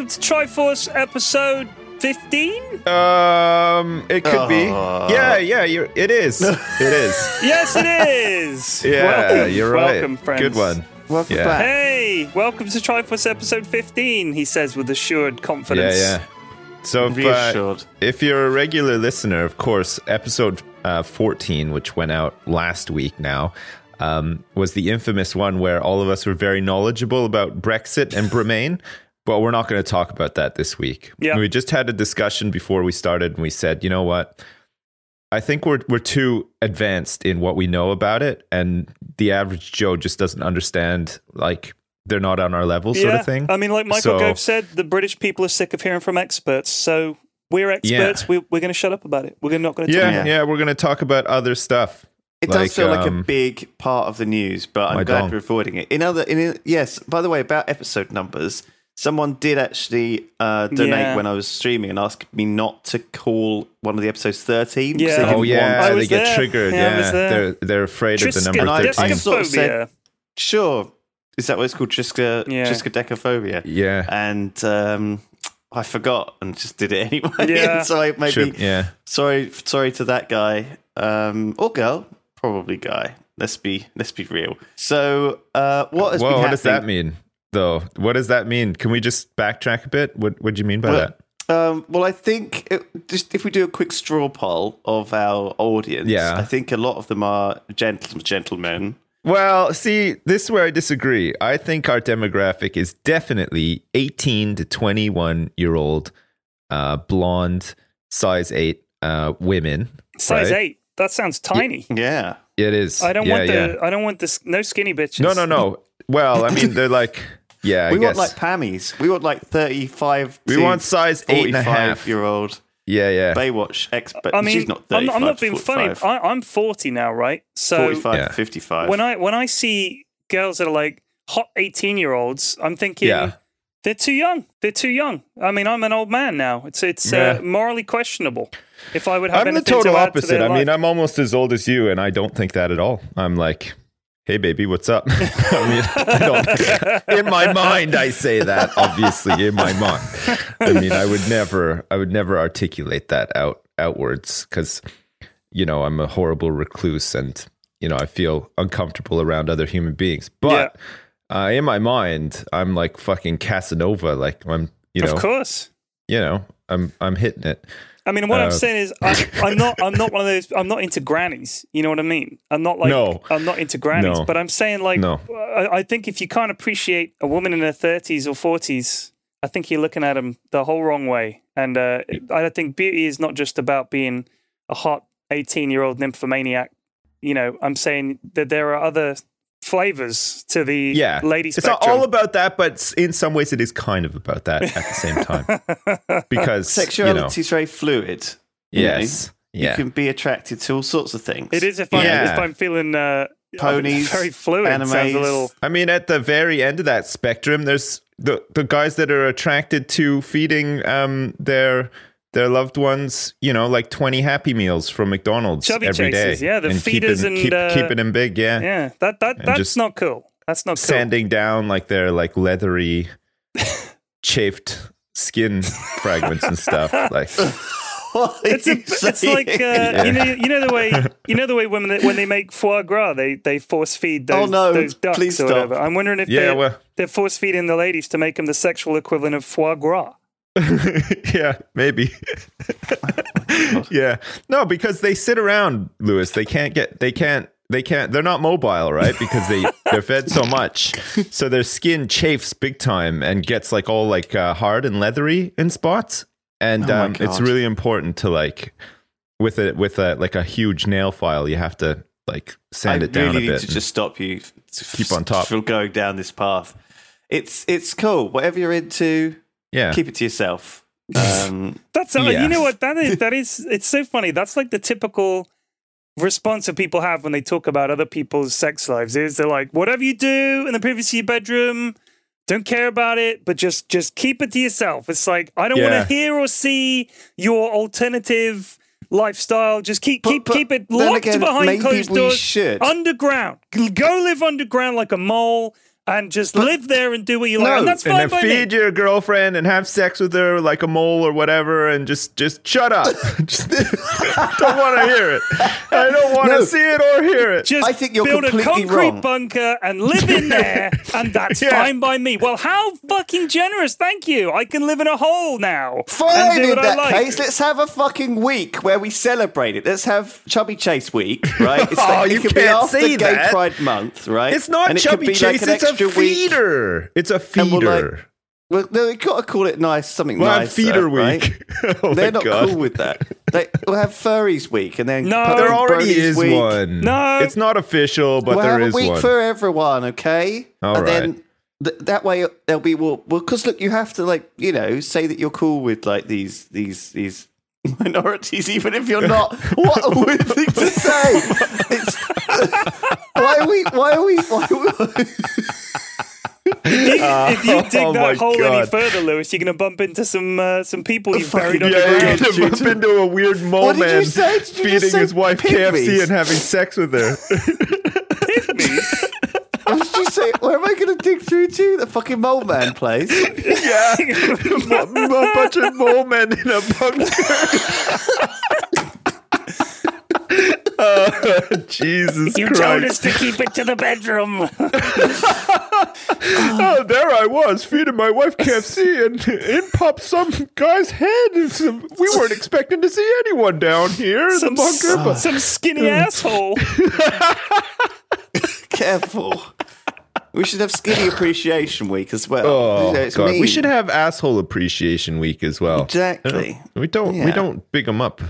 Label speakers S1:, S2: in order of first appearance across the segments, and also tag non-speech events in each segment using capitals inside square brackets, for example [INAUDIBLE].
S1: Welcome to Triforce episode 15.
S2: Um, it could be. Yeah, yeah, you're, it is. [LAUGHS] It is.
S1: Yes, it is. [LAUGHS]
S2: Yeah,
S1: welcome,
S2: you're right.
S1: Welcome, friends.
S2: Good one.
S3: Welcome
S2: Yeah.
S3: back.
S1: Hey, welcome to Triforce episode 15, he says with assured confidence.
S2: Yeah, yeah. So if, uh,
S3: Reassured.
S2: if you're a regular listener, of course, episode uh, 14, which went out last week now, um, was the infamous one where all of us were very knowledgeable about Brexit and Bremain. But we're not going to talk about that this week.
S1: Yeah.
S2: We just had a discussion before we started, and we said, you know what? I think we're we're too advanced in what we know about it, and the average Joe just doesn't understand. Like they're not on our level, sort
S1: Yeah,
S2: of thing.
S1: I mean, like Michael
S2: So-
S1: Gove said, the British people are sick of hearing from experts. So we're experts. We, we're going to shut up about it. We're not going to talk
S2: yeah,
S1: about
S2: yeah, we're going to talk about other stuff.
S3: It
S2: Like,
S3: does feel like a
S2: um,
S3: big part of the news, but I'm glad
S2: dong.
S3: we're avoiding it. In other, in yes. By the way, about episode numbers, someone did actually uh, donate
S1: Yeah.
S3: when I was streaming and ask me not to call one of the episodes 13. 'cause
S1: Yeah.
S3: they
S1: Oh,
S3: didn't
S2: Oh yeah,
S1: I
S2: they
S1: was
S2: get
S1: there.
S2: triggered.
S1: Yeah, I was
S2: Yeah,
S1: there.
S2: they're they're afraid of the number
S3: And I- I
S2: thirteen.
S3: sort of said-
S1: Discophobia.
S3: Sure. Is that what it's called? Triska,
S1: Yeah.
S3: triskaidekaphobia.
S2: yeah,
S3: And um, I forgot and just did it [LAUGHS] anyway.
S1: Yeah. [LAUGHS]
S3: So I maybe
S2: Should- yeah.
S3: sorry sorry to that guy um, or girl, probably guy. Let's be let's be real. So uh, what has
S2: Well,
S3: been
S2: what does that
S3: happening-
S2: mean, though? What does that mean? Can we just backtrack a bit? What What do you mean by
S3: Well,
S2: that?
S3: Um, well, I think it, just if we do a quick straw poll of our audience,
S2: Yeah.
S3: I think a lot of them are gentle, gentlemen.
S2: Well, see, this is where I disagree. I think our demographic is definitely 18 to 21 year old, uh, blonde, size eight uh, women.
S1: Size
S2: right?
S1: eight. That sounds tiny.
S3: Yeah,
S2: It is.
S1: I don't
S2: yeah,
S1: want the.
S2: yeah.
S1: I don't want this. No skinny bitches.
S2: No, no, no. Well, I mean, they're like, yeah, I
S3: we
S2: guess.
S3: want like Pammy's. We want like thirty-five.
S2: we
S3: to
S2: want size eight and a
S3: 45
S2: half.
S3: year old
S2: Yeah, yeah.
S3: Baywatch expert.
S1: I mean,
S3: she's not
S1: I'm, not, I'm not being funny.
S3: 45,
S1: I, I'm 40 now, right? So
S3: 45
S2: Yeah.
S3: 55.
S1: when I when I see girls that are like hot 18 year olds, I'm thinking
S2: Yeah.
S1: they're too young. They're too young. I mean, I'm an old man now. It's it's
S2: Yeah.
S1: uh, morally questionable. If I would have
S2: I'm the total
S1: to add to
S2: opposite.
S1: their
S2: I mean,
S1: life.
S2: I'm almost as old as you, and I don't think that at all. I'm like, hey, baby, what's up? [LAUGHS] I mean, I don't, [LAUGHS] in my mind, I say that. Obviously, in my mind, I mean, I would never, I would never articulate that out outwards because, you know, I'm a horrible recluse, and you know, I feel uncomfortable around other human beings. But uh, in my mind, I'm like fucking Casanova. Like I'm, you know,
S1: of course.
S2: you know, I'm, I'm hitting it.
S1: I mean, what I'm
S2: Uh,
S1: saying is, I, I'm not, I'm not one of those. I'm not into grannies. You know what I mean? I'm not like,
S2: No.
S1: I'm not into grannies.
S2: No.
S1: But I'm saying, like,
S2: No.
S1: I, I think if you can't appreciate a woman in her 30s or 40s, I think you're looking at them the whole wrong way. And uh, I think beauty is not just about being a hot 18 year old nymphomaniac. You know, I'm saying that there are other flavors to the
S2: yeah
S1: lady
S2: it's
S1: spectrum.
S2: not all about that but in some ways it is kind of about that at the same time [LAUGHS] because
S3: Sexuality
S2: you
S3: is very fluid. you know.
S2: know, yes
S3: You
S2: yeah
S3: can be attracted to all sorts of things.
S1: it is if I'm,
S2: Yeah.
S1: if I'm feeling uh,
S3: Ponies, [LAUGHS]
S1: very fluid. Sounds a
S3: animes.
S1: little.
S2: i mean at the very end of that spectrum there's the the guys that are attracted to feeding um their their loved ones you know like 20 happy meals from mcdonald's
S1: Chubby
S2: every day
S1: chasers, yeah, the
S2: and
S1: feeders
S2: keeping,
S1: and,
S2: keep,
S1: uh,
S2: keeping them big yeah,
S1: Yeah, that that that's not cool. That's not cool.
S2: sanding down like their like leathery [LAUGHS] chafed skin fragments and stuff [LAUGHS] like
S1: It's a, it's like uh, you know you know the way you know the way when they, when they make foie gras they they force feed those,
S3: Oh, no,
S1: those ducks
S3: please
S1: or
S3: stop.
S1: whatever. I'm wondering if
S2: Yeah,
S1: they're,
S2: well-
S1: they're force feeding the ladies to make them the sexual equivalent of foie gras. [LAUGHS]
S2: yeah, maybe. [LAUGHS] yeah. No, because they sit around, Lewis. They can't get they can't they can't they're not mobile, right? Because they they're fed so much. So their skin chafes big time and gets like all like uh, hard and leathery in spots. And
S3: Oh
S2: um, it's really important to like with a with a like a huge nail file, you have to like sand
S3: I
S2: it down
S3: really
S2: a
S3: need
S2: bit.
S3: to just stop you.
S2: Keep on [LAUGHS] top.
S3: From going down this path. It's it's cool. Whatever you're into,
S2: yeah.
S3: keep it to yourself. [LAUGHS] Um,
S1: That's uh, you know what that is. That is it's so funny. That's like the typical response that people have when they talk about other people's sex lives. Is they're like, whatever you do in the privacy of your bedroom, don't care about it, but just just keep it to yourself. It's like I don't
S2: Yeah.
S1: want to hear or see your alternative lifestyle. Just keep
S3: But-
S1: keep
S3: but
S1: keep it locked
S3: again,
S1: behind closed doors,
S3: should.
S1: underground. Go live underground like a mole. And just live there and do what you like, and that's
S2: and
S1: fine
S2: then
S1: by
S2: feed
S1: me.
S2: your girlfriend and have sex with her like a mole or whatever, and just just shut up. [LAUGHS] Just don't want to hear it. I don't want to
S3: No.
S2: see it or hear it.
S1: Just
S3: I think you're
S1: build a concrete
S3: wrong.
S1: bunker and live in [LAUGHS] there, and that's [LAUGHS]
S2: Yeah.
S1: fine by me. Well, how fucking generous! Thank you. I can live in a hole now. and
S3: Fine,
S1: do
S3: in
S1: what I
S3: that
S1: like.
S3: case, let's have a fucking week where we celebrate it. Let's have Chubby Chase Week, right? It's
S2: Oh,
S3: it
S2: you
S3: could be
S2: can't
S3: after
S2: say
S3: Gay
S2: that.
S3: Pride Month, right?
S2: It's not
S3: And
S2: chubby
S3: be
S2: chase.
S3: like an
S2: it's a
S3: extra week.
S2: feeder. It's a
S3: And we'll,
S2: feeder.
S3: like, Well, no, we got to call it nice, something
S2: we'll
S3: nice.
S2: have feeder week. [LAUGHS] oh
S3: They're not
S2: god.
S3: cool with that. They, we'll have furries week, and then
S1: No.
S2: there already
S3: bronies
S2: is
S3: week.
S2: one.
S1: No.
S2: it's not official, but
S3: we'll
S2: there
S3: have
S2: is
S3: a week
S2: one.
S3: for everyone, okay?
S2: All
S3: and then th- that way there'll be well, well, because look, you have to like you know say that you're cool with like these these these [LAUGHS] minorities, even if you're not. [LAUGHS] what a weird thing to say. It's, why are we? Why are we? Why are we?
S1: if you [LAUGHS] dig
S2: Oh
S1: that
S2: my
S1: hole any further, Lewis, you're going to bump into some uh, some people you've
S3: Fucking-
S1: buried
S2: yeah, you're
S1: underground.
S2: gonna bump into a weird mole
S3: What did you
S2: man
S3: say? Did you
S2: feeding
S3: say
S2: his wife
S3: pygmies?
S2: KFC and having sex with her. [LAUGHS]
S3: What did you say? Where am I going to dig through to? The fucking mole man place. [LAUGHS]
S2: yeah, a bunch of mole men in a bunker. Oh, [LAUGHS] Jesus
S1: You
S2: Christ!
S1: told us to keep it to the bedroom. [LAUGHS]
S2: Oh, there I was feeding my wife KFC, and in popped some guy's head. We weren't expecting to see anyone down here
S1: some,
S2: the bunker, but
S1: some skinny [LAUGHS] asshole.
S3: Careful. We should have Skinny Appreciation Week as well.
S2: oh
S3: You know, it's
S2: god, we should have asshole appreciation week as well.
S3: Exactly.
S2: We don't. We don't big them up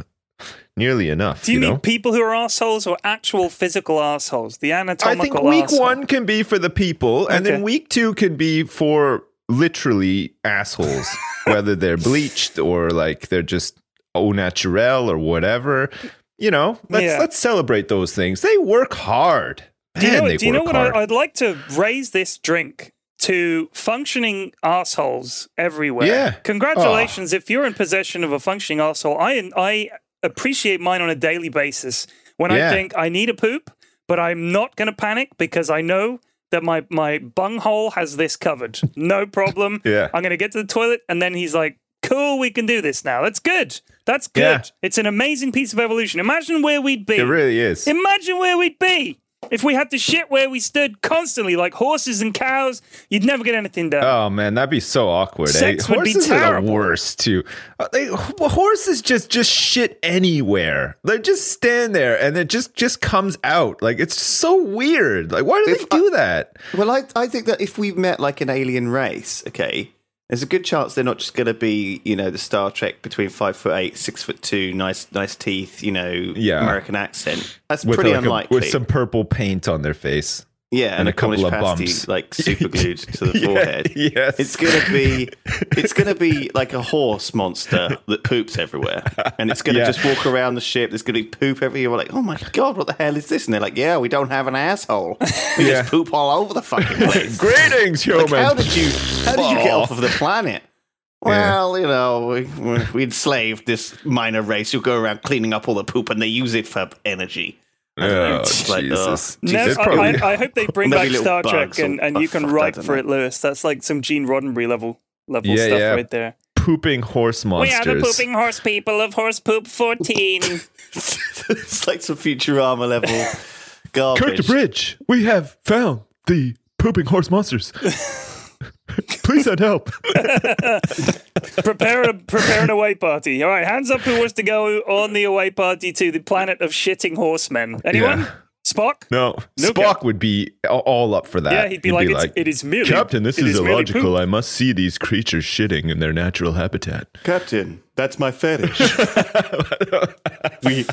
S2: nearly enough.
S1: Do you, mean
S2: know?
S1: people who are assholes or actual physical assholes? The anatomical.
S2: I think week
S1: arsehole.
S2: one can be for the people, and
S1: Okay.
S2: then week two can be for literally assholes, [LAUGHS] whether they're bleached or like they're just au naturel or whatever. You know, let's
S1: Yeah.
S2: let's celebrate those things. They work hard.
S1: Do you know,
S2: they
S1: do you know what. I, I'd like to raise this drink to functioning assholes everywhere?
S2: Yeah.
S1: Congratulations ah. if you're in possession of a functioning asshole. I I appreciate mine on a daily basis when
S2: Yeah.
S1: I think I need a poop, but I'm not going to panic because I know that my my bunghole has this covered. No problem. [LAUGHS]
S2: Yeah.
S1: I'm going to get to the toilet and then he's like Cool, we can do this now. That's good. That's good.
S2: Yeah.
S1: It's an amazing piece of evolution. Imagine where we'd be.
S2: It really is.
S1: Imagine where we'd be if we had to shit where we stood constantly, like horses and cows. You'd never get anything done.
S2: Oh man, that'd be so awkward. eh?
S1: Sex would be
S2: horses are the worst too. Uh, They, well, horses just just shit anywhere. They just stand there and it just just comes out. Like it's so weird. Like why do
S3: If
S2: they do that?
S3: Well, I, I think that if we met like an alien race, okay, there's a good chance they're not just going to be, you know, the Star Trek between five foot eight, six foot two, nice, nice teeth, you know,
S2: Yeah.
S3: American accent. That's
S2: With
S3: pretty
S2: like a-
S3: unlikely.
S2: with some purple paint on their face.
S3: Yeah,
S2: and a couple of
S3: pasty,
S2: bumps.
S3: like [LAUGHS] super glued to the [LAUGHS]
S2: Yeah,
S3: forehead.
S2: yes.
S3: It's gonna be, it's gonna be like a horse monster that poops everywhere, and it's gonna
S2: Yeah.
S3: just walk around the ship. There's gonna be poop everywhere. We're like, oh my god, what the hell is this? And they're like, yeah, we don't have an asshole. We
S2: Yeah.
S3: just poop all over the fucking [LAUGHS] place.
S2: Greetings,
S3: Like,
S2: human.
S3: how did you how did you get off of the planet? Well, you know, we, we- we enslaved this minor race who go around cleaning up all the poop, and they use it for energy. [LAUGHS] I
S2: Oh, [LAUGHS]
S3: like,
S2: Jesus.
S1: No,
S2: Jesus,
S1: I,
S2: probably-
S1: I, I hope they [LAUGHS] bring back Star Trek and, and you can
S3: fuck,
S1: write for
S3: know.
S1: it, Lewis. That's like some Gene Roddenberry level level
S2: Yeah,
S1: stuff
S2: yeah.
S1: right there.
S2: pooping horse monsters.
S1: We are the pooping horse people of Horse Poop 14.
S3: it's like some Futurama level garbage.
S2: the Bridge, we have found the pooping horse monsters. [LAUGHS] Please send help. [LAUGHS]
S1: prepare a prepare an away party. All right, hands up who wants to go on the away party to the planet of shitting horsemen. Anyone?
S2: Yeah.
S1: Spock?
S2: No,
S1: No,
S2: Spock would be all up for that.
S1: Yeah, he'd be like, it's, it is merely
S2: Captain, this is,
S1: merely
S2: illogical. I must see these creatures shitting in their natural habitat.
S3: Captain, that's my fetish. [LAUGHS] we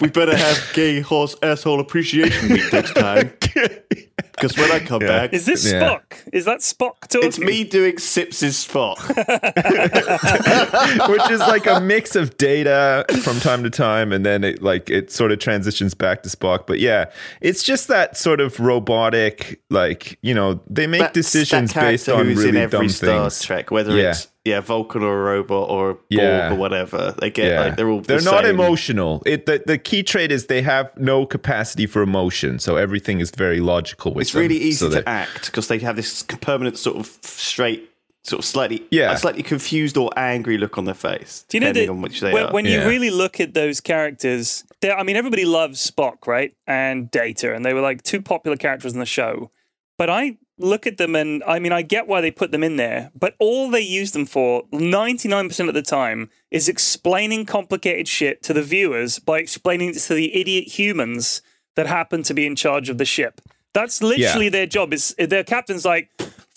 S3: we better have gay horse asshole appreciation week next time. Because when I [LAUGHS] come back,
S1: Is this
S2: Yeah.
S1: Spock? Is that Spock talking?
S3: it's me doing Sips's Spock. [LAUGHS]
S2: which is like a mix of data from time to time and then it like it sort of transitions back to spock but yeah it's just that sort of robotic like you know they make
S3: That-
S2: decisions
S3: that
S2: based on
S3: who's
S2: really
S3: in every
S2: dumb
S3: Star
S2: things
S3: Trek, whether
S2: Yeah.
S3: it's yeah Vulcan or a robot or a Borg
S2: Yeah.
S3: or whatever. They get
S2: yeah
S3: like they're all
S2: they're not
S3: same.
S2: emotional it the, the key trait is they have no capacity for emotion so everything is very logical with
S3: It's
S2: them.
S3: really easy
S2: So
S3: to
S2: that-
S3: act because they have this permanent sort of straight, sort of slightly,
S2: Yeah.
S3: a slightly confused or angry look on their face.
S1: Do you know
S3: depending
S1: that
S3: on which they
S1: when,
S3: are.
S1: when you
S2: Yeah.
S1: really look at those characters, I mean, everybody loves Spock, right? And Data, and they were like two popular characters in the show. But I look at them and I mean, I get why they put them in there, but all they use them for 99% of the time is explaining complicated shit to the viewers by explaining it to the idiot humans that happen to be in charge of the ship. That's literally their job. Is their captain's like,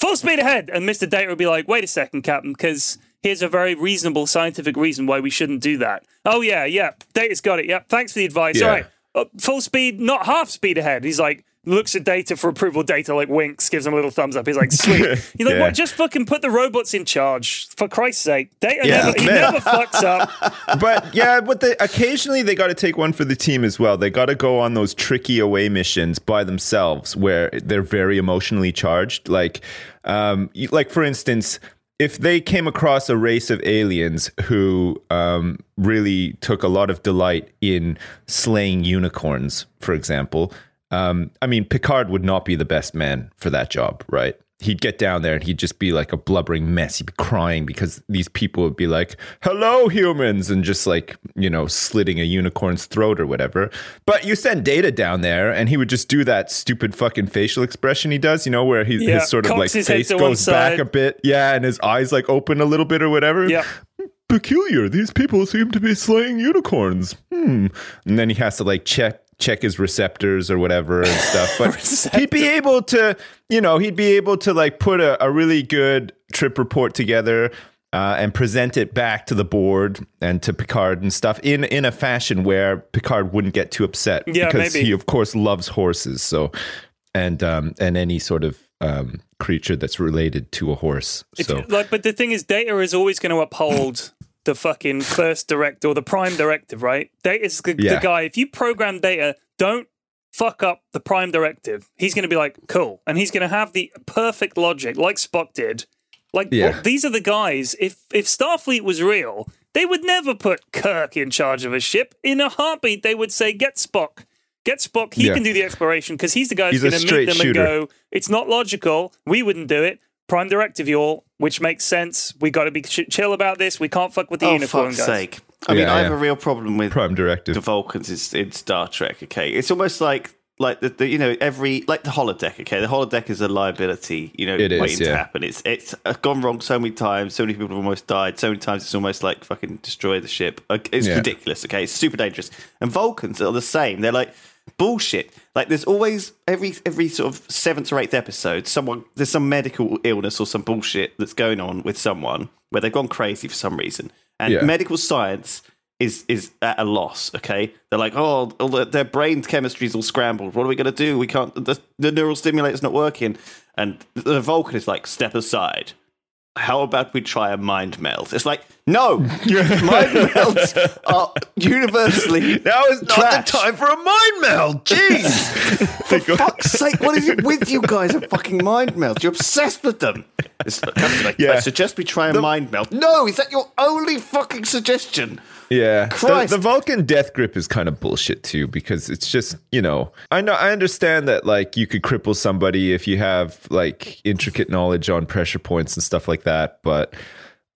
S1: full speed ahead. And Mr. Data would be like, wait a second, Captain, because here's a very reasonable scientific reason why we shouldn't do that. Oh, yeah, yeah. Data's got it. Yep. Thanks for the advice.
S2: Yeah.
S1: All right. Uh, full speed, not half speed ahead. He's like, looks at Data for approval. Data like winks, gives him a little thumbs up. He's like, sweet. [LAUGHS] He's like,
S2: Yeah.
S1: what? Just fucking put the robots in charge, for Christ's sake. Data
S2: Yeah,
S1: never, he never fucks up. [LAUGHS]
S2: but yeah, but they, occasionally they got to take one for the team as well. They got to go on those tricky away missions by themselves where they're very emotionally charged. Like, um, like for instance, if they came across a race of aliens who um, really took a lot of delight in slaying unicorns, for example, um, I mean, Picard would not be the best man for that job, right? He'd get down there and he'd just be like a blubbering mess. He'd be crying because these people would be like, hello, humans, and just like, you know, slitting a unicorn's throat or whatever. But you send Data down there and he would just do that stupid fucking facial expression he does, you know, where he,
S1: Yeah,
S2: his sort of like face goes back a bit. Yeah, and his eyes like open a little bit or whatever
S1: Yeah
S2: peculiar. These people seem to be slaying unicorns. Hmm. And then he has to like check check his receptors or whatever and stuff. [LAUGHS] But he'd be able to, you know, he'd be able to like put a, a really good trip report together. Uh, and present it back to the board and to Picard and stuff in in a fashion where Picard wouldn't get too upset
S1: Yeah,
S2: because
S1: maybe.
S2: he of course loves horses. So and um and any sort of um creature that's related to a horse.
S1: If-
S2: so
S1: like, but the thing is, Data is always going to uphold the fucking first directive or the prime directive, right? Data is the,
S2: Yeah.
S1: the guy. If you program Data, don't fuck up the prime directive. He's going to be like, cool, and he's going to have the perfect logic, like Spock did. Like
S2: Yeah.
S1: well, these are the guys. If if Starfleet was real, they would never put Kirk in charge of a ship. In a heartbeat, they would say, "Get Spock." Get Spock. He
S2: Yeah.
S1: can do the exploration because he's the guy who's going to meet them
S2: shooter.
S1: and go, it's not logical. We wouldn't do it. Prime directive, y'all, which makes sense. We got to be ch- chill about this. We can't fuck with the
S3: oh
S1: unicorn
S3: fuck's
S1: guys.
S3: sake! I mean,
S2: Yeah,
S3: I have a real problem with
S2: prime directive.
S3: the Vulcans is in Star Trek. Okay, it's almost like like the, the you know every like the holodeck. Okay, the holodeck is a liability. You know,
S2: It is,
S3: waiting to
S2: yeah.
S3: happen. It's it's uh, gone wrong so many times. So many people have almost died. So many times it's almost like fucking destroy the ship. It's
S2: Yeah.
S3: ridiculous. Okay, it's super dangerous. And Vulcans are the same. They're like bullshit. Like there's always every every sort of seventh or eighth episode, someone there's some medical illness or some bullshit that's going on with someone where they've gone crazy for some reason, and
S2: Yeah.
S3: medical science is is at a loss. Okay, they're like, oh, all the, their brain chemistry's all scrambled. What are we going to do? We can't. The, the neural stimulator's not working, and the Vulcan is like, step aside. How about we try a mind meld? It's like, no, [LAUGHS] mind melds are universally.
S2: Now is not
S3: trash.
S2: the time for a mind meld. Jeez. [LAUGHS]
S3: For fuck's sake, what is it with you guys and fucking mind melds? You're obsessed with them. It's, I,
S2: Yeah.
S3: I suggest we try a mind meld. No, is that your only fucking suggestion?
S2: Yeah, the, the Vulcan death grip is kind of bullshit too because it's just you know I know I understand that like you could cripple somebody if you have like intricate knowledge on pressure points and stuff like that, but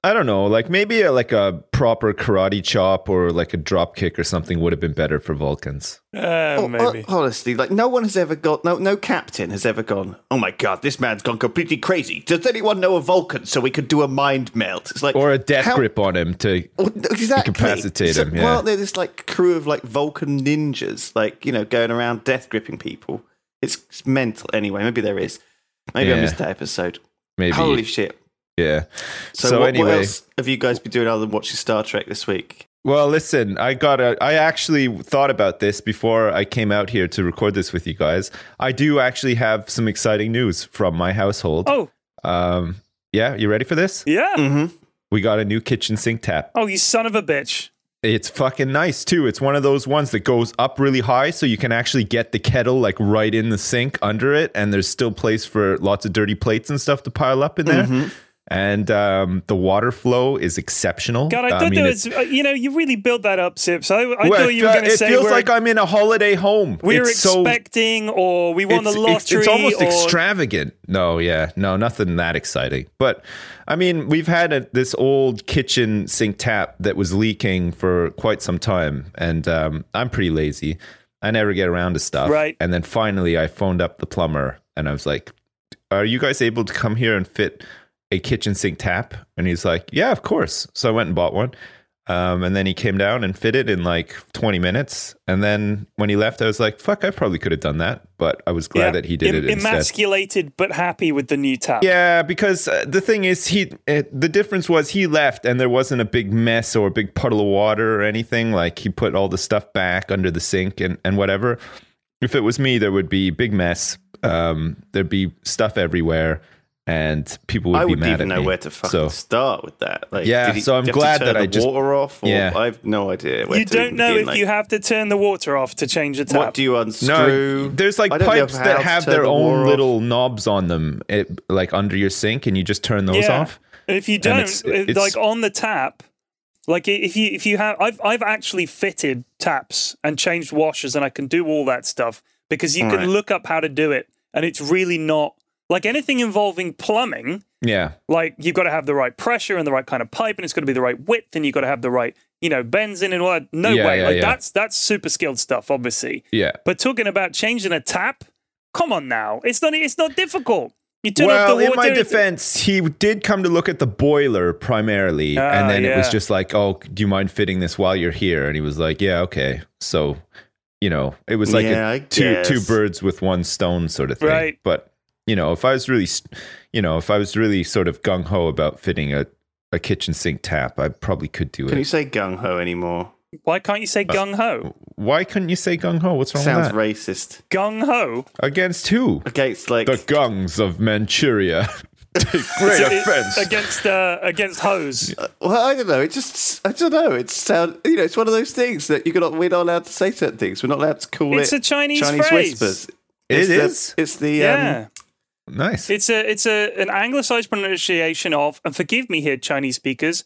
S2: I don't know, like maybe a, like a proper karate chop or like a drop kick or something would have been better for Vulcans.
S1: Uh,
S3: Oh,
S1: maybe.
S3: uh, honestly, like no one has ever got no no captain has ever gone. Oh my god, this man's gone completely crazy. Does anyone know a Vulcan so we could do a mind melt? It's like
S2: Or a death
S3: how-
S2: grip on him to
S3: Oh, exactly.
S2: incapacitate
S3: So,
S2: him, yeah.
S3: Well, they're this like crew of like Vulcan ninjas, like you know, going around death gripping people. It's, it's mental. Anyway, maybe there is. Maybe I missed that episode.
S2: maybe.
S3: Holy shit!
S2: Yeah.
S3: So,
S2: So,
S3: what,
S2: anyway,
S3: what else have you guys been doing other than watching Star Trek this week?
S2: Well, listen, I got a. I actually thought about this before I came out here to record this with you guys. I do actually have some exciting news from my household.
S1: Oh,
S2: Um, yeah, you ready for this?
S1: yeah.
S3: Mm-hmm.
S2: We got a new kitchen sink tap.
S1: Oh, you son of a bitch.
S2: It's fucking nice too. It's one of those ones that goes up really high, so you can actually get the kettle like right in the sink under it, and there's still place for lots of dirty plates and stuff to pile up in there.
S3: Mm-hmm.
S2: And um, the water flow is exceptional.
S1: God, I thought
S2: mean,
S1: there
S2: it-
S1: was, uh, you know, you really built that up, Sips. I, I
S2: Well,
S1: thought you were going to say
S2: it
S1: feels
S2: like I'm in a holiday home.
S1: we're
S2: It's so-
S1: expecting or we won the lottery.
S2: it's almost
S1: or,
S2: extravagant. No, yeah, no, nothing that exciting. But I mean, we've had a, this old kitchen sink tap that was leaking for quite some time, and um, I'm pretty lazy. I never get around to stuff.
S1: Right.
S2: And then finally, I phoned up the plumber, and I was like, "Are you guys able to come here and fit a kitchen sink tap?" And he's like, "Yeah, of course." So I went and bought one. Um, and then he came down and fitted in like 20 minutes. And then when he left, I was like, fuck, I probably could have done that. But I was glad
S1: Yeah,
S2: that he did
S1: em-
S2: it instead.
S1: Emasculated but happy with the new tap.
S2: Yeah, because uh, the thing is, he uh, the difference was he left and there wasn't a big mess or a big puddle of water or anything. Like he put all the stuff back under the sink and, and whatever. If it was me, there would be big mess. Um, there'd be stuff everywhere, and people would
S3: I
S2: be
S3: wouldn't
S2: mad
S3: even
S2: at
S3: know
S2: me.
S3: where to fucking
S2: So
S3: start with that. Like,
S2: Yeah,
S3: did he,
S2: so I'm
S3: do have to
S2: glad
S3: turn
S2: that
S3: the
S2: I just-
S3: water off. Or
S2: Yeah.
S3: I have no idea. Where
S1: You
S3: to
S1: don't know
S3: begin,
S1: if
S3: like,
S1: you have to turn the water off to change the tap.
S3: What do you
S2: no,
S3: unscrew?
S2: there's like
S3: I don't know
S2: pipes that have their
S3: the water
S2: own
S3: off.
S2: little knobs on them, it, like under your sink, and you just turn those
S1: yeah.
S2: off.
S1: If you don't,
S2: it's- it's-
S1: like on the tap, like if you if you have, I've I've actually fitted taps and changed washers, and I can do all that stuff because you can
S3: Right.
S1: look up how to do it, and it's really not like anything involving plumbing.
S2: Yeah,
S1: Like you've got to have the right pressure and the right kind of pipe, and it's got to be the right width, and you've got to have the right, you know, benzene and all that. No
S2: Yeah,
S1: way,
S2: yeah,
S1: like
S2: yeah.
S1: that's that's super skilled stuff, obviously.
S2: yeah.
S1: But talking about changing a tap, come on now, it's not it's not difficult. You turn
S2: well,
S1: off the
S2: in my defense, he did come to look at the boiler primarily,
S1: Ah,
S2: and then it was just like, "Oh, do you mind fitting this while you're here?" And he was like, "Yeah, okay." So, you know, it was like
S3: Yeah,
S2: a
S3: I
S2: two two birds with one stone sort of thing.
S1: Right.
S2: But you know, if I was really, you know, if I was really sort of gung ho about fitting a a kitchen sink tap, I probably could do it.
S3: Can you say gung ho anymore?
S1: Why can't you say gung ho?
S2: Why couldn't you say gung ho? What's wrong
S3: Sounds
S2: with that?
S3: racist.
S1: Gung ho.
S2: Against who?
S3: Against like
S2: The gungs of Manchuria. [LAUGHS] [LAUGHS] Great offense.
S1: against uh, against hose.
S3: Well, I don't know. It just, I don't know. It's sound, you know, it's one of those things that you're not, we're not allowed to say certain things. We're not allowed to call
S1: It's
S3: it It's
S1: a Chinese
S3: Chinese
S1: phrase.
S3: whispers.
S2: It
S3: it's the,
S2: is?
S3: It's the
S1: Yeah.
S3: um,
S2: nice.
S1: It's a it's a an anglicized pronunciation of, and forgive me here, Chinese speakers,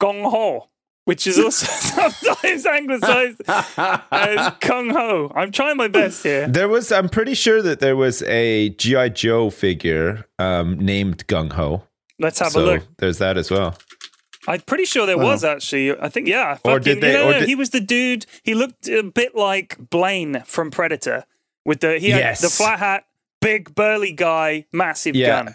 S1: gong ho, which is also [LAUGHS] sometimes anglicized as [LAUGHS] kung ho. I'm trying my best here.
S2: There was, I'm pretty sure that there was a GI Joe figure um, named Gung Ho.
S1: Let's have
S2: so
S1: a look.
S2: there's that as well.
S1: I'm pretty sure there was actually. I think yeah.
S2: Or did they- or did-
S1: he was the dude. He looked a bit like Blaine from Predator, with the he had
S2: Yes.
S1: the flat hat, big burly guy, massive
S2: Yeah.
S1: gun.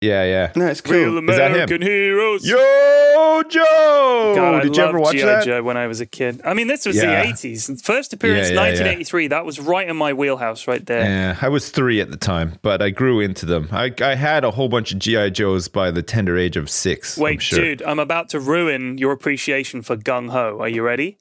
S2: Yeah, yeah.
S3: no, it's
S1: Real
S3: cool.
S2: Is that him?
S1: American heroes.
S2: Yo, Joe!
S1: God, I
S2: Did you ever watch
S1: G.I.
S2: that?
S1: Joe when I was a kid. I mean, this was
S2: Yeah.
S1: the 80s. First appearance,
S2: Yeah, yeah, yeah.
S1: 1983. That was right in my wheelhouse right there.
S2: Yeah, I was three at the time, but I grew into them. I, I had a whole bunch of GI Joes by the tender age of 6 I'm
S1: Wait,
S2: sure.
S1: dude, I'm about to ruin your appreciation for Gung Ho. Are you ready?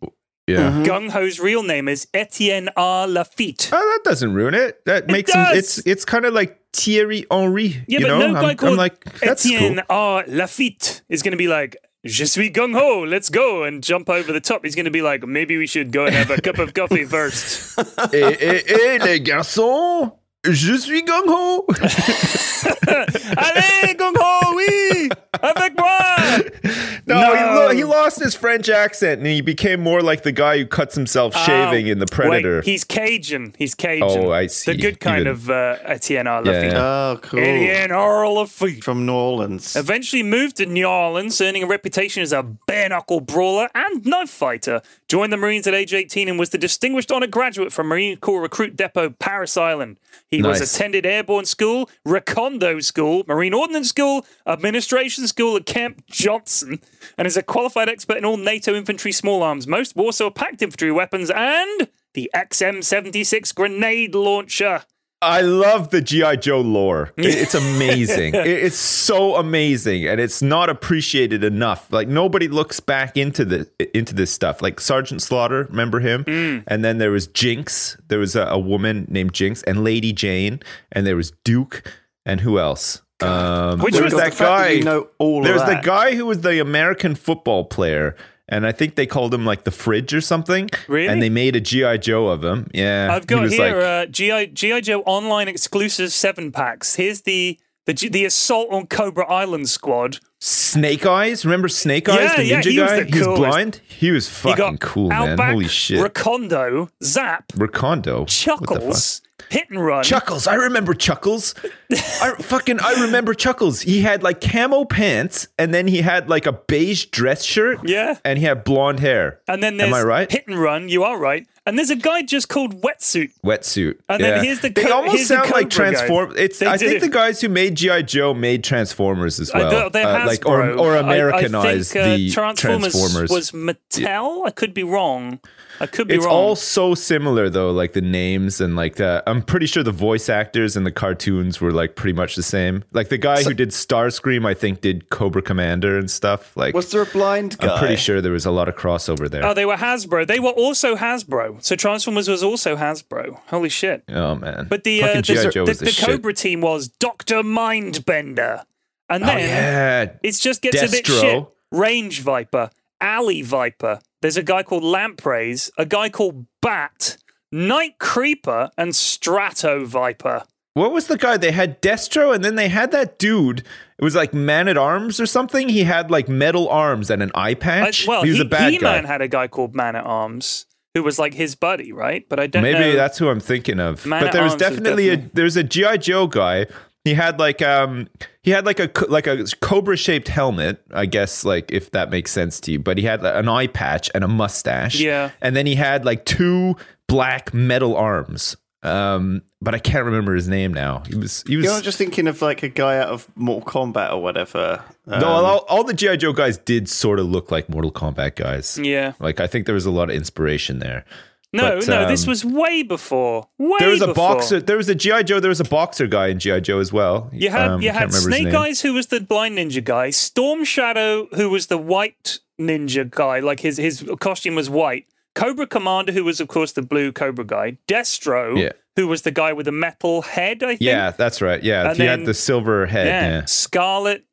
S2: Yeah.
S3: Mm-hmm.
S1: Gung Ho's real name is Etienne R. Lafitte.
S2: Oh, that doesn't ruin it. That makes him.
S1: does.
S2: It's it's kind of like Thierry Henry.
S1: Yeah,
S2: you
S1: but
S2: know?
S1: no
S2: I'm,
S1: guy
S2: I'm
S1: called
S2: like that's
S1: Etienne
S2: cool.
S1: R. Lafitte is going to be like, Je suis Gung Ho, let's go, and jump over the top. He's going to be like, maybe we should go and have a [LAUGHS] cup of coffee first.
S2: eh, eh, eh, les garçons, je suis gung ho. [LAUGHS]
S1: Allez, Gung Ho, oui, avec moi. [LAUGHS]
S2: No, he lo- he lost his French accent and he became more like the guy who cuts himself shaving
S1: Oh,
S2: in The Predator.
S1: Wait, he's Cajun. He's Cajun.
S2: Oh, I see.
S1: The good kind
S2: Even-
S1: of uh, Etienne
S2: Yeah,
S1: Lafitte.
S2: yeah.
S3: Oh, cool.
S1: Etienne Lafitte.
S3: From New Orleans.
S1: Eventually moved to New Orleans, earning a reputation as a bare knuckle brawler and knife fighter. Joined the Marines at age 18 and was the distinguished honor graduate from Marine Corps Recruit Depot, Parris Island. He was attended Airborne School, Recondo School, Marine Ordnance School, Administration School at Camp Johnson, and is a qualified expert in all NATO infantry small arms, most Warsaw Pact infantry weapons, and the XM76 grenade launcher.
S2: I love the GI Joe lore. [LAUGHS] It's amazing. [LAUGHS] It's so amazing, and it's not appreciated enough. Like nobody looks back into the into this stuff. Like Sergeant Slaughter, remember him?
S1: Mm.
S2: And then there was Jinx. There was a, a woman named Jinx, and Lady Jane, and there was Duke, and who else? Um,
S1: Which was
S2: that guy.
S3: you know all of
S2: there was the guy who was the American football player. And I think they called him like the fridge or something.
S1: Really?
S2: And they made a GI Joe of him. Yeah,
S1: I've
S2: He
S1: got
S2: was
S1: here
S2: like-
S1: uh, GI GI Joe online exclusive seven packs. Here's the the the assault on Cobra Island squad.
S2: Snake Eyes. Remember Snake Eyes,
S1: Yeah,
S2: the
S1: yeah,
S2: ninja
S1: he was
S2: guy? he was blind. He was fucking cool, man.
S1: Outback,
S2: Holy shit.
S1: Recondo, Zap,
S2: Recondo. What the fuck?
S1: Chuckles, Hit and Run.
S2: Chuckles. I remember Chuckles. I [LAUGHS] fucking I remember Chuckles. He had like camo pants and then he had like a beige dress shirt.
S1: Yeah.
S2: And he had blonde hair.
S1: and then there's
S2: Am I right?
S1: Hit and Run. You are right. And there's a guy just called Wetsuit.
S2: Wetsuit.
S1: And then here's the
S2: They
S1: co-
S2: almost
S1: here's the
S2: sound like. Transform. It's.
S1: They
S2: I think the guys who made GI Joe made Transformers as well.
S1: don't- they're
S2: uh, Uh, like or
S1: Hasbro.
S2: or
S1: I-
S2: Americanized
S1: I, think, uh,
S2: the
S1: Transformers,
S2: Transformers.
S1: was Mattel. I could be wrong. I could be
S2: It's
S1: wrong.
S2: It's all so similar though, like the names and like the. I'm pretty sure the voice actors and the cartoons were like pretty much the same. Like the guy who did Starscream, I think, did Cobra Commander and stuff. Like,
S3: Was there a blind guy?
S2: I'm pretty sure there was a lot of crossover there.
S1: Oh, they were Hasbro. They were also Hasbro. So Transformers was also Hasbro. Holy shit.
S2: oh man!
S1: But the uh,
S2: Fucking
S1: the, the,
S2: the,
S1: the
S2: shit.
S1: Cobra team was Doctor Mindbender, and
S2: Oh
S1: then
S2: yeah,
S1: it just gets a bit shit. Range Viper, Alley Viper. There's a guy called Lampreys, a guy called Bat, Night Creeper, and Strato Viper.
S2: What was the guy? They had Destro, and then they had that dude. It was like Man at Arms or something. He had like metal arms and an eye
S1: I-
S2: patch.
S1: well,
S2: he was
S1: he,
S2: a bad
S1: He-Man
S2: guy.
S1: had a guy called Man at Arms who was like his buddy, right? But I don't
S2: Maybe
S1: know.
S2: that's who I'm thinking of.
S1: Man
S2: but there was
S1: is
S2: definitely, a
S1: definitely-
S2: there's a GI Joe guy. He had like um he had like a like a cobra shaped helmet, I guess like if that makes sense to you. But he had an eye patch and a mustache.
S1: Yeah.
S2: and then he had like two black metal arms. Um, but I can't remember his name now. He was he was.
S3: You're just thinking of like a guy out of Mortal Kombat or whatever. Um,
S2: no, all, all the GI Joe guys did sort of look like Mortal Kombat guys.
S1: Yeah.
S2: Like I think there was a lot of inspiration there.
S1: No,
S2: But,
S1: no, this
S2: um,
S1: was way before. Way
S2: There was a
S1: before.
S2: boxer. There was a GI Joe. There was a boxer guy in GI Joe as well.
S1: You had
S2: Um,
S1: you had Snake. Eyes, who was the blind ninja guy, Storm Shadow, who was the white ninja guy, like his his costume was white. Cobra Commander, who was of course the blue Cobra guy. Destro,
S2: Yeah.
S1: who was the guy with the metal head. I think.
S2: Yeah, that's right. Yeah,
S1: And
S2: he
S1: then-
S2: had the silver head.
S1: Yeah.
S2: Yeah,
S1: Scarlett,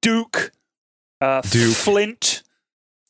S1: Duke, uh,
S2: Duke.
S1: Flint.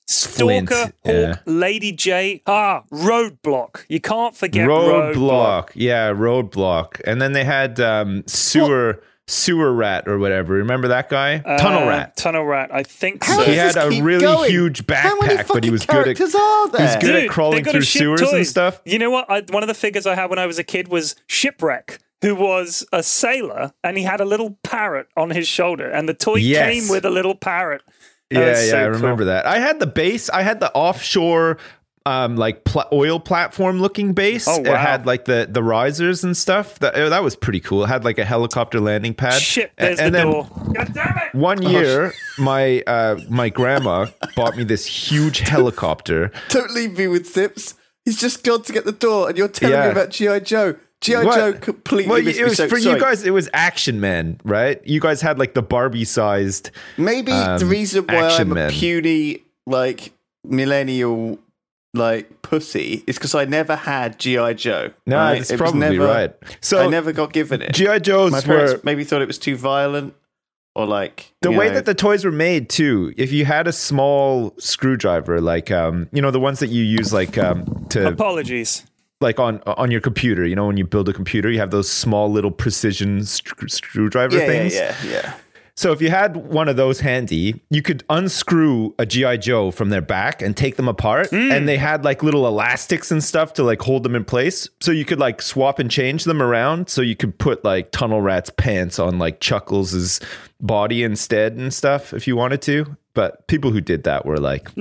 S2: Flint,
S1: Stalker,
S2: yeah.
S1: Hawk, Lady Jaye, ah, Roadblock. You can't forget Roadblock.
S2: roadblock. Yeah, roadblock. And then they had um, sewer sewer rat or whatever. Remember that guy? Tunnel
S1: Uh,
S2: rat.
S1: Tunnel Rat. I think so.
S2: He had a really
S3: going?
S2: huge backpack, but he was good at-
S3: characters are there?
S2: he was good at crawling
S1: they gotta
S2: through
S1: ship
S2: sewers and stuff.
S1: You know what? I, one of the figures I had when I was a kid was Shipwreck, who was a sailor and he had a little parrot on his shoulder, and the toy
S2: Yes.
S1: came with a little parrot. That
S2: Yeah, yeah,
S1: so
S2: I
S1: cool.
S2: remember that. I had the base. I had the offshore, um, like pl- oil platform looking base.
S1: Oh,
S2: It had like the the risers and stuff. That uh, that was pretty cool. It had like a helicopter landing pad.
S1: Shit, there's
S2: and
S1: the
S2: then
S1: door. God damn it!
S2: One year, my uh, my grandma bought me this huge [LAUGHS] helicopter.
S3: Don't leave me with Sips. He's just gone to get the door, and you're telling
S2: Yeah.
S3: me about GI Joe. GI
S2: What?
S3: Joe completely
S2: Well,
S3: missed
S2: it
S3: me.
S2: was
S3: So-
S2: for
S3: sorry.
S2: you guys. It was Action Man, right? You guys had like the Barbie sized.
S3: Maybe
S2: um,
S3: the reason why
S2: Action
S3: I'm
S2: Men.
S3: a puny, like millennial, like pussy is because I never had GI Joe.
S2: No,
S3: right?
S2: that's
S3: It
S2: probably
S3: never-
S2: right. So
S3: I never got given it.
S2: GI Joes
S3: My parents
S2: were
S3: maybe thought it was too violent, or like
S2: the way
S3: know-
S2: that the toys were made too. If you had a small screwdriver, like um, you know, the ones that you use like um to
S1: Apologies.
S2: Like on on your computer. You know, when you build a computer, you have those small little precision sc- screwdriver
S3: yeah,
S2: things.
S3: yeah, yeah, yeah.
S2: So if you had one of those handy, you could unscrew a GI Joe from their back and take them apart, hmm. and they had like little elastics and stuff to like hold them in place. So you could like swap and change them around. So you could put like Tunnel Rat's pants on like Chuckles's body instead and stuff if you wanted to. But people who did that were like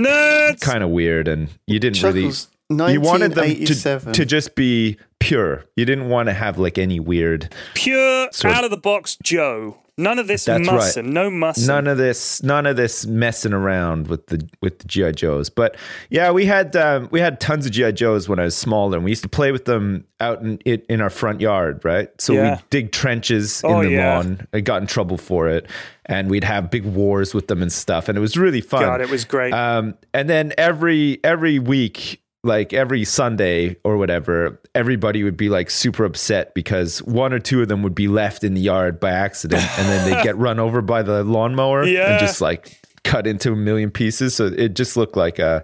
S2: kind of weird, and you didn't
S3: Chuckles,
S2: really. You wanted them to,
S3: 1987.
S2: to just be pure. You didn't want to have like any weird
S1: Pure
S2: Sort
S1: out of the box Joe. None of this
S2: That's
S1: mussin.
S2: right.
S1: No mussin.
S2: none of this none of this messing around with the with the gi joes but yeah we had um, we had tons of gi joes when i was smaller and we used to play with them out in it in our front yard right so
S1: Yeah.
S2: we'd dig trenches
S1: Oh,
S2: in the
S1: yeah.
S2: lawn i got in trouble for it and we'd have big wars with them and stuff and it was really fun
S1: God, it was great.
S2: um, and then every every week, like every Sunday or whatever, everybody would be like super upset because one or two of them would be left in the yard by accident, and then they'd get [LAUGHS] run over by the lawnmower
S1: Yeah.
S2: and just like cut into a million pieces. So it just looked like a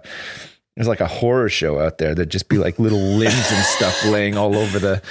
S2: it was like a horror show out there. There'd just be like little limbs and stuff laying all over the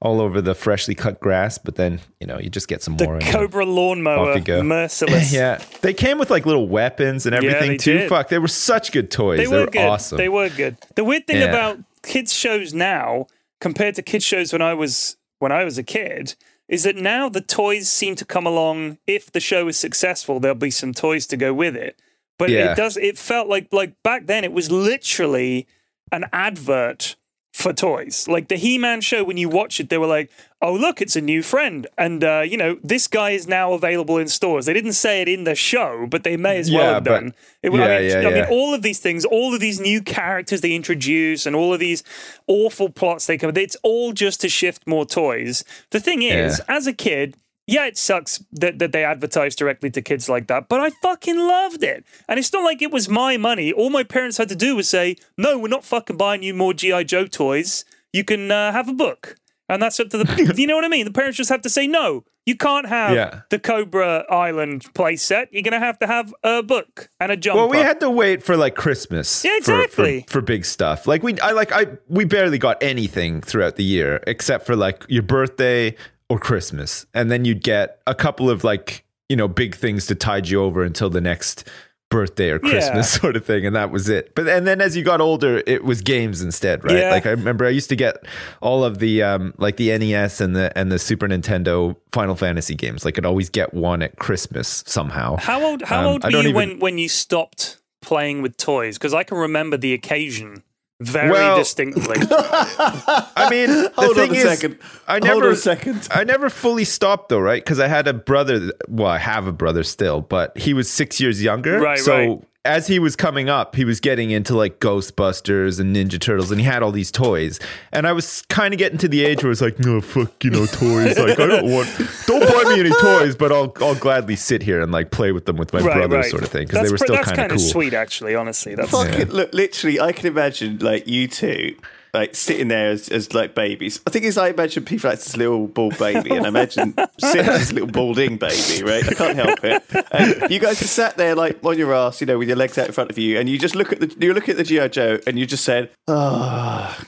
S2: all over the freshly cut grass. But then you know you just get some
S1: the
S2: more. and
S1: Cobra lawnmower,
S2: you go.
S1: merciless. [LAUGHS]
S2: yeah, they came with like little weapons and everything
S1: they
S2: too.
S1: did.
S2: Fuck, they were such good toys.
S1: They
S2: They,
S1: were
S2: were,
S1: good.
S2: awesome.
S1: They were good. The weird thing
S2: Yeah.
S1: about kids shows now compared to kids shows when I was when I was a kid is that now the toys seem to come along. If the show is successful, there'll be some toys to go with it. But
S2: Yeah.
S1: it does. It felt like like back then it was literally an advert for toys. Like the He-Man show, when you watch it, they were like, "Oh, look, it's a new friend," and uh, you know, this guy is now available in stores. They didn't say it in the show, but they may as well
S2: Yeah,
S1: have done. It, I, mean,
S2: yeah,
S1: I mean, all of these things, all of these new characters they introduce, and all of these awful plots they come. It's all just to shift more toys. The thing is, as a kid. Yeah, it sucks that, that they advertise directly to kids like that, but I fucking loved it. And it's not like it was my money. All my parents had to do was say, no, we're not fucking buying you more G.I. Joe toys. You can uh, have a book. And that's up to the. [LAUGHS] you know what I mean? The parents just have to say, no, you can't have
S2: Yeah.
S1: the Cobra Island playset. You're going to have to have a book and a jumper.
S2: well, we had to wait for like Christmas.
S1: Yeah,
S2: for-
S1: exactly.
S2: For, for, big stuff. Like we, I like I we barely got anything throughout the year except for like your birthday or Christmas, and then you'd get a couple of like you know big things to tide you over until the next birthday or Christmas
S1: Yeah. [LAUGHS]
S2: sort of thing, and that was it. But and then as you got older, it was games instead, right?
S1: Yeah.
S2: Like I remember I used to get all of the um like the NES and the and the Super Nintendo Final Fantasy games. Like I'd always get one at Christmas somehow.
S1: How old? How
S2: Um,
S1: old were you
S2: even-
S1: when when you stopped playing with toys? Because I can remember the occasion very
S2: Well-
S1: distinctly. [LAUGHS]
S2: I mean, the
S3: Hold on
S2: thing
S3: a
S2: is,
S3: second.
S2: I
S3: Hold
S2: never,
S3: on a second.
S2: I never fully stopped though, right? Because I had a brother. Well, I have a brother still, but he was six years younger.
S1: Right,
S2: so
S1: right.
S2: As he was coming up, he was getting into like Ghostbusters and Ninja Turtles, and he had all these toys. And I was kind of getting to the age where it's like, no, fuck, you know, toys. Like, I don't [LAUGHS] want, don't buy me any toys, but I'll, I'll gladly sit here and like play with them with my
S1: right,
S2: brother,
S1: right.
S2: sort of thing, because
S1: That's
S2: they were still kind of cool.
S1: sweet, actually. Honestly, that's
S3: Fucking look, literally, I can imagine like you two. Like sitting there as, as like babies. I think it's I imagine people like this little bald baby, and I imagine sitting as this little balding baby, right? I can't help it. And you guys are sat there like on your ass, you know, with your legs out in front of you, and you just look at the you look at the GI Joe, and you just said, "Ah,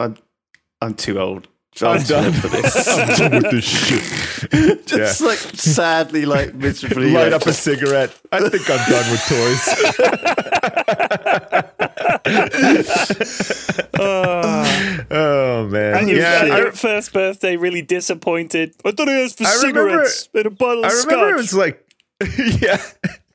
S3: I'm I'm too old. I'm done for this." [LAUGHS]
S2: I'm done with this shit. [LAUGHS]
S3: just like sadly, like miserably,
S2: Light
S3: like,
S2: up a cigarette. I think I'm done with toys. [LAUGHS] oh man!
S1: And
S2: yeah, I,
S1: your first birthday, really disappointed. I thought it was for
S2: I remember-
S1: cigarettes and a bottle of
S2: I remember it was like, [LAUGHS] yeah,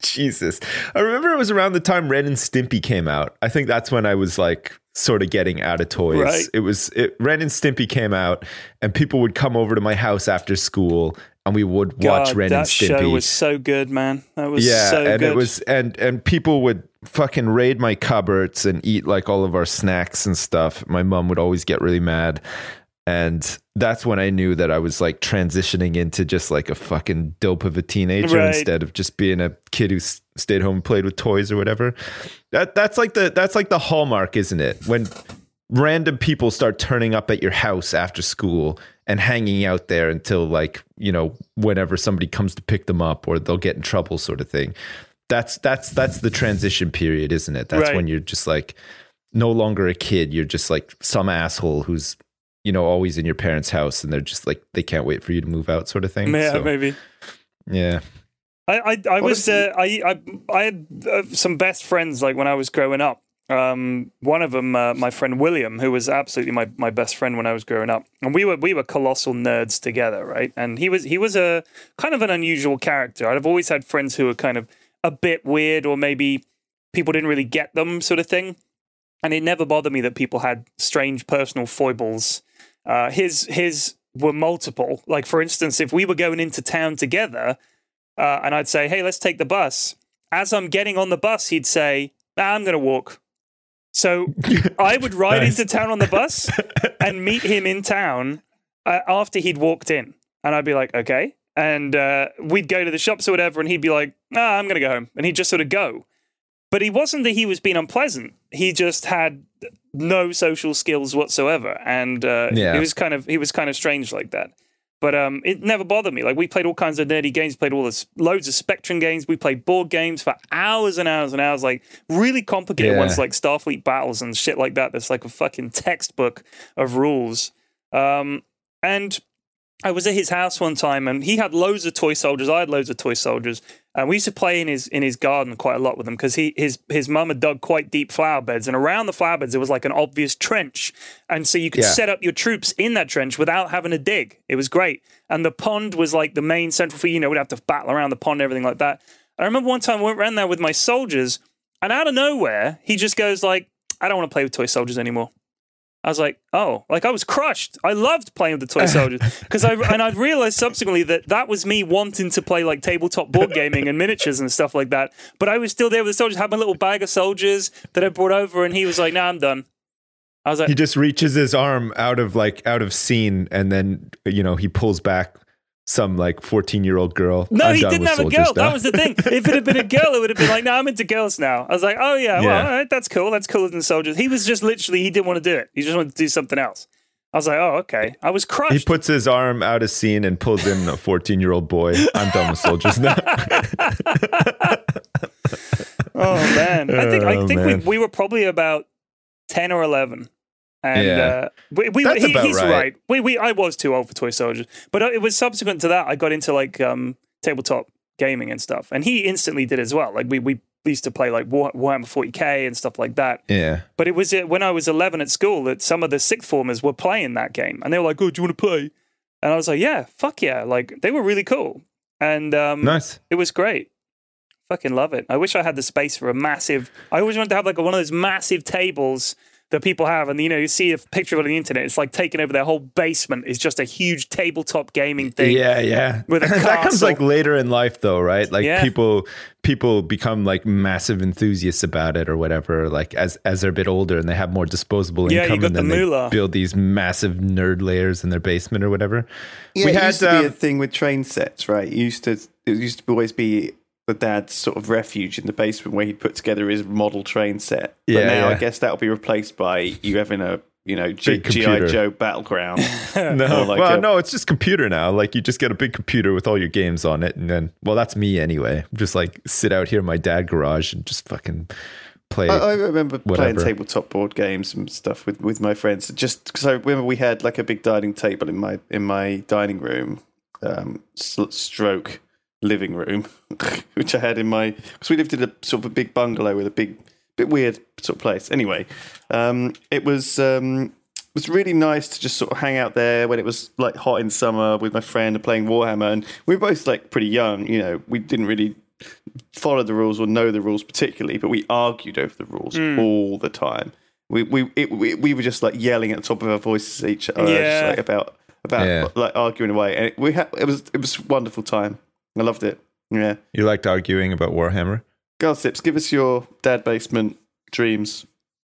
S2: Jesus. I remember it was around the time Ren and Stimpy came out. I think that's when I was like sort of getting out of toys.
S1: Right.
S2: It was it, Ren and Stimpy came out, and people would come over to my house after school, and we would watch
S1: God,
S2: Ren
S1: that
S2: and Stimpy.
S1: That show was so good, man. That was
S2: yeah,
S1: so
S2: and
S1: good.
S2: it was and and people would fucking raid my cupboards and eat like all of our snacks and stuff. My mom would always get really mad. And that's when I knew that I was like transitioning into just like a fucking dope of a teenager
S1: Right.
S2: instead of just being a kid who s- stayed home and played with toys or whatever. That that's like the that's like the hallmark, isn't it? When random people start turning up at your house after school and hanging out there until like you know whenever somebody comes to pick them up or they'll get in trouble sort of thing that's that's that's the transition period isn't it that's
S1: Right.
S2: when you're just like no longer a kid you're just like some asshole who's you know always in your parents house and they're just like they can't wait for you to move out sort of thing
S1: yeah,
S2: So,
S1: maybe.
S2: yeah
S1: I I, I was uh, I, I I had uh, some best friends like when I was growing up. Um, one of them, uh, my friend William, who was absolutely my, my best friend when I was growing up, and we were we were colossal nerds together, right? And he was he was a kind of an unusual character. I've always had friends who were kind of a bit weird, or maybe people didn't really get them, sort of thing. And it never bothered me that people had strange personal foibles. Uh, his his were multiple. Like for instance, if we were going into town together, uh, and I'd say, "Hey, let's take the bus." As I'm getting on the bus, he'd say, nah, "I'm going to walk." So [LAUGHS] I would ride
S2: Nice.
S1: into town on the bus and meet him in town uh, after he'd walked in, and I'd be like, "Okay." And uh, we'd go to the shops or whatever, and he'd be like, "Ah, I'm going to go home," and he'd just sort of go. But he wasn't that he was being unpleasant. He just had no social skills whatsoever, and uh,
S2: Yeah.
S1: he was kind of he was kind of strange like that. But um, it never bothered me. Like we played all kinds of nerdy games, played all this loads of Spectrum games. We played board games for hours and hours and hours, like really complicated
S2: Yeah.
S1: ones like Starfleet battles and shit like that. That's like a fucking textbook of rules. Um, and I was at his house one time, and he had loads of toy soldiers. I had loads of toy soldiers, and we used to play in his in his garden quite a lot with them because he his his mum had dug quite deep flower beds, and around the flower beds there was like an obvious trench, and so you could
S2: Yeah.
S1: set up your troops in that trench without having to dig. It was great, and the pond was like the main central for you know we'd have to battle around the pond and everything like that. I remember one time I went around there with my soldiers, and out of nowhere he just goes like, "I don't want to play with toy soldiers anymore." I was like, oh, like I was crushed. I loved playing with the toy soldiers [LAUGHS] because I and I realized subsequently that that was me wanting to play like tabletop board [LAUGHS] gaming and miniatures and stuff like that. But I was still there with the soldiers, had my little bag of soldiers that I brought over, and he was like, "No, I'm done." I was like,
S2: He just reaches his arm out of like out of scene, and then you know he pulls back some like fourteen year old girl.
S1: No,
S2: I'm
S1: he didn't have a girl.
S2: now.
S1: That was the thing. If it had been a [LAUGHS] girl, it would have been like, no, I'm into girls now. I was like, oh yeah, well, all right, that's cool. That's cooler than soldiers. He was just literally, he didn't want to do it. He just wanted to do something else. I was like, oh, okay. I was crushed.
S2: he puts his arm out of scene and pulls in a fourteen year old boy. I'm done with soldiers now. [LAUGHS]
S1: oh man, I think I
S2: Oh,
S1: think we, we were probably about ten or eleven. And
S2: Yeah.
S1: uh, we, we,
S2: That's
S1: he, he's
S2: right.
S1: right. We, we, I was too old for toy soldiers, but uh, it was subsequent to that I got into like um, tabletop gaming and stuff, and he instantly did as well. Like we we used to play like War, Warhammer 40k and stuff like that.
S2: yeah,
S1: But it was uh, when I was 11 at school that some of the sixth formers were playing that game, and they were like, "Oh, do you want to play?" And I was like, "Yeah, fuck yeah!" Like they were really cool, and um,
S2: nice.
S1: it was great. Fucking love it. I wish I had the space for a massive. I always wanted to have like one of those massive tables that people have, and you know, you see a picture of it on the internet. It's like taking over their whole basement. It's just a huge tabletop gaming thing.
S2: Yeah, yeah.
S1: With a [LAUGHS]
S2: that comes like later in life, though, right? Like
S1: Yeah.
S2: people, people become like massive enthusiasts about it, or whatever. Like as as they're a bit older and they have more disposable
S1: Yeah, you
S2: income,
S1: got
S2: and
S1: the
S2: then they
S1: moolah.
S2: build these massive nerd layers in their basement or whatever.
S3: Yeah,
S2: we
S3: it
S2: had
S3: used to be a
S2: um,
S3: thing with train sets, right? It used to it used to always be the dad's sort of refuge in the basement where he'd put together his model train set. But
S2: Yeah,
S3: now I guess that'll be replaced by you having a you know G- GI. Joe battleground. [LAUGHS]
S2: no,
S3: like
S2: well,
S3: a-
S2: no, it's just computer now. Like you just get a big computer with all your games on it, and then, well, that's me anyway. Just like sit out here in my dad garage and just fucking play.
S3: I, I remember playing tabletop board games and stuff with, with my friends. Just because I remember we had like a big dining table in my in my dining room, um, stroke living room, [LAUGHS] which I had in my because we lived in a sort of a big bungalow with a big bit weird sort of place. Anyway, um, it was. Um, it was really nice to just sort of hang out there when it was like hot in summer with my friend and playing Warhammer. And we were both like pretty young, you know, we didn't really follow the rules or know the rules particularly, but we argued over the rules all the time. We we, it, we we were just like yelling at the top of our voices at each other just, like, about about
S2: Yeah.
S3: like arguing away, and it, we had it was it was a wonderful time. I loved it. Yeah,
S2: you liked arguing about Warhammer?
S3: Go Sips, give us your dad basement dreams.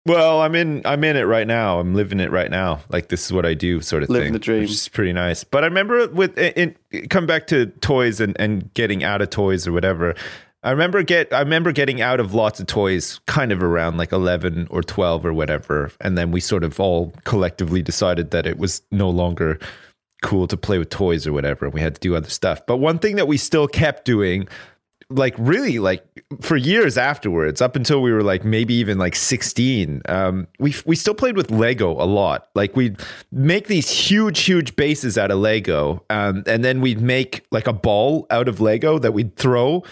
S2: Well, I'm in. I'm in it right now. I'm living it right now. Like this is what I do, sort of
S3: Living
S2: thing.
S3: the dream.
S2: which is pretty nice. But I remember with in, in come back to toys and and getting out of toys or whatever. I remember get I remember getting out of lots of toys kind of around like 11 or 12 or whatever and then we sort of all collectively decided that it was no longer cool to play with toys or whatever and we had to do other stuff. But one thing that we still kept doing like really like for years afterwards, up until we were like maybe even like 16, um, we we still played with Lego a lot. Like we'd make these huge, huge bases out of Lego, um, and then we'd make like a ball out of Lego that we'd throw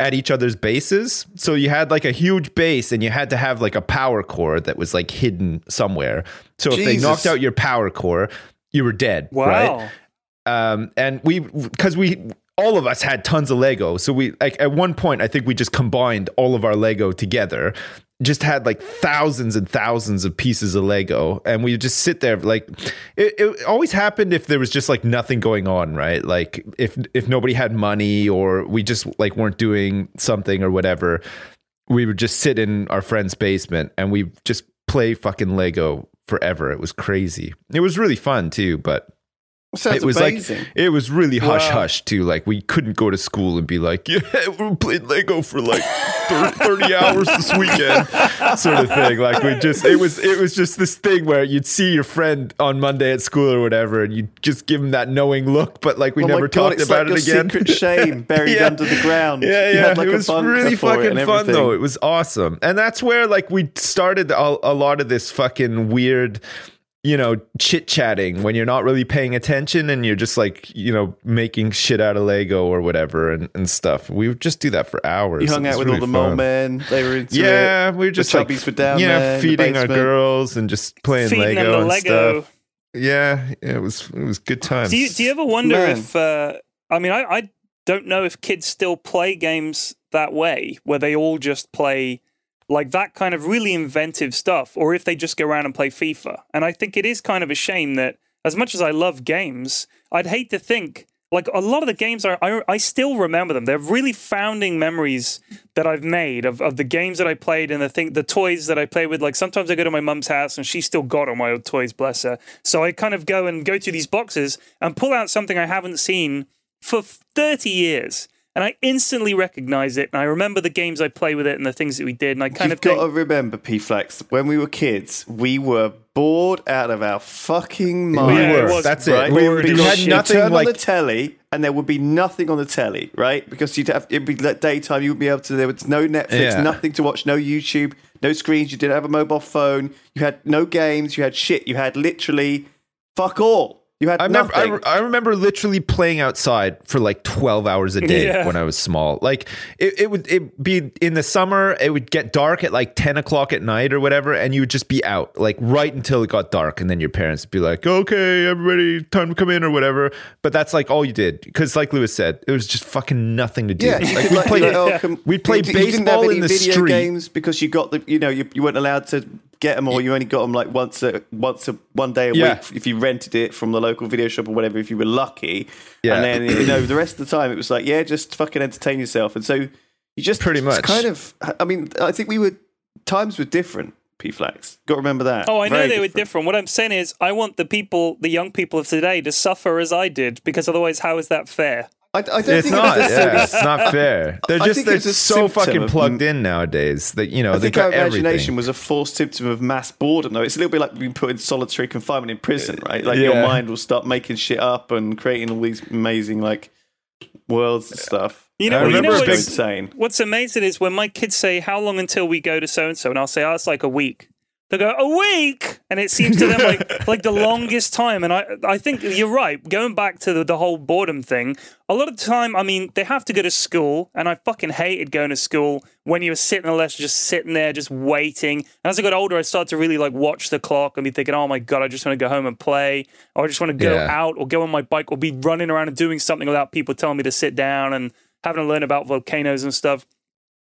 S2: at each other's bases. So you had like a huge base and you had to have like a power core that was like hidden somewhere. So if they knocked out your power core, you were dead. Right? Um, and we because we all of us had tons of Lego, so we like at one point I think we just combined all of our Lego together, just had like thousands and thousands of pieces of Lego, and we would just sit there like it, it always happened if there was just like nothing going on, right? Like if if nobody had money or we just like weren't doing something or whatever, we would just sit in our friend's basement and we just play fucking Lego forever. It was crazy. It was really fun too, but
S3: Sounds
S2: it was
S3: amazing.
S2: like it was really hush
S1: Wow.
S2: hush too. Like we couldn't go to school and be like, yeah, we played Lego for like 30, [LAUGHS] 30 hours this weekend, sort of thing. Like we just it was it was just this thing where you'd see your friend on Monday at school or whatever, and you just give him that knowing look, but like we
S3: Oh
S2: never
S3: God,
S2: talked about
S3: like
S2: it again.
S3: Secret shame [LAUGHS] buried
S2: Yeah.
S3: under the ground.
S2: Yeah, yeah,
S3: like,
S2: it was really fucking fun though. It was awesome, and that's where like we started a, a lot of this fucking weird, you know, chit chatting when you're not really paying attention and you're just like you know making shit out of Lego or whatever and, and stuff. We would just do that for hours.
S3: You hung out with
S2: really
S3: all the
S2: fun.
S3: mole men. They were into
S2: Yeah,
S3: it.
S2: we were just
S3: the
S2: like
S3: chubbies were down
S2: yeah,
S3: there. in the
S2: feeding our girls and just playing
S1: Feeding
S2: Lego
S1: the
S2: and
S1: Lego.
S2: stuff. Yeah, it was it was good times.
S1: Do you, do you ever wonder
S3: Man.
S1: if? Uh, I mean, I, I don't know if kids still play games that way, where they all just play like that kind of really inventive stuff, or if they just go around and play FIFA. And I think it is kind of a shame that, as much as I love games, I'd hate to think like a lot of the games are I, I still remember them. They're really founding memories that I've made of, of the games that I played and the thing the toys that I play with. Like sometimes I go to my mum's house and she's still got all my old toys, bless her. So I kind of go and go through these boxes and pull out something I haven't seen for 30 years. And I instantly recognize it, and I remember the games I play with it and the things that we did, and I kind
S3: You've
S1: of think,
S3: got to remember, P Flax, when we were kids, we were bored out of our fucking
S2: we
S3: minds.
S1: Yeah, it
S2: were.
S1: was
S2: That's
S3: right?
S2: it. We,
S1: boring
S2: we
S1: as
S2: had nothing
S3: turn
S2: like
S3: on the telly, and there would be nothing on the telly, right? Because you'd have it'd be like daytime. You would be able to. There was no Netflix,
S2: Yeah.
S3: nothing to watch, no YouTube, no screens. You didn't have a mobile phone. You had no games. You had shit. You had literally fuck all. You had
S2: I remember, I, re- I remember literally playing outside for like 12 hours a day [LAUGHS]
S1: Yeah.
S2: when I was small. Like it, it would it be in the summer, it would get dark at like 10 o'clock at night or whatever, and you would just be out like right until it got dark. And then your parents would be like, okay, everybody, time to come in or whatever. But that's like all you did. Because, like Lewis said, it was just fucking nothing to do.
S3: Yeah,
S2: like, we played,
S3: you know, com-
S2: we'd play
S3: you didn't have
S2: baseball
S3: any
S2: in the
S3: video
S2: street.
S3: games because you got the you know you, you weren't allowed to get them or you only got them like once a once a one day a
S2: Yeah.
S3: week if you rented it from the local video shop or whatever if you were lucky.
S2: Yeah.
S3: And then you know the rest of the time it was like yeah just fucking entertain yourself and so you just
S2: Pretty much.
S3: kind of I mean I think we were times were different. P Flax, got to remember that.
S1: Oh, I know
S3: Very
S1: they were different. What I'm saying is, I want the people, the young people of today, to suffer as I did, because otherwise, how is that fair?
S3: I, I don't
S2: It's
S3: think
S2: not.
S3: it's
S2: Yeah, it's not [LAUGHS] fair. They're just they're
S3: it's
S2: so
S3: symptom
S2: fucking
S3: of-
S2: plugged in nowadays that you know
S3: I
S2: they
S3: think our
S2: got everything.
S3: was a false symptom of mass boredom, though. It's a little bit like being put in solitary confinement in prison, right? Like your mind will start making shit up and creating all these amazing like worlds and stuff.
S1: You know,
S2: I
S1: you know
S2: remember a
S1: what's,
S2: big-
S3: insane.
S1: what's amazing is when my kids say, "How long until we go to so and so?" and I'll say, "Oh, it's like a week." They go a week, and it seems to them like [LAUGHS] like the longest time. And I I think you're right. Going back to the, the whole boredom thing, a lot of the time, I mean, they have to go to school, and I fucking hated going to school when you were sitting in the lesson, just sitting there, just waiting. And as I got older, I started to really like watch the clock and be thinking, "Oh my god, I just want to go home and play, or I just want to go
S2: Yeah.
S1: out or go on my bike or be running around and doing something without people telling me to sit down and having to learn about volcanoes and stuff."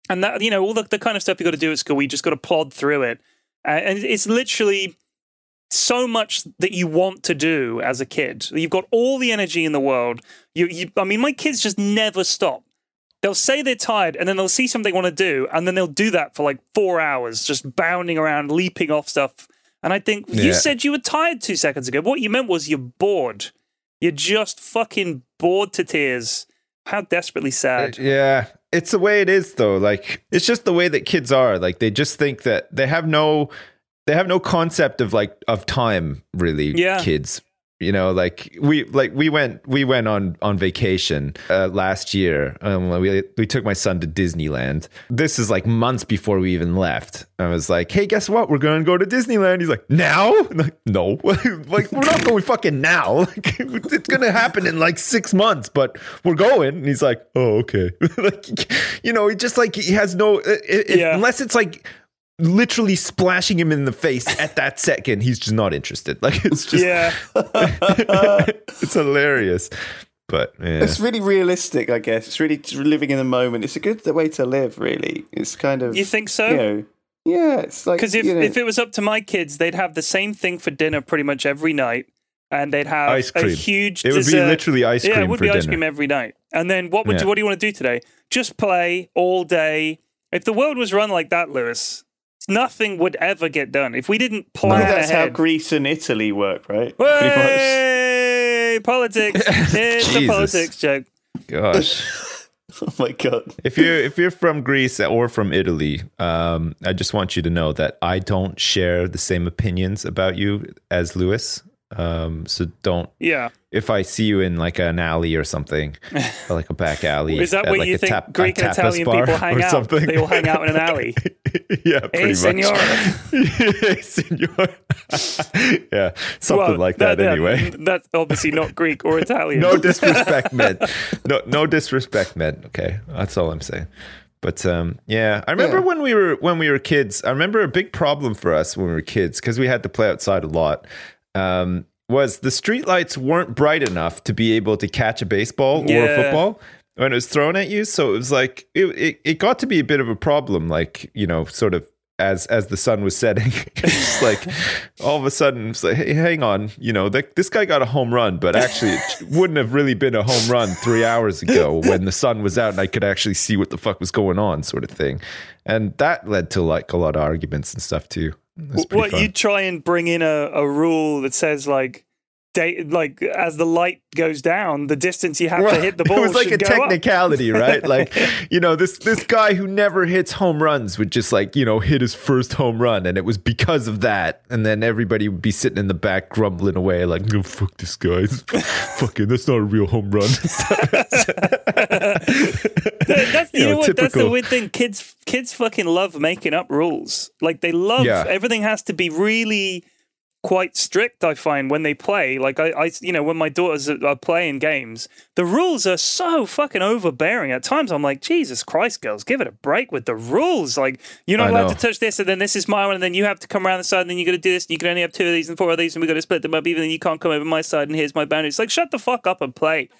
S1: and that you know all the, the kind of stuff you got to do at school we just got to plod through it Uh, and it's literally so much that you want to do as a kid. You've got all the energy in the world. You, you i mean my kids just never stop. They'll say they're tired and then they'll see something they want to do and then they'll do that for like four hours just bounding around leaping off stuff. And i think you said you were tired two seconds ago. What you meant was you're bored. You're just fucking bored to tears. How desperately sad.
S2: Yeah, it's the way it is though. Like it's just the way that kids are. Like they just think that they have no they have no concept of like of time really
S1: Yeah.
S2: kids. You know, like we like we went we went on on vacation uh, last year. Um, we we took my son to Disneyland. This is like months before we even left. I was like, "Hey, guess what? We're going to go to Disneyland." He's like, "Now?" [LAUGHS] I'm like, no, [LAUGHS] like we're not going fucking now. [LAUGHS] Like, it's gonna happen in like six months, but we're going. And he's like, "Oh, okay." like, you know, he just like he has no it, it-
S1: Yeah.
S2: unless it's like literally splashing him in the face at that second he's just not interested like it's just
S1: yeah. [LAUGHS]
S2: it's hilarious but yeah.
S3: It's really realistic, I guess. It's really living in the moment. It's a good way to live, really. It's kind of
S1: You think so?
S3: You know, yeah, it's like
S1: Because if,
S3: you know,
S1: if it was up to my kids, they'd have the same thing for dinner pretty much every night, and they'd have
S2: Ice
S1: a
S2: cream.
S1: huge.
S2: It would be literally ice cream.
S1: Yeah, it would
S2: for
S1: be ice
S2: dinner.
S1: cream every night. And then what would
S2: Yeah.
S1: you, what do you want to do today? Just play all day. If the world was run like that, Lewis, nothing would ever get done. If we didn't
S3: I
S1: plan
S3: think that's how. Greece and Italy work, right? Pretty much.
S1: Hey, [LAUGHS] politics! It's a [LAUGHS] politics joke.
S2: gosh [LAUGHS]
S3: Oh my god.
S2: if you're if you're from greece or from italy um i just want you to know that i don't share the same opinions about you as lewis um so don't
S1: Yeah,
S2: if i see you in like an alley or something [LAUGHS] or like a back alley
S1: is that
S2: at,
S1: where
S2: like
S1: you think
S2: tap-
S1: Greek and Italian people [LAUGHS] hang out?
S2: something.
S1: They all hang out in an alley. [LAUGHS]
S2: yeah pretty
S1: Hey,
S2: much
S1: senor.
S2: hey, senor. yeah, something
S1: Well,
S2: like that, anyway.
S1: That's obviously not Greek or Italian.
S2: No disrespect meant. No, no disrespect meant. Okay, that's all I'm saying. But um, yeah, I remember
S3: Yeah.
S2: when we were when we were kids. I remember a big problem for us when we were kids because we had to play outside a lot. Um, was the streetlights weren't bright enough to be able to catch a baseball or a football when it was thrown at you. So it was like it, it, it got to be a bit of a problem. Like you know, sort of as as the sun was setting, [LAUGHS] it's like all of a sudden it's like, hey, hang on, you know, th- this guy got a home run, but actually it [LAUGHS] wouldn't have really been a home run three hours ago when the sun was out and I could actually see what the fuck was going on, sort of thing. And that led to like a lot of arguments and stuff too. Was
S1: what you try and bring in a, a rule that says like date like as the light goes down the distance you have
S2: Well,
S1: to hit the [LAUGHS] ball
S2: It was like a technicality, right? Like, [LAUGHS] you know, this this guy who never hits home runs would just like, you know, hit his first home run, and it was because of that. And then everybody would be sitting in the back grumbling away, like, "No, fuck this guy, [LAUGHS] fucking, that's not a real home run."
S1: that's you,
S2: You
S1: know,
S2: know,
S1: what that's the weird thing kids kids fucking love making up rules like they love
S2: Yeah.
S1: everything has to be really quite strict i find when they play like I, I you know when my daughters are are playing games the rules are so fucking overbearing at times i'm like jesus christ girls give it a break with the rules like you're not
S2: I
S1: allowed
S2: know.
S1: to touch this and then this is my one and then you have to come around the side and then you got to do this and you can only have two of these and four of these and we got to split them up even then you can't come over my side and here's my boundaries like shut the fuck up and play [LAUGHS]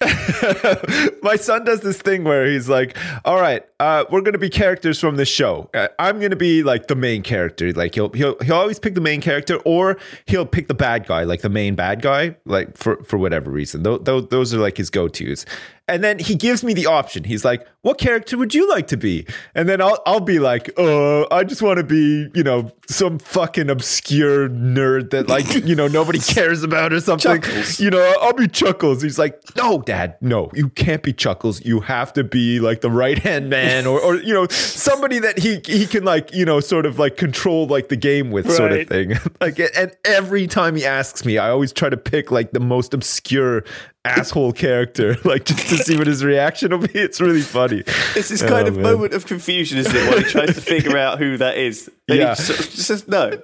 S2: My son does this thing where he's like, "All right, uh, we're gonna be characters from this show. Uh, I'm gonna be like the main character. Like he'll he'll he'll always pick the main character, or he'll pick the bad guy, like the main bad guy, like for for whatever reason. Those those, those are like his go tos. And then he gives me the option. He's like, "What character would you like to be?" And then I'll I'll be like, "Uh, I just want to be, you know, some fucking obscure nerd that like, [LAUGHS] you know, nobody cares about or something.
S3: Chuckles.
S2: You know, I'll be Chuckles." He's like, "No, Dad, no, you can't be Chuckles. You have to be like the right hand man, or or you know, somebody that he he can like, you know, sort of like control like the game with, sort of thing. [LAUGHS] like, and every time he asks me, I always try to pick like the most obscure." Asshole character [LAUGHS] like just to see what his reaction will be it's really funny
S3: It's this kind
S2: Oh,
S3: of
S2: man.
S3: moment of confusion, isn't it? While he tries to [LAUGHS] figure out who that is. Then
S2: Yeah.
S3: he just, just says, no.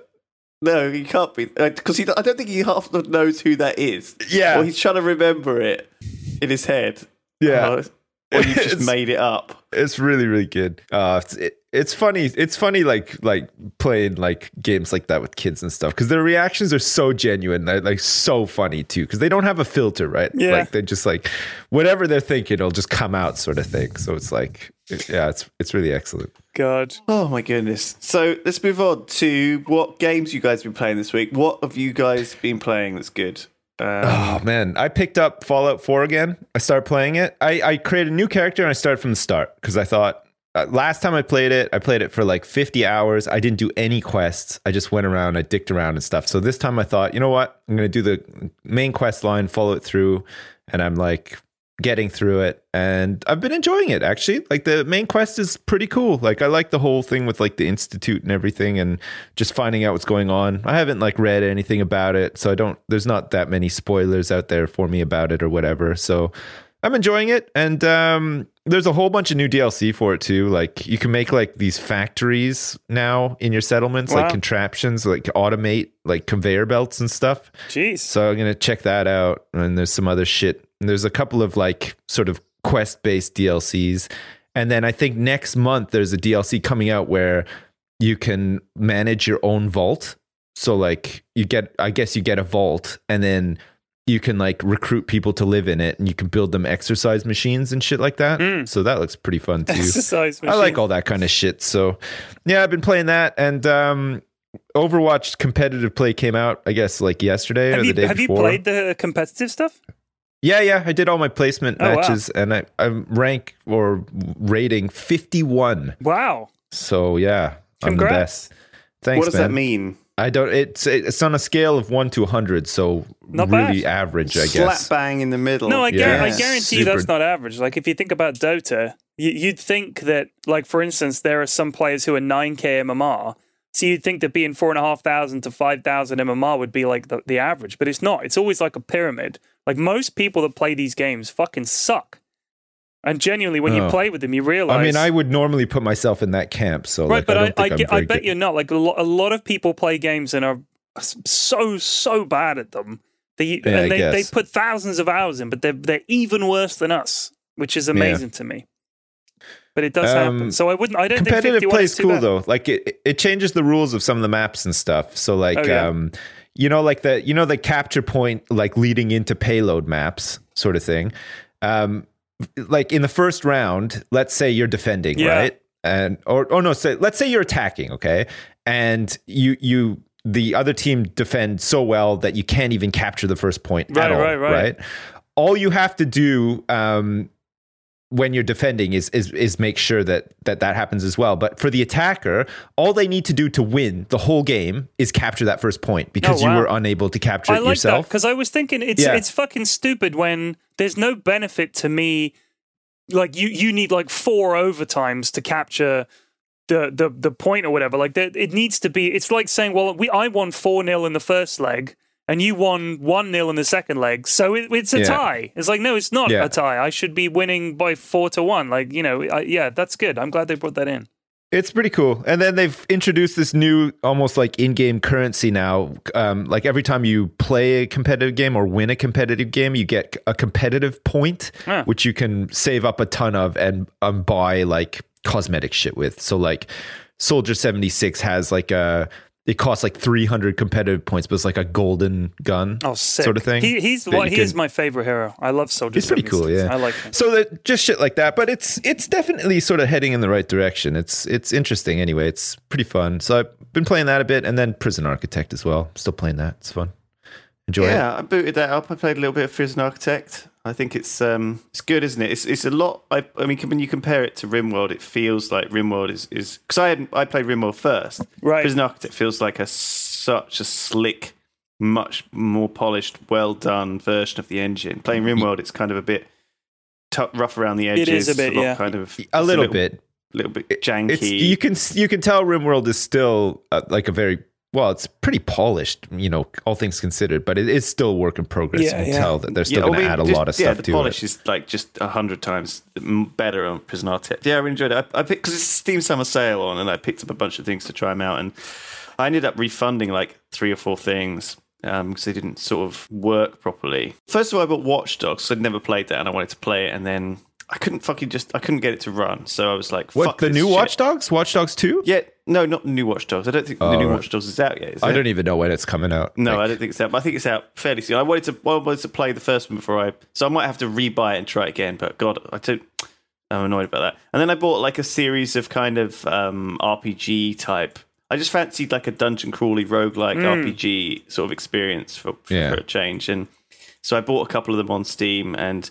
S3: No, he can't be. Because he, I don't think he half knows who that is.
S2: Yeah.
S3: Or he's trying to remember it in his head.
S2: Yeah.
S3: Or, or you've just [LAUGHS] made it up.
S2: it's really really good uh it's, it, it's funny it's funny like like playing like games like that with kids and stuff because their reactions are so genuine they're like so funny too because they don't have a filter right
S1: Yeah.
S2: like they're just like whatever they're thinking it'll just come out sort of thing so it's like yeah it's it's really excellent
S1: god
S3: Oh my goodness. So let's move on to what games you guys been playing this week. What have you guys been playing that's good? Um,
S2: Oh man, I picked up Fallout 4 again. I started playing it. I, I created a new character and I started from the start because I thought uh, last time I played it, I played it for like 50 hours. I didn't do any quests. I just went around, I dicked around and stuff. So this time I thought, you know what? I'm going to do the main quest line, follow it through. And I'm like getting through it, and I've been enjoying it actually. Like the main quest is pretty cool. Like I like the whole thing with like the institute and everything, and just finding out what's going on. I haven't like read anything about it, so I don't. There's not that many spoilers out there for me about it or whatever. So I'm enjoying it, and um, there's a whole bunch of new DLC for it too. Like you can make like these factories now in your settlements,
S1: Wow.
S2: like contraptions, like automate like conveyor belts and stuff.
S1: Jeez.
S2: So I'm gonna check that out. And there's some other shit. And there's a couple of like sort of quest based DLCs. And then I think next month there's a DLC coming out where you can manage your own vault. So like you get I guess you get a vault and then you can like recruit people to live in it and you can build them exercise machines and shit like that.
S1: Mm.
S2: So that looks pretty fun too.
S1: Exercise
S2: I like all that kind of shit. So yeah, I've been playing that and um Overwatch competitive play came out, I guess, like yesterday or the
S1: you
S2: day
S1: have you played the competitive stuff?
S2: Yeah, yeah, I did all my placement
S1: Oh, wow.
S2: matches, and I, I'm rank or rating 51.
S1: Wow.
S2: So yeah, I'm the
S1: Congrats.
S2: best. Thanks,
S3: what does
S2: man.
S3: that mean?
S2: I don't. It's it's on a scale of one to 100, so
S1: Not
S2: really
S1: bad.
S2: average, I
S3: Slap
S2: guess.
S3: bang in the middle.
S1: No, I,
S2: Yeah.
S1: guar- I guarantee
S2: Super.
S1: that's not average. Like if you think about Dota, you, you'd think that, like for instance, there are some players who are 9k MMR. So you'd think that being four and a half thousand to five thousand MMR would be like the, the average, but it's not. It's always like a pyramid. Like most people that play these games fucking suck. And genuinely, when you
S2: Oh.
S1: play with them, you realize.
S2: I mean, I would normally put myself in that camp, so
S1: right,
S2: like,
S1: but
S2: I
S1: I,
S2: don't
S1: I,
S2: think I,
S1: ge-
S2: am
S1: I bet
S2: good.
S1: you're not. Like a lot, a lot of people play games and are so so bad at them. They,
S2: Yeah,
S1: and they, they put thousands of hours in, but they're they're even worse than us, which is amazing to me. But it does happen.
S2: Um,
S1: So I wouldn't. I don't think
S2: competitive
S1: 51
S2: play
S1: is
S2: is
S1: too
S2: cool
S1: bad.
S2: though. Like it, it changes the rules of some of the maps and stuff. So like,
S1: Oh, yeah.
S2: um, you know, like the you know the capture point, like leading into payload maps, sort of thing. Um, like in the first round, let's say you're defending,
S1: Yeah.
S2: right? And or oh no, say let's say you're attacking, okay, and you you the other team defend so well that you can't even capture the first point
S1: Right,
S2: at all,
S1: right, right.
S2: All you have to do um, when you're defending is is is make sure that that that happens as well. But for the attacker, all they need to do to win the whole game is capture that first point because
S1: Oh, wow.
S2: you were unable to capture
S1: I
S2: it
S1: like
S2: yourself.
S1: because I was thinking it's
S2: Yeah.
S1: it's fucking stupid when there's no benefit to me. Like you, you need like four overtimes to capture the the the point or whatever. Like there, it needs to be. It's like saying, well, we I won four 0 in the first leg. And you won one 0 in the second leg, so it, it's a
S2: Yeah.
S1: tie. It's like no, it's not
S2: Yeah.
S1: a tie. I should be winning by four to one. Like you know, I, yeah, that's good. I'm glad they brought that in.
S2: It's pretty cool. And then they've introduced this new, almost like in-game currency now. Um, like every time you play a competitive game or win a competitive game, you get a competitive point, which you can save up a ton of and um, buy like cosmetic shit with. So like Soldier seventy six has like a. It costs like 300 competitive points, but it's like a golden gun
S1: Oh, sick.
S2: sort of thing.
S1: He, he's
S2: that
S1: what
S2: you
S1: he is my favorite hero. I love Soldier.
S2: He's pretty cool, yeah.
S1: I like him.
S2: So that just shit like that, but it's it's definitely sort of heading in the right direction. It's it's interesting anyway. It's pretty fun. So I've been playing that a bit, and then Prison Architect as well. Still playing that. It's fun. Enjoy it.
S3: Yeah, I booted that up. I played a little bit of Prison Architect. I think it's um it's good, isn't it? It's it's a lot. I I mean, when you compare it to RimWorld, it feels like RimWorld is is because I had I played RimWorld first.
S1: Right.
S3: Prison Architect feels like a such a slick, much more polished, well done version of the engine. Playing RimWorld, it's kind of a bit t- rough around the edges.
S1: is a bit,
S3: lot
S1: yeah.
S3: kind of
S2: A little
S3: little,
S2: bit.
S3: little bit janky.
S2: It's you can you can tell RimWorld is still uh, like a very well. It's pretty polished, you know, all things considered, but it is still a work in progress.
S1: Yeah,
S2: you can
S1: yeah.
S2: tell that they're still
S3: Yeah,
S2: going to add a
S3: just-
S2: lot of
S3: yeah,
S2: stuff
S3: the polish is like just a hundred times better on Prison Architect. Yeah, I really enjoyed it. I, I picked because it's Steam Summer Sale on, and I picked up a bunch of things to try them out, and I ended up refunding like three or four things um, because they didn't sort of work properly. First of all, I bought Watch Dogs. 'cause I'd never played that, and I wanted to play it, and then I couldn't fucking just I couldn't get it to run, so I was like,
S2: What
S3: Fuck
S2: the
S3: this
S2: new
S3: shit.
S2: Watch Dogs? Watch Dogs Two?
S3: Yeah, no, not new Watch Dogs. I don't think the
S2: Oh,
S3: new
S2: right.
S3: Watch Dogs is out yet. Is
S2: I
S3: it?
S2: don't even know when it's coming out.
S3: No,
S2: Like,
S3: I don't think it's out. But I think it's out fairly soon. I wanted to, I wanted to play the first one before I, so I might have to rebuy it and try it again. But God, I don't. I'm annoyed about that. And then I bought like a series of kind of um, RPG type. I just fancied like a dungeon crawly roguelike RPG sort of experience for, for,
S2: Yeah.
S3: for a change. And so I bought a couple of them on Steam and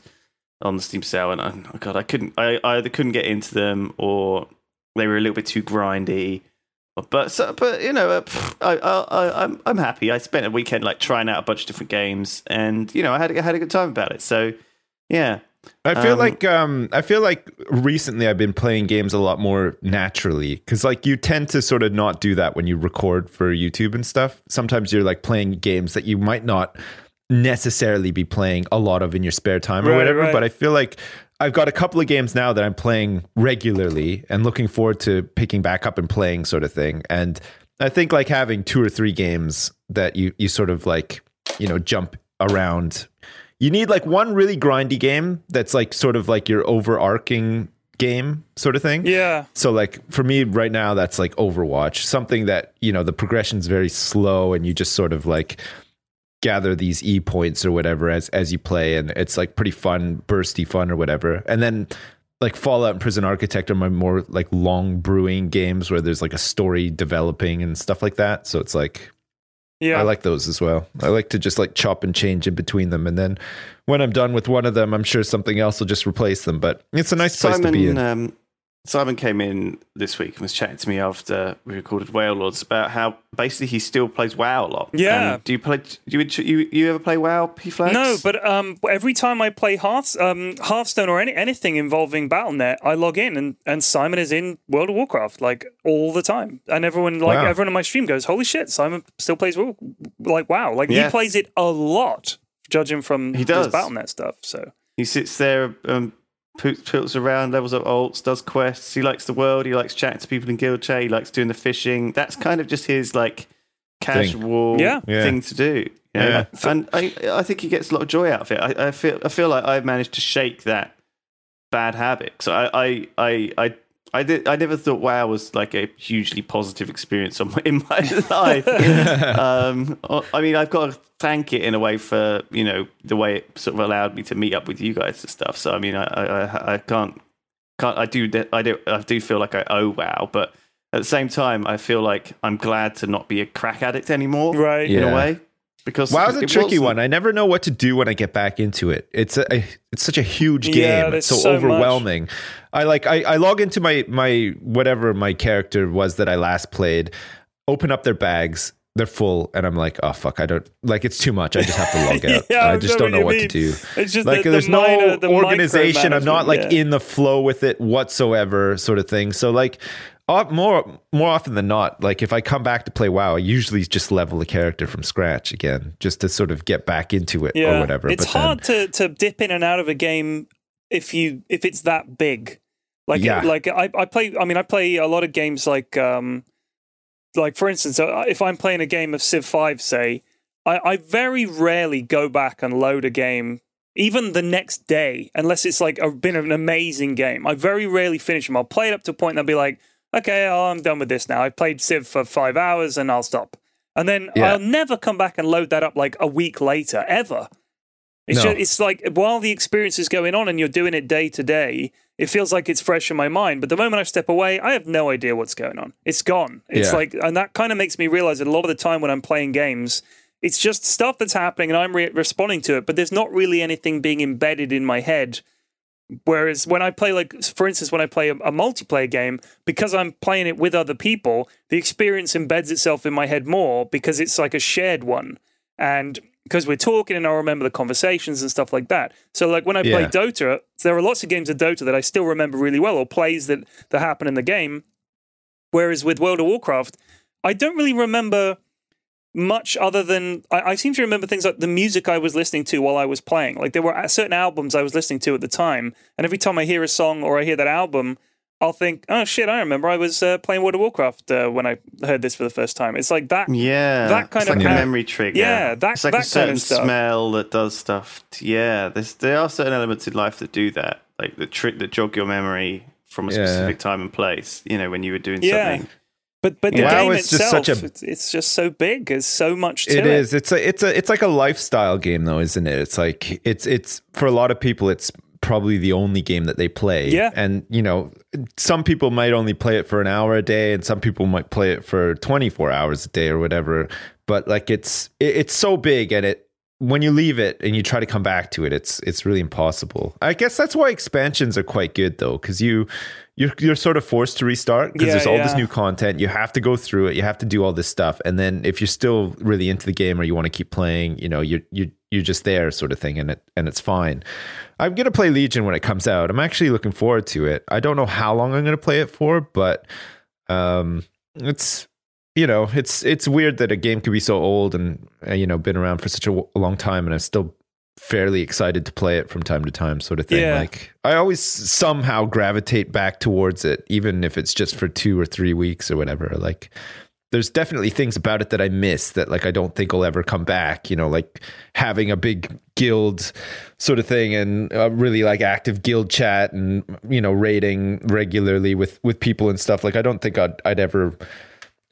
S3: on the Steam sale. And I, oh God, I couldn't. I, I either couldn't get into them or they were a little bit too grindy. But so, but you know, uh, I, I, I, I'm I'm happy. I spent a weekend like trying out a bunch of different games, and you know, I had I had a good time about it. So yeah,
S2: I feel
S3: Um,
S2: like um I feel like recently I've been playing games a lot more naturally cuz like you tend to sort of not do that when you record for YouTube and stuff. Sometimes you're like playing games that you might not necessarily be playing a lot of in your spare time or
S1: Right,
S2: whatever,
S1: right.
S2: but I feel like I've got a couple of games now that I'm playing regularly and looking forward to picking back up and playing sort of thing. And I think like having two or three games that you you sort of like, you know, jump around you need like one really grindy game that's like sort of like your overarching game sort of thing.
S1: Yeah.
S2: So like for me right now that's like Overwatch, something that, you know, the progression's very slow and you just sort of like gather these E points or whatever as as you play and it's like pretty fun, bursty fun or whatever. And then like Fallout and Prison Architect are my more like long brewing games where there's like a story developing and stuff like that. So it's like
S1: Yeah.
S2: I like those as well. I like to just like chop and change in between them, and then when I'm done with one of them, I'm sure something else will just replace them. But it's a nice place to be in.
S3: Um, Simon came in this week and was chatting to me after we recorded Whale Lords about how basically he still plays WoW a lot.
S1: Yeah.
S3: Um, do you play? Do you, you you ever play WoW, P Flax?
S1: No, but um, every time I play Hearth, um, Hearthstone or any, anything involving BattleNet, I log in and, and Simon is in World of Warcraft like all the time, and everyone like
S2: Wow.
S1: everyone on my stream goes, "Holy shit, Simon still plays WoW." like wow, like
S3: Yeah.
S1: he plays it a lot, judging from
S3: He
S1: his
S3: does.
S1: BattleNet stuff. So
S3: he sits there, um, poots, poots around, levels up alts, does quests. He likes the world. He likes chatting to people in guild chat. He likes doing the fishing. That's kind of just his like casual
S1: Yeah.
S2: Yeah.
S3: thing to do. you know?
S2: Yeah.
S3: and I, I think he gets a lot of joy out of it. I, I feel, I feel like I've managed to shake that bad habit. So I, I, I, I, I did. I never thought WoW was like a hugely positive experience on [LAUGHS] my, in my [LAUGHS] life. um, I mean, I've got to thank it in a way for you know the way it sort of allowed me to meet up with you guys and stuff. So I mean, I, I, I- I can't, can't. I do. I do. I do feel like I owe WoW, but at the same time, I feel like I'm glad to not be a crack addict anymore.
S1: right,
S3: In
S2: Yeah.
S3: a way. Because
S2: WoW's a
S3: it
S2: tricky
S3: wasn't-
S2: one. I never know what to do when I get back into it. It's a, it's such a huge game.
S1: Yeah,
S2: it's so,
S1: so much.
S2: overwhelming. I like I, I log into my my whatever my character was that I last played, open up their bags, they're full, and I'm like, oh fuck, I don't like it's too much. I just have to log [LAUGHS] out.
S1: Yeah,
S2: I just don't know
S1: you
S2: what to do.
S1: It's just
S2: like
S1: the- the
S2: there's
S1: minor-
S2: no
S1: the
S2: organization. I'm not like
S1: micromanagement,
S2: in the flow with it whatsoever, sort of thing. So like. Uh, more more often than not, like if I come back to play WoW, I usually just level the character from scratch again, just to sort of get back into it or whatever.
S1: It's
S2: But then-
S1: hard to to dip in and out of a game if you if it's that big. Like
S2: Yeah.
S1: like I, I play I mean I play a lot of games like um like for instance uh, if I'm playing a game of Civ 5 say I, I very rarely go back and load a game even the next day unless it's like a, been an amazing game. I very rarely finish them. I'll play it up to a point and I'll be like okay oh, I'm done with this now. I've played Civ for 5 hours and I'll stop. And then
S2: Yeah.
S1: I'll never come back and load that up like a week later ever. It's
S2: No.
S1: just, it's like while the experience is going on and you're doing it day to day, it feels like it's fresh in my mind. But the moment I step away, I have no idea what's going on. It's gone. It's
S2: Yeah.
S1: like, and that kind of makes me realize that a lot of the time when I'm playing games, it's just stuff that's happening and I'm re- responding to it, but there's not really anything being embedded in my head. Whereas when I play, like, for instance, when I play a, a multiplayer game, because I'm playing it with other people, the experience embeds itself in my head more because it's like a shared one. And because we're talking and I remember the conversations and stuff like that. So, like, when I play Dota, there are lots of games of Dota that I still remember really well or plays that, that happen in the game. Whereas with World of Warcraft, I don't really remember much other than I, I seem to remember things like the music I was listening to while I was playing. Like there were certain albums I was listening to at the time, and every time I hear a song or I hear that album, I'll think, "Oh shit, I remember I was uh, playing World of Warcraft uh, when I heard this for the first time." It's like that.
S3: Yeah,
S1: That kind
S3: it's
S1: of
S3: like a memory trigger.
S1: Yeah, that-
S3: it's like
S1: that
S3: a
S1: kind
S3: certain
S1: of stuff.
S3: smell that does stuff. To, yeah, there's there are certain elements in life that do that, like the trick that jog your memory from a
S2: Yeah.
S3: specific time and place. You know, when you were doing
S1: Yeah.
S3: something.
S1: But but the
S2: Yeah.
S1: game
S2: WoW is just
S1: itself,
S2: such a-
S1: it's, it's just so big. There's so much to
S2: It
S1: it.
S2: is. It's a. It's a. It's like a lifestyle game, though, isn't it? It's like it's. It's for a lot of people. It's probably the only game that they play.
S1: Yeah.
S2: And you know, some people might only play it for an hour a day, and some people might play it for twenty four hours a day or whatever. But like, it's it, it's so big, and it when you leave it and you try to come back to it, it's it's really impossible. I guess that's why expansions are quite good, though, because you you're you're sort of forced to restart because
S1: Yeah,
S2: there's all this new content. You have to go through it. You have to do all this stuff, and then if you're still really into the game or you want to keep playing, you know, you you you're just there, sort of thing, and it and it's fine. I'm gonna play Legion when it comes out. I'm actually looking forward to it. I don't know how long I'm gonna play it for, but um, it's you know, it's it's weird that a game could be so old and uh, you know been around for such a, w- a long time, and I'm still fairly excited to play it from time to time, sort of thing.
S1: Yeah.
S2: Like I always somehow gravitate back towards it, even if it's just for two or three weeks or whatever. Like there's definitely things about it that I miss that like I don't think will ever come back. You know, like having a big guild sort of thing and a really like active guild chat and you know raiding regularly with with people and stuff. Like I don't think I'd I'd ever.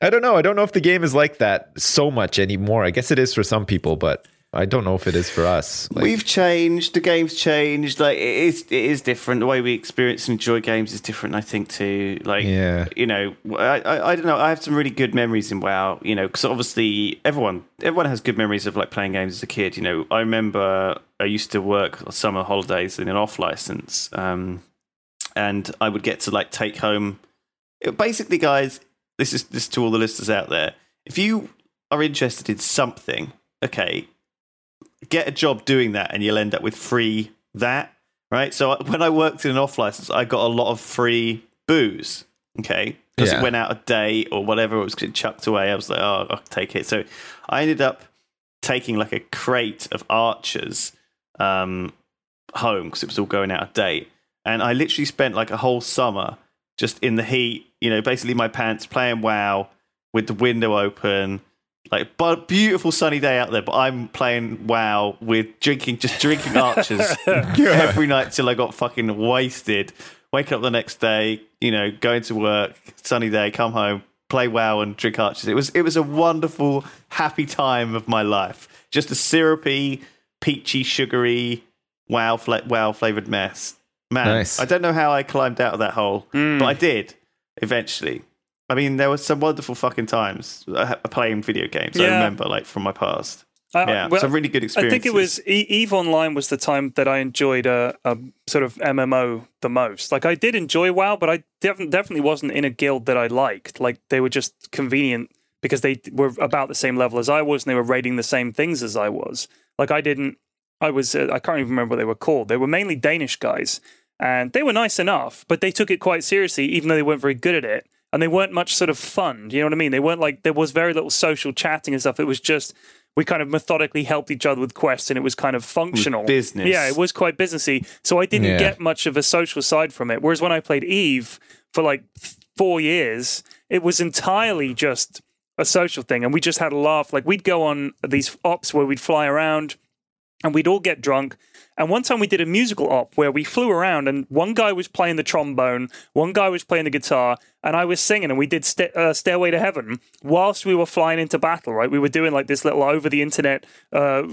S2: I don't know. I don't know if the game is like that so much anymore. I guess it is for some people, but I don't know if it is for us. Like,
S3: We've changed. The game's changed. Like it is, it is different. The way we experience and enjoy games is different. I think too. Like,
S2: Yeah.
S3: you know, I, I, I don't know. I have some really good memories in WoW. You know, because obviously everyone, everyone has good memories of like playing games as a kid. You know, I remember I used to work summer holidays in an off license, um, and I would get to like take home. Basically, guys, this is this to all the listeners out there. If you are interested in something, okay, get a job doing that and you'll end up with free that right? So when i worked in an off license i got a lot of free booze okay? Because
S2: Yeah.
S3: it went out a day or whatever it was getting chucked away. I was like oh i'll take it. So i ended up taking like a crate of archers um home because it was all going out of date. And i literally spent like a whole summer just in the heat you know basically my pants playing wow with the window open like but beautiful sunny day out there but i'm playing wow with drinking just drinking archers [LAUGHS] every night till i got fucking wasted. Waking up the next day you know going to work sunny day come home play wow and drink archers. It was it was a wonderful happy time of my life. Just a syrupy peachy sugary wow fla- wow flavored mess. Man
S2: Nice.
S3: i don't know how i climbed out of that hole but mm. i did eventually I mean, there were some wonderful fucking times uh, playing video games. I remember, like from my past.
S1: I-
S3: yeah,
S1: well,
S3: some really good
S1: experience.
S3: I
S1: think it was Eve Online was the time that I enjoyed a, a sort of MMO the most. Like I did enjoy WoW, but I def- definitely wasn't in a guild that I liked. Like they were just convenient because they were about the same level as I was, and they were raiding the same things as I was. Like I didn't. I was. Uh, I can't even remember what they were called. They were mainly Danish guys, and they were nice enough, but they took it quite seriously, even though they weren't very good at it. And they weren't much sort of fun. You know what I mean? They weren't like there was very little social chatting and stuff. It was just we kind of methodically helped each other with quests, and it was kind of functional
S3: business.
S1: Yeah, it was quite businessy. So I didn't
S2: Yeah.
S1: get much of a social side from it. Whereas when I played Eve for like four years, it was entirely just a social thing, and we just had a laugh. Like we'd go on these ops where we'd fly around, and we'd all get drunk. And one time we did a musical op where we flew around, and one guy was playing the trombone, one guy was playing the guitar, and I was singing, and we did sta- uh, "Stairway to Heaven" whilst we were flying into battle. Right, we were doing like this little over the internet, uh,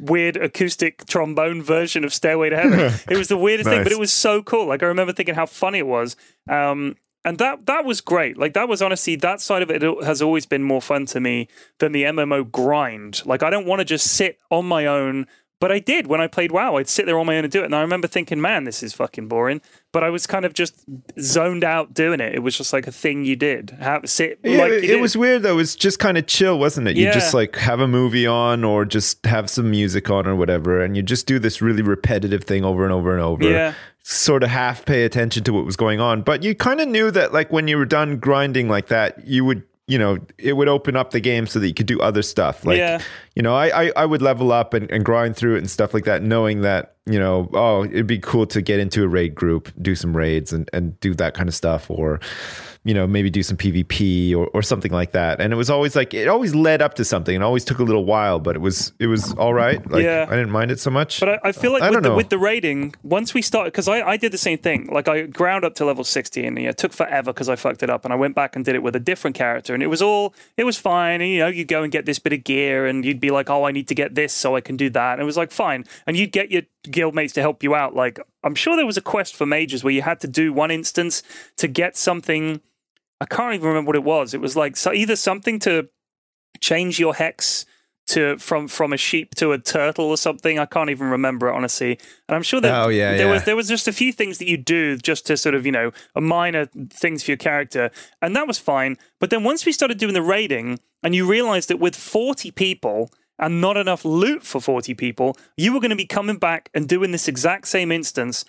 S1: weird acoustic trombone version of "Stairway to Heaven." [LAUGHS] it was the weirdest thing, but it was so cool. Like I remember thinking how funny it was. Um, and that that was great. Like that was honestly that side of it has always been more fun to me than the MMO grind. Like I don't want to just sit on my own, but I did when I played WoW. I'd sit there on my own and do it, and I remember thinking, "Man, this is fucking boring." But I was kind of just zoned out doing it. It was just like a thing you did. Have sit.
S2: Yeah,
S1: like
S2: it, was weird though. It was just kind of chill, wasn't it? You just like have a movie on or just have some music on or whatever, and you just do this really repetitive thing over and over and over.
S1: Yeah.
S2: Sort of half pay attention to what was going on, but you kind of knew that like when you were done grinding like that, you would. You know, it would open up the game so that you could do other stuff. Like,
S1: Yeah.
S2: you know, I, I, I would level up and, and grind through it and stuff like that, knowing that, you know, oh, it'd be cool to get into a raid group, do some raids and, and do that kind of stuff. Or, you know, maybe do some PvP or, or something like that. And it was always like it always led up to something. It always took a little while, but it was it was all right. Like
S1: Yeah.
S2: I didn't mind it so much.
S1: But I, I feel like
S2: I
S1: with the,
S2: know.
S1: with the raiding, once we started, because I, I did the same thing. Like I ground up to level 60 and it took forever because I fucked it up. And I went back and did it with a different character. And it was all, it was fine. And, you know, you go and get this bit of gear and you'd be like, oh, I need to get this so I can do that. And it was like, fine. And you'd get your guildmates to help you out. Like, I'm sure there was a quest for mages where you had to do one instance to get something. I can't even remember what it was. It was like so either something to change your hex to from from a sheep to a turtle or something. I can't even remember it honestly. And I'm sure that
S2: Oh, yeah,
S1: there
S2: yeah.
S1: was there was just a few things that you do just to sort of you know a minor things for your character, and that was fine. But then once we started doing the raiding, and you realized that with 40 people and not enough loot for 40 people, you were going to be coming back and doing this exact same instance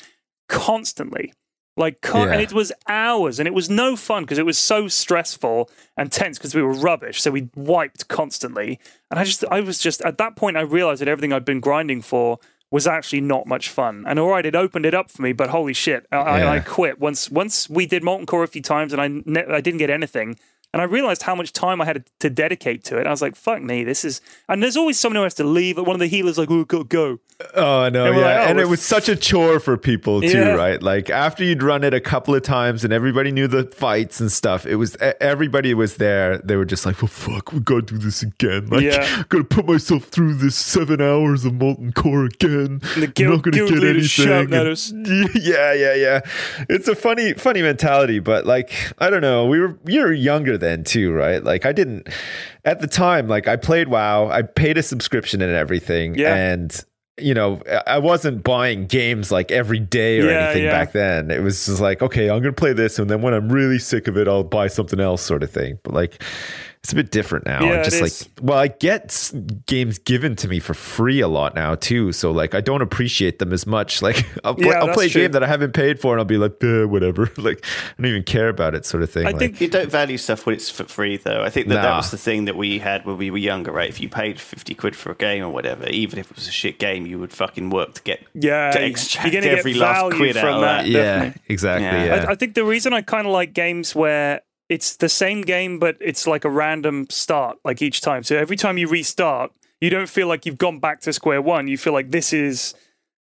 S1: constantly. Like,
S2: Yeah.
S1: and it was hours, and it was no fun because it was so stressful and tense because we were rubbish. So we wiped constantly, and I just, I was just at that point, I realized that everything I'd been grinding for was actually not much fun. And all right, it opened it up for me, but holy shit, I, I, I quit once. Once we did molten core a few times, and I, ne- I didn't get anything. And I realized how much time I had to dedicate to it. I was like, "Fuck me, this is." And there's always someone who has to leave. One of the healers like, "Oh, go, go."
S2: Oh no,
S1: And
S2: yeah,
S1: like, oh,
S2: and it was such a chore for people too,
S1: Yeah.
S2: right? Like after you'd run it a couple of times and everybody knew the fights and stuff, it was everybody was there. They were just like, "Well, fuck, we gotta do this again. Like,
S1: Yeah.
S2: gotta put myself through this seven hours of molten core again.
S1: And the
S2: I'm not gonna
S1: guild
S2: get anything." And- [LAUGHS] Yeah, yeah, yeah. It's a funny, funny mentality, but like, I don't know. We were you were younger then too, right? Like, I didn't at the time. Like, I played WoW. I paid a subscription and everything,
S1: Yeah.
S2: and you know, I wasn't buying games like every day or
S1: Yeah,
S2: anything
S1: yeah.
S2: back then. It was just like, okay, I'm gonna play this, and then when I'm really sick of it, I'll buy something else, sort of thing. But like, it's a bit different now.
S1: Yeah,
S2: I'm
S1: it
S2: just
S1: is.
S2: like, well, I get games given to me for free a lot now too. So like, I don't appreciate them as much. [LAUGHS] Like, I'll, play,
S1: Yeah,
S2: I'll play a
S1: true.
S2: game that I haven't paid for, and I'll be like, "Eh, whatever. [LAUGHS] Like, I don't even care about it, sort of thing.
S1: I
S2: Like,
S1: think
S3: You don't value stuff when it's for free, though. I think that that was the thing that we had when we were younger, right? If you paid fifty quid for a game or whatever, even if it was a shit game, you would fucking work to get
S1: Yeah,
S3: to
S1: you're
S3: extract
S1: get
S3: every last
S1: value
S3: quid out of
S1: that.
S3: that.
S2: yeah,
S1: definitely.
S2: exactly.
S3: Yeah.
S2: Yeah,
S1: I, I think the reason I kind of like games where it's the same game, but it's like a random start, like each time. So every time you restart, you don't feel like you've gone back to square one. You feel like this is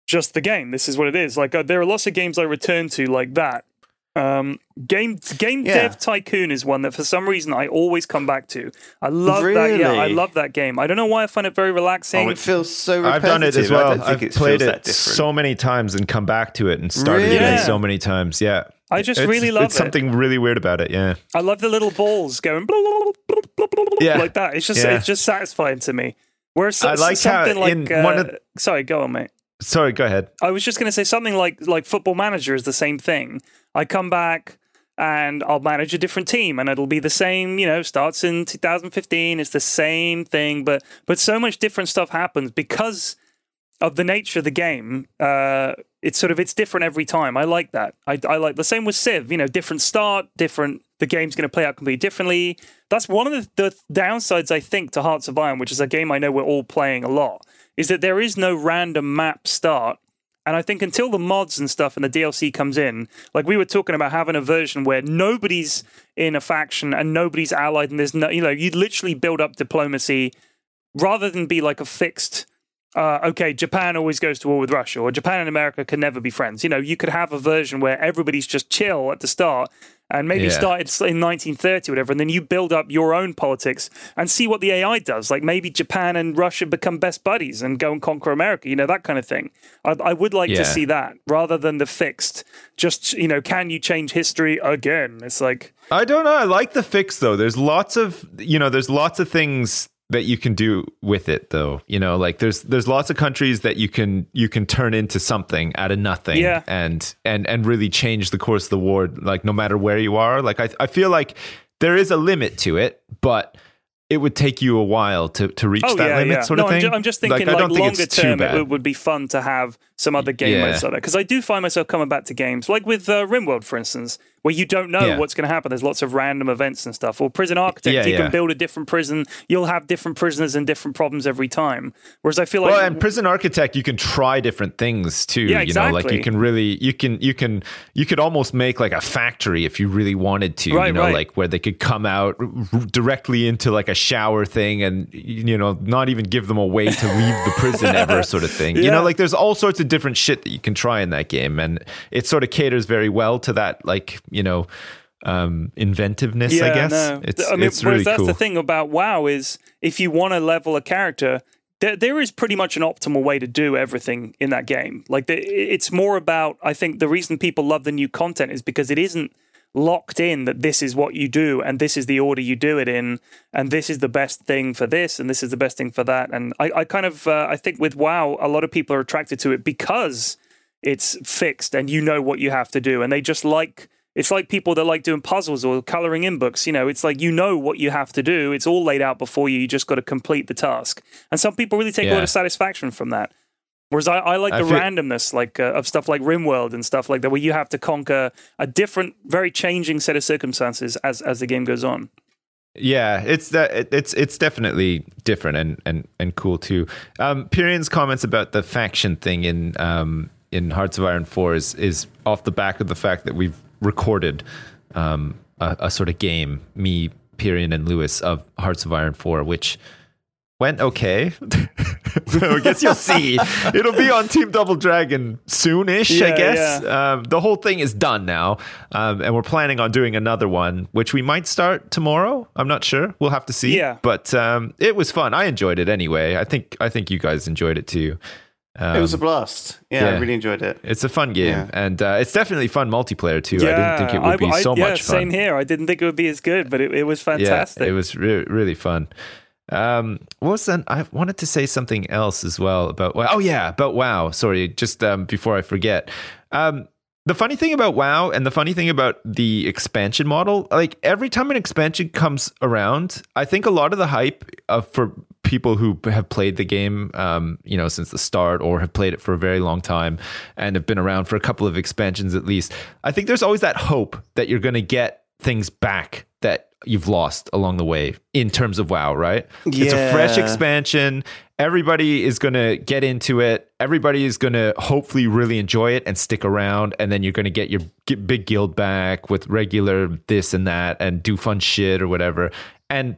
S1: just the game. This is what it is. Like uh, there are lots of games I return to like that. Um, game Game
S3: Yeah.
S1: Dev Tycoon is one that for some reason I always come back to. I love that. Yeah, I love that game. I don't know why I find it very relaxing.
S3: Oh, it feels so.
S2: I've done it as
S3: repetitive. I
S2: well. I've
S3: it
S2: played it so many times and come back to it and started
S3: Really?
S2: again
S1: Yeah.
S2: so many times. Yeah.
S1: I just
S2: It's-
S1: really love
S2: it's
S1: it.
S2: something really weird about it. Yeah.
S1: I love the little balls going blah, blah, blah, blah, blah, blah,
S2: Yeah.
S1: like that. It's just
S2: Yeah.
S1: it's just satisfying to me. Whereas so,
S2: I like how
S1: something like
S2: in
S1: uh,
S2: one of-
S1: sorry, go on, mate.
S2: Sorry, go ahead.
S1: I was just going to say something like like Football Manager is the same thing. I come back and I'll manage a different team, and it'll be the same. You know, starts in 2015. It's the same thing, but but so much different stuff happens because of the nature of the game. Uh, it's sort of it's different every time. I like that. I, I like the same with Civ. You know, different start, different. The game's going to play out completely differently. That's one of the, the downsides I think to Hearts of Iron, which is a game I know we're all playing a lot, is that there is no random map start. And I think until the mods and stuff and the DLC comes in, like we were talking about having a version where nobody's in a faction and nobody's allied, and there's no, you know, you literally build up diplomacy rather than be like a fixed uh, okay, Japan always goes to war with Russia, or Japan and America can never be friends. You know, you could have a version where everybody's just chill at the start, and maybe
S2: Yeah.
S1: started in 1930 or whatever, and then you build up your own politics and see what the AI does. Like maybe Japan and Russia become best buddies and go and conquer America. You know, that kind of thing. I, I would like
S2: Yeah.
S1: to see that rather than the fixed. Just you know, can you change history again? It's like
S2: I don't know. I like the fix though. There's lots of you know, there's lots of things that you can do with it though. You know, like there's there's lots of countries that you can you can turn into something out of nothing
S1: Yeah.
S2: and and and really change the course of the war like no matter where you are. Like I I feel like there is a limit to it, but it would take you a while to, to reach
S1: Oh
S2: that
S1: yeah,
S2: limit,
S1: yeah.
S2: sort
S1: no,
S2: of thing.
S1: I'm, ju- I'm just thinking
S2: I
S1: like,
S2: think
S1: longer term, it would, be fun to have some other game
S2: Yeah.
S1: modes like that. Because I do find myself coming back to games like with uh, RimWorld, for instance, where you don't know
S2: Yeah.
S1: what's going to happen. There's lots of random events and stuff. Or Prison Architect, you can build a different prison. You'll have different prisoners and different problems every time. Whereas I feel like
S2: well, and prison architect, you can try different things too.
S1: Yeah,
S2: You know, like you can really, you can, you can, you could almost make like a factory if you really wanted to.
S1: Right,
S2: you know,
S1: right.
S2: like where they could come out r- directly into like a shower thing, and you know, not even give them a way to leave the prison ever, [LAUGHS] sort of thing. You know, like there's all sorts of different shit that you can try in that game, and it sort of caters very well to that, like you know. Um, inventiveness, yeah, I guess.
S1: No.
S2: It's,
S1: I mean,
S2: it's
S1: whereas
S2: really
S1: that's
S2: cool.
S1: the thing about WoW is if you want to level a character, there, there is pretty much an optimal way to do everything in that game. Like the, it's more about, I think, the reason people love the new content is because it isn't locked in that this is what you do and this is the order you do it in and this is the best thing for this and this is the best thing for that. And i, I kind of uh, i think with wow a lot of people are attracted to it because it's fixed and you know what you have to do. And they just like it's like people that like doing puzzles or coloring in books you know it's like you know what you have to do. It's all laid out before you. You just got to complete the task. And some people really take a lot of satisfaction from that Whereas I, I like
S2: I
S1: the
S2: feel-
S1: randomness, like uh, of stuff like RimWorld and stuff like that, where you have to conquer a different, very changing set of circumstances as as the game goes on.
S2: Yeah, it's that it- it's it's definitely different and and and cool too. Um, Pyrion's comments about the faction thing in um, in Hearts of Iron Four is is off the back of the fact that we've recorded um, a, a sort of game, me, Pyrian, and Lewis of Hearts of Iron Four, which went okay. [LAUGHS] I guess you'll see. It'll be on Team Double Dragon soonish, I
S1: Yeah,
S2: guess. Um, the whole thing is done now, um, and we're planning on doing another one, which we might start tomorrow. I'm not sure. We'll have to see.
S1: Yeah.
S2: but um, it was fun. I enjoyed it anyway. I think I think you guys enjoyed it too. Um,
S3: it was a blast. Yeah, I really enjoyed it.
S2: it's a fun game,
S3: Yeah.
S2: and uh, it's definitely fun multiplayer too. I didn't think it would be
S1: I-
S2: so
S1: yeah,
S2: much fun.
S1: Same here. I didn't think it would be as good, but it, it was fantastic.
S2: Yeah, it was re- really fun. Um, what was that? I wanted to say something else as well about. Oh yeah, about WoW. Sorry, just um, before I forget. Um, the funny thing about WoW and the funny thing about the expansion model, like every time an expansion comes around, I think a lot of the hype uh, for people who have played the game, um, you know, since the start or have played it for a very long time and have been around for a couple of expansions at least, I think there's always that hope that you're going to get things back that you've lost along the way in terms of WoW, right? It's a fresh expansion. Everybody is going to get into it. Everybody is going to hopefully really enjoy it and stick around. And then you're going to get your big guild back with regular this and that and do fun shit or whatever. And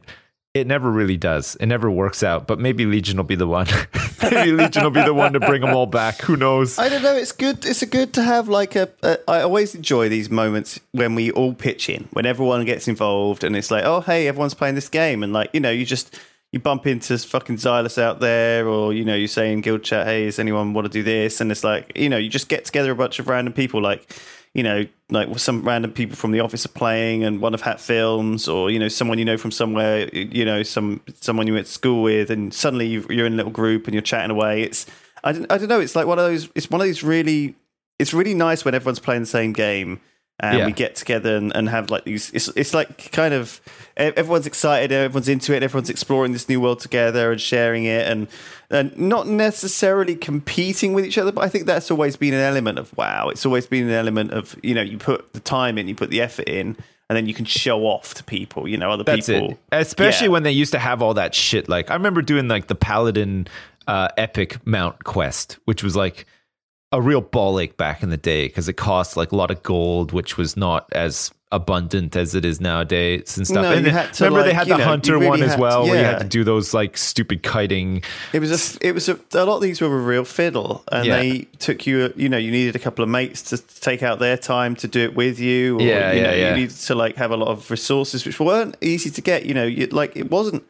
S2: it never really does. It never works out. But maybe Legion will be the one. [LAUGHS] maybe Legion will be the one to bring them all back. Who knows?
S3: I don't know. It's good. It's good to have like a, a. I always enjoy these moments when we all pitch in, when everyone gets involved, and it's like, oh hey, everyone's playing this game, and like you know, you just you bump into fucking Xylus out there, or you know, you say in guild chat, hey, does anyone want to do this? And it's like, you know, you just get together a bunch of random people, like you know, like some random people from the office are playing, and one of Hat Films, or you know, someone you know from somewhere, you know, some someone you went to school with, and suddenly you- you're in a little group and you're chatting away. It's I don't, I don't know. It's like one of those. It's one of these really. It's really nice when everyone's playing the same game and
S2: Yeah.
S3: we get together and, and have like these. It's it's like kind of everyone's excited, everyone's into it, everyone's exploring this new world together and sharing it, and and not necessarily competing with each other. But I think that's always been an element of WoW. It's always been an element of you know you put the time in, you put the effort in. And then you can show off to people, you know, other
S2: That's
S3: people.
S2: it. Especially
S3: Yeah.
S2: when they used to have all that shit. Like I remember doing like the Paladin uh, Epic Mount quest, which was like a real ball ache back in the day because it cost like a lot of gold, which was not as abundant as it is nowadays and stuff.
S3: No,
S2: and then-
S3: had to,
S2: remember they
S3: like,
S2: had
S3: you
S2: the
S3: know,
S2: hunter
S3: really
S2: one as
S3: had-
S2: well, where you had to do those like stupid kiting.
S3: It was a, it was a, a lot of these were a real fiddle, and
S2: Yeah.
S3: they took you. You know, you needed a couple of mates to take out their time to do it with you. Or,
S2: Yeah,
S3: you
S2: yeah,
S3: know,
S2: yeah.
S3: You needed to like have a lot of resources, which weren't easy to get. You know, you, like it wasn't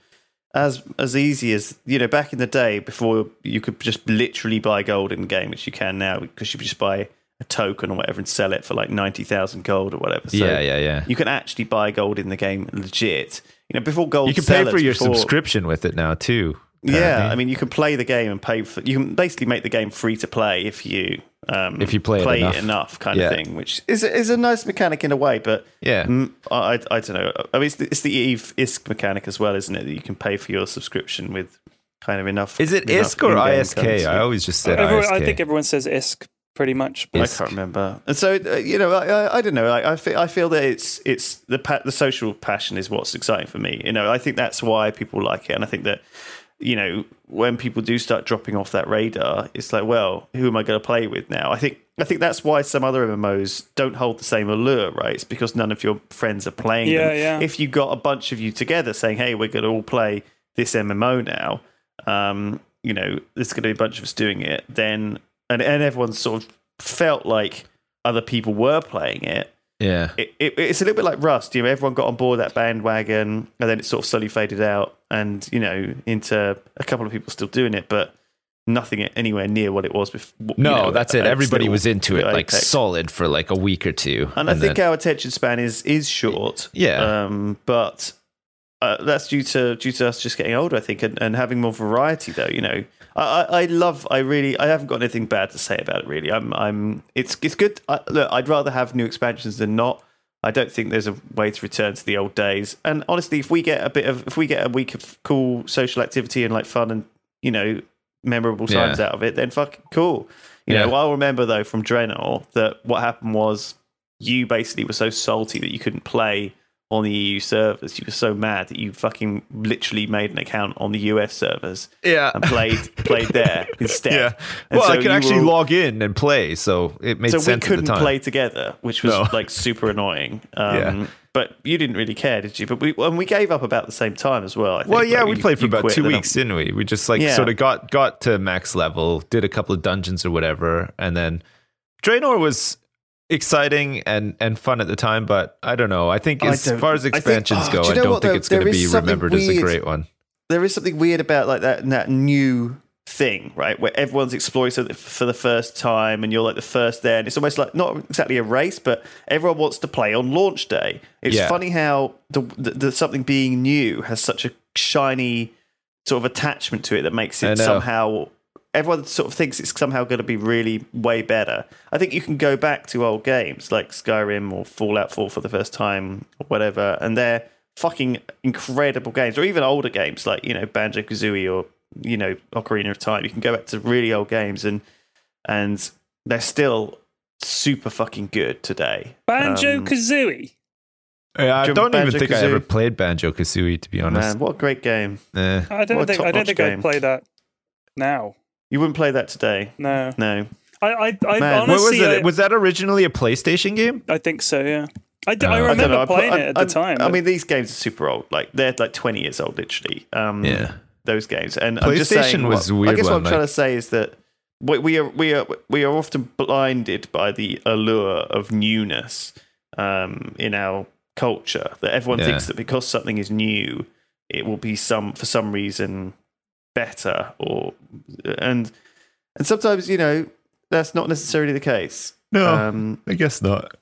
S3: as as easy as you know back in the day before you could just literally buy gold in the game, which you can now because you just buy a token or whatever and sell it for like ninety thousand gold or whatever. So
S2: Yeah, yeah, yeah.
S3: You can actually buy gold in the game legit. You know, before gold,
S2: You can pay for your
S3: before-
S2: subscription with it now too.
S3: Yeah. I mean, you can play the game and pay for. You can basically make the game free to play if you um,
S2: If you play it enough.
S3: enough, kind
S2: Yeah.
S3: of thing. Which is is a nice mechanic in a way, but
S2: Yeah.
S3: mm, I, I I don't know. I mean, it's the, it's the Eve ISK mechanic as well, isn't it? That you can pay for your subscription with kind of enough.
S2: Is it
S3: enough
S2: ISK or ISK?
S3: currency.
S2: I always just said
S1: Everyone-
S2: ISK.
S1: I think everyone says ISK pretty much. but-
S3: I can't remember. And so uh, you know, I, I, I don't know. I, I feel I feel that it's it's the pa- the social passion is what's exciting for me. You know, I think that's why people like it, and I think that you know when people do start dropping off that radar, it's like, well, who am I going to play with now? I think I think that's why some other MMOs don't hold the same allure, right? It's because none of your friends are playing
S1: Yeah,
S3: them.
S1: yeah.
S3: If you got a bunch of you together saying, hey, we're going to all play this MMO now, um, you know, there's going to be a bunch of us doing it, then and and everyone sort of felt like other people were playing it.
S2: Yeah.
S3: It, it. It's a little bit like Rust. You know, everyone got on board that bandwagon, and then it sort of slowly faded out, and you know, into a couple of people still doing it, but nothing anywhere near what it was before.
S2: No, that's it. Everybody was into it like solid for like a week or two.
S3: And, and I think then, our attention span is is short.
S2: Yeah.
S3: Um, but uh, that's due to due to us just getting older, I think, and, and having more variety. Though, you know, I, I love. I really. I haven't got anything bad to say about it. Really, I'm. I'm. It's. It's good. I, look, I'd rather have new expansions than not. I don't think there's a way to return to the old days. And honestly, if we get a bit of, if we get a week of cool social activity and like fun and you know memorable times yeah. out of it, then fucking cool. You yeah. know, I'll remember though from Draenor that what happened was you basically were so salty that you couldn't play on the EU servers. You were so mad that you fucking literally made an account on the US servers.
S2: Yeah.
S3: And played played there [LAUGHS] instead. Yeah.
S2: And well, so I could actually log in and play, so it made
S3: so
S2: sense.
S3: So we couldn't play together, which was no. [LAUGHS] like super annoying. Um, yeah. But you didn't really care, did you? But we and we gave up about the same time as well.
S2: Well, yeah, like, we you, played for about two weeks, didn't we? We just like yeah. sort of got got to max level, did a couple of dungeons or whatever, and then Draenor was exciting and and fun at the time, but I don't know. I think as I far as expansions think, oh, go, do I don't think it's going to be remembered weird, as a great one.
S3: There is something weird about like that that new thing, right? Where everyone's exploring for the first time and you're like the first there. And it's almost like not exactly a race, but everyone wants to play on launch day. It's yeah. funny how the, the, the, something being new has such a shiny sort of attachment to it that makes it somehow everyone sort of thinks it's somehow going to be really way better. I think you can go back to old games like Skyrim or Fallout 4 for the first time or whatever, and they're fucking incredible games, or even older games like you know Banjo Kazooie or you know Ocarina of Time. You can go back to really old games and and they're still super fucking good today.
S1: Banjo um, Kazooie.
S2: Yeah, I don't even think I ever played Banjo Kazooie to be honest.
S3: Man, what a great game!
S2: Eh.
S1: I don't think I don't think I'd play that now.
S3: You wouldn't play that today.
S1: No,
S3: no.
S1: I, I, I honestly,
S2: what was it? I, was that originally a PlayStation game?
S1: I think so. Yeah. I remember I playing I, it at the time.
S3: I mean, these games are super old. Like they're like twenty years old, literally. Um,
S2: yeah.
S3: Those games, and
S2: PlayStation
S3: I'm just saying,
S2: was
S3: what,
S2: weird.
S3: I guess
S2: what
S3: I'm like, trying to say is that we, we are we are we are often blinded by the allure of newness um, in our culture. That everyone yeah. thinks that because something is new, it will be some for some reason better, or and and sometimes, you know, that's not necessarily the case.
S2: No, um, I guess not.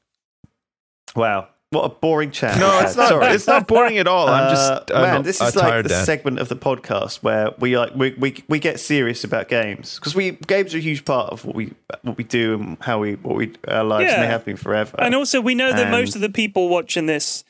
S3: Wow. What a boring chat.
S2: No, it's not. Sorry. It's not boring at all. I'm just uh, man.
S3: This is like the segment of the podcast where we like we we, we get serious about games because we games are a huge part of what we what we do and how we what we our lives yeah. and they have been forever.
S1: And also, we know that and, most of the people watching this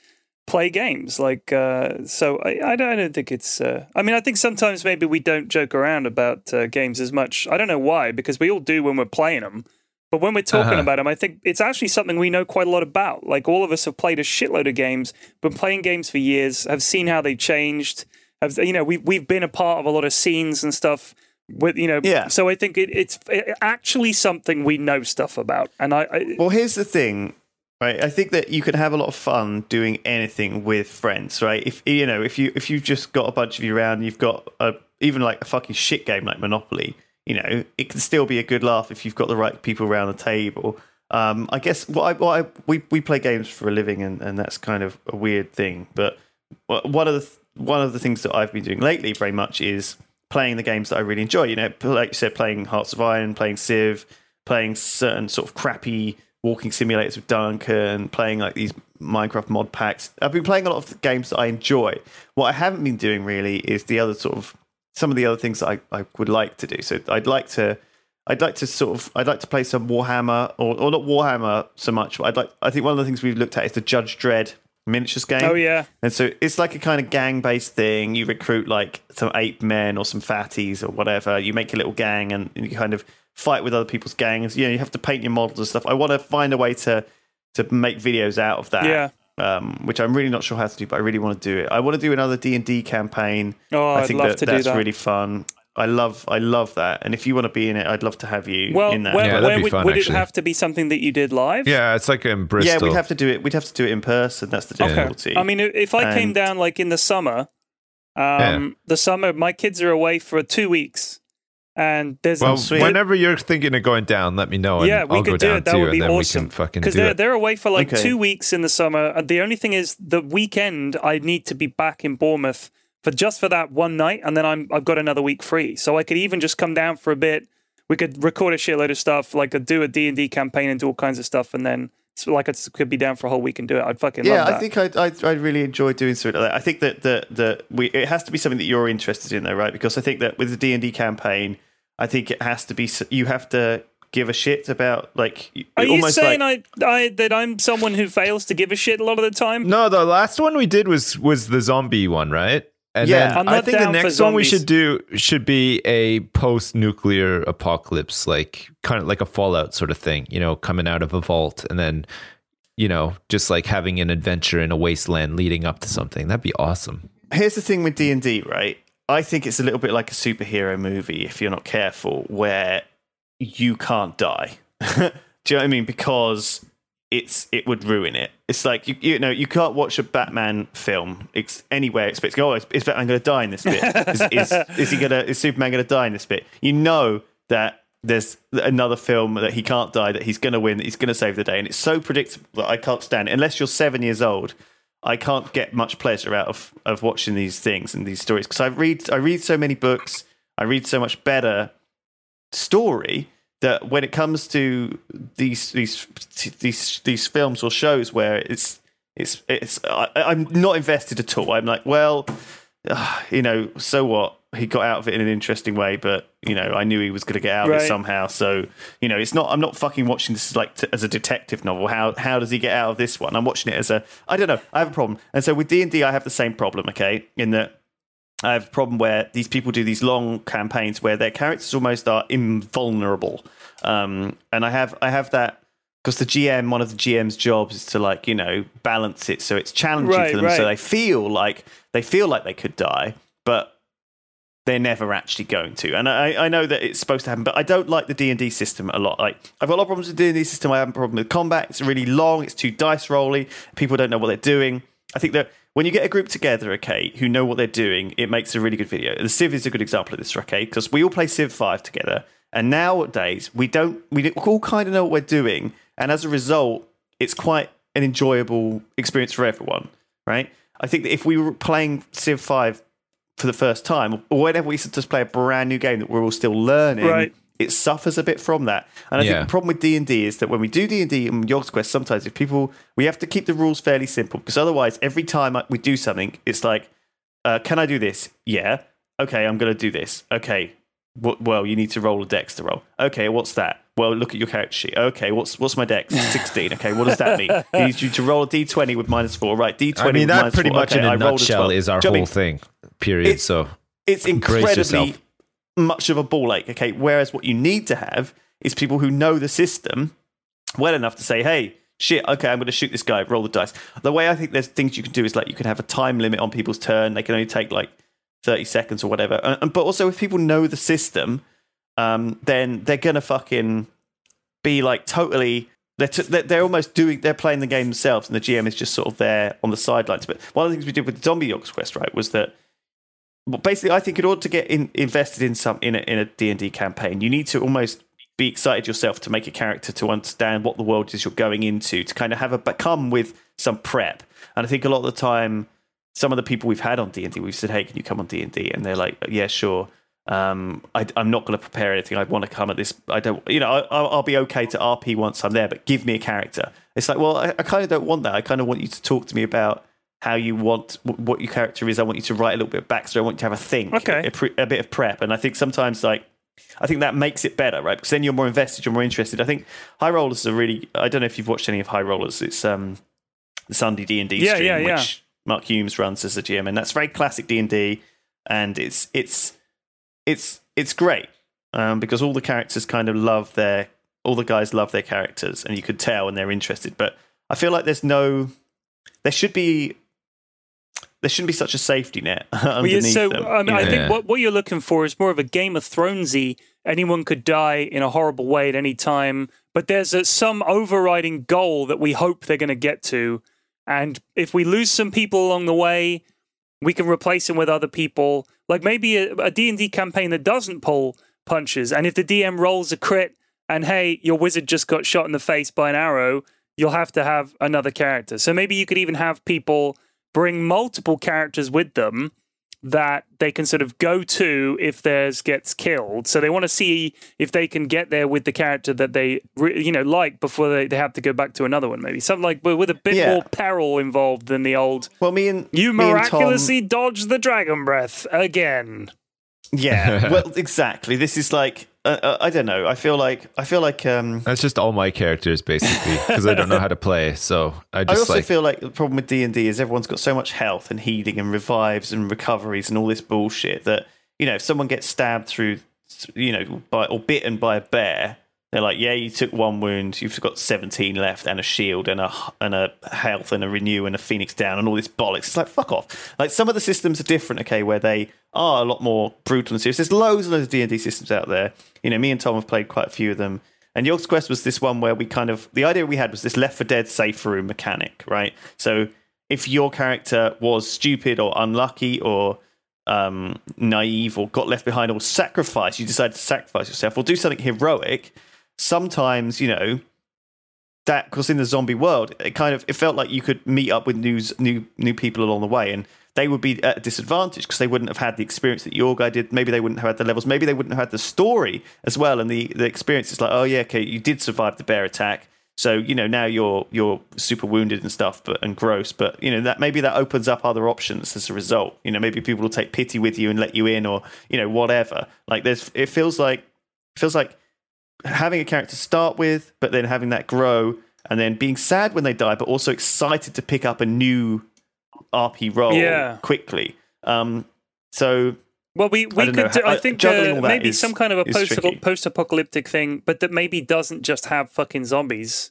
S1: play games. Like, uh, so I, I, don't, think it's. Uh, I mean, I think sometimes maybe we don't joke around about uh, games as much. I don't know why, because we all do when we're playing them. But when we're talking uh-huh. about them, I think it's actually something we know quite a lot about. Like, all of us have played a shitload of games, been playing games for years, have seen how they changed. Have you know, we we've been a part of a lot of scenes and stuff. With you know,
S3: yeah.
S1: So I think it, it's actually something we know stuff about. And I, I
S3: well, here's the thing right i think that you can have a lot of fun doing anything with friends right if you know if you if you've just got a bunch of you around you've got a even like a fucking shit game like monopoly you know it can still be a good laugh if you've got the right people around the table um, I guess what I, what I we we play games for a living, and, and that's kind of a weird thing. But one of the one of the things that I've been doing lately very much is playing the games that I really enjoy. You know, like you said, playing Hearts of Iron, playing Civ, playing certain sort of crappy walking simulators with Duncan, playing like these Minecraft mod packs. I've been playing a lot of games that I enjoy. What I haven't been doing really is the other sort of some of the other things that I, I would like to do. So I'd like to I'd like to sort of I'd like to play some Warhammer or, or not Warhammer so much, but I'd like I think one of the things we've looked at is the Judge Dredd miniatures game.
S1: Oh yeah.
S3: And so it's like a kind of gang based thing. You recruit like some ape men or some fatties or whatever. You make a little gang and you kind of fight with other people's gangs. You know, you have to paint your models and stuff. I want to find a way to to make videos out of that.
S1: Yeah.
S3: Um, which I'm really not sure how to do, but I really want to do it. I want to do another D and D campaign.
S1: Oh,
S3: I
S1: I'd
S3: think
S1: love
S3: that
S1: to
S3: that's
S1: do that.
S3: really fun. I love, I love that. And if you want to be in it, I'd love to have you
S1: well,
S3: in that.
S1: Where,
S2: Yeah,
S1: where
S2: that'd be
S1: would,
S2: fun,
S1: would it have to be something that you did live?
S2: Yeah, it's like in Bristol.
S3: yeah, we'd have to do it. We'd have to do it in person. That's the difficulty.
S1: Okay.
S3: difficulty.
S1: I mean, if I came down like in the summer, um, the summer, my kids are away for two weeks, and there's
S2: Well,
S3: sweet.
S2: whenever you're thinking of going down, let me know. And
S1: Yeah, we
S2: I'll
S1: could
S2: go
S1: do
S2: down
S1: it. That would be awesome.
S2: fucking
S1: because they're
S2: it.
S1: they're away for like
S3: Okay.
S1: two weeks in the summer. And the only thing is, the weekend I need to be back in Bournemouth for just for that one night, and then I'm I've got another week free. So I could even just come down for a bit. We could record a shitload of stuff, like a, do a D and D campaign and do all kinds of stuff, and then so like I could be down for a whole week and do it. I'd fucking
S3: yeah,
S1: love that.
S3: I think I'd, I'd, I'd really enjoy doing something like that. I think that the the we it has to be something that you're interested in, though, right? Because I think that with the D and D campaign, I think it has to be you have to give a shit about like
S1: Are you saying
S3: like,
S1: I, I that I'm someone who fails to give a shit a lot of the time?
S2: No, the last one we did was was the zombie one, right? And
S3: Yeah.
S2: then
S1: I'm
S2: I
S1: not
S2: think the next one we should do should be a post-nuclear apocalypse, like kind of like a Fallout sort of thing, you know, coming out of a vault and then you know, just like having an adventure in a wasteland leading up to something. That'd be awesome.
S3: here's the thing with D and D, right? I think it's a little bit like a superhero movie if you're not careful, where you can't die. [LAUGHS] Do you know what I mean? Because it's it would ruin it. It's like you you know you can't watch a Batman film ex- anywhere expecting oh is, is Batman going to die in this bit? Is, is, is he going to is Superman going to die in this bit? You know that there's another film that he can't die that he's going to win that he's going to save the day and it's so predictable that I can't stand it unless you're seven years old. I can't get much pleasure out of, of watching these things and these stories because I read I read so many books. I read so much better story that when it comes to these these these these films or shows where it's it's it's I, I'm not invested at all. I'm like, well, uh, you know, so what? He got out of it in an interesting way, but you know, I knew he was going to get out of it somehow. So you know, it's not. I'm not fucking watching this like t- as a detective novel. How how does he get out of this one? I'm watching it as a. I don't know. I have a problem, and so with D and I have the same problem. Okay, in that I have a problem where these people do these long campaigns where their characters almost are invulnerable, um, and I have I have that because the GM, one of the GM's jobs is to like you know balance it so it's challenging
S1: Right,
S3: for them, so they feel like they feel like they could die, but they're never actually going to. And I, I know that it's supposed to happen, but I don't like the D and D system a lot. Like I've got a lot of problems with the D and D system. I have a problem with combat. It's really long. It's too dice rolly. People don't know what they're doing. I think that when you get a group together, okay, who know what they're doing, it makes a really good video. The Civ is a good example of this, okay, because we all play Civ Five together, and nowadays we don't. We all kind of know what we're doing, and as a result, it's quite an enjoyable experience for everyone, right? I think that if we were playing Civ Five for the first time, or whenever we just play a brand new game that we're all still learning,
S1: Right.
S3: It suffers a bit from that. And I
S2: Yeah.
S3: think the problem with D and D is that when we do D and D and Yogs Quest, sometimes if people we have to keep the rules fairly simple because otherwise, every time we do something, it's like, uh, "Can I do this? Yeah, okay, I'm going to do this. Okay, well, you need to roll a dex to roll. Okay, what's that? Well, look at your character sheet. Okay, what's what's my dex? [LAUGHS] Sixteen. Okay, what does that mean? He needs you to roll a d20 with minus four. Right, d20.
S2: I mean, that pretty
S3: four.
S2: much
S3: Okay,
S2: in
S3: I
S2: a
S3: rolled
S2: nutshell
S3: 12.
S2: is our
S3: Do you know what I
S2: whole thing. Period.
S3: It's-
S2: so
S3: it's incredibly. Much of a ball ache. Okay, whereas what you need to have is people who know the system well enough to say, "Hey, shit, okay, I'm going to shoot this guy. Roll the dice." The way I think there's things you can do is like you can have a time limit on people's turn. They can only take like thirty seconds or whatever. And, but also, if people know the system, um, then they're gonna fucking be like totally. They're, t- they're almost doing. They're playing the game themselves, and the GM is just sort of there on the sidelines. But one of the things we did with the Zombie Yogs Quest, right, was that basically, I think in order to get in, invested in some in a in a D and D campaign, you need to almost be excited yourself to make a character to understand what the world is you're going into, to kind of have a but come with some prep. And I think a lot of the time, some of the people we've had on D and D, we've said, "Hey, can you come on D and D?" And they're like, "Yeah, sure." Um, I, I'm not going to prepare anything. I want to come at this. I don't, you know, I, I'll, I'll be okay to RP once I'm there, but give me a character. It's like, well, I, I kind of don't want that. I kind of want you to talk to me about how you want what your character is. I want you to write a little bit of backstory. I want you to have a think,
S1: Okay.
S3: a, pre- a bit of prep. And I think sometimes, like, I think that makes it better, right? Because then you're more invested, you're more interested. I think High Rollers are really. I don't know if you've watched any of High Rollers. It's um the Sunday D and D stream,
S1: yeah, yeah.
S3: which Mark Hulmes runs as a GM, and that's very classic D and D, and it's it's it's it's great um, because all the characters kind of love their all the guys love their characters, and you could tell and they're interested. But I feel like there's no there should be there shouldn't be such a safety net [LAUGHS]
S1: Well, yeah, so
S3: them.
S1: I, mean,
S3: you
S1: I think
S2: Yeah.
S1: what, what you're looking for is more of a Game of Thronesy. Anyone could die in a horrible way at any time, but there's a, some overriding goal that we hope they're going to get to. And if we lose some people along the way, we can replace them with other people. Like maybe a, a D&D campaign that doesn't pull punches. And if the DM rolls a crit and hey, your wizard just got shot in the face by an arrow, you'll have to have another character. So maybe you could even have people bring multiple characters with them that they can sort of go to if theirs gets killed. So they want to see if they can get there with the character that they re- you know like before they, they have to go back to another one. Maybe something like but with a bit
S3: Yeah.
S1: more peril involved than the old.
S3: Well, me and
S1: You
S3: me and Tom-
S1: miraculously dodged the dragon breath again.
S3: Yeah. [LAUGHS] Well, exactly. This is like uh, uh, I don't know. I feel like I feel like um,
S2: That's just all my characters basically because I don't know how to play. So I
S3: I also
S2: like
S3: feel like the problem with D and D is everyone's got so much health and healing and revives and recoveries and all this bullshit that you know if someone gets stabbed through, you know, by or bitten by a bear, they're like, yeah, you took one wound, you've got seventeen left and a shield and a and a health and a renew and a phoenix down and all this bollocks. It's like fuck off. Like some of the systems are different, okay, where they are a lot more brutal and serious. There's loads and loads of D and D systems out there. You know, me and Tom have played quite a few of them. And Yogs Quest was this one where we kind of the idea we had was this Left 4 Dead safe room mechanic, right? So if your character was stupid or unlucky or um, naive or got left behind or sacrificed, you decided to sacrifice yourself or do something heroic. Sometimes, you know, that because in the zombie world, it kind of it felt like you could meet up with new new new people along the way, and they would be at a disadvantage because they wouldn't have had the experience that your guy did. Maybe they wouldn't have had the levels. Maybe they wouldn't have had the story as well, and the the experience is like, oh yeah, okay, you did survive the bear attack. So you know now you're you're super wounded and stuff, but and gross. But you know that maybe that opens up other options as a result. You know maybe people will take pity with you and let you in, or you know whatever. Like there's it feels like it feels like having a character start with, but then having that grow, and then being sad when they die, but also excited to pick up a new RP role
S1: Yeah.
S3: quickly. Um, so
S1: Well, we, we could
S3: know.
S1: do, I think uh, maybe some kind of a post post apocalyptic thing, but that maybe doesn't just have fucking zombies.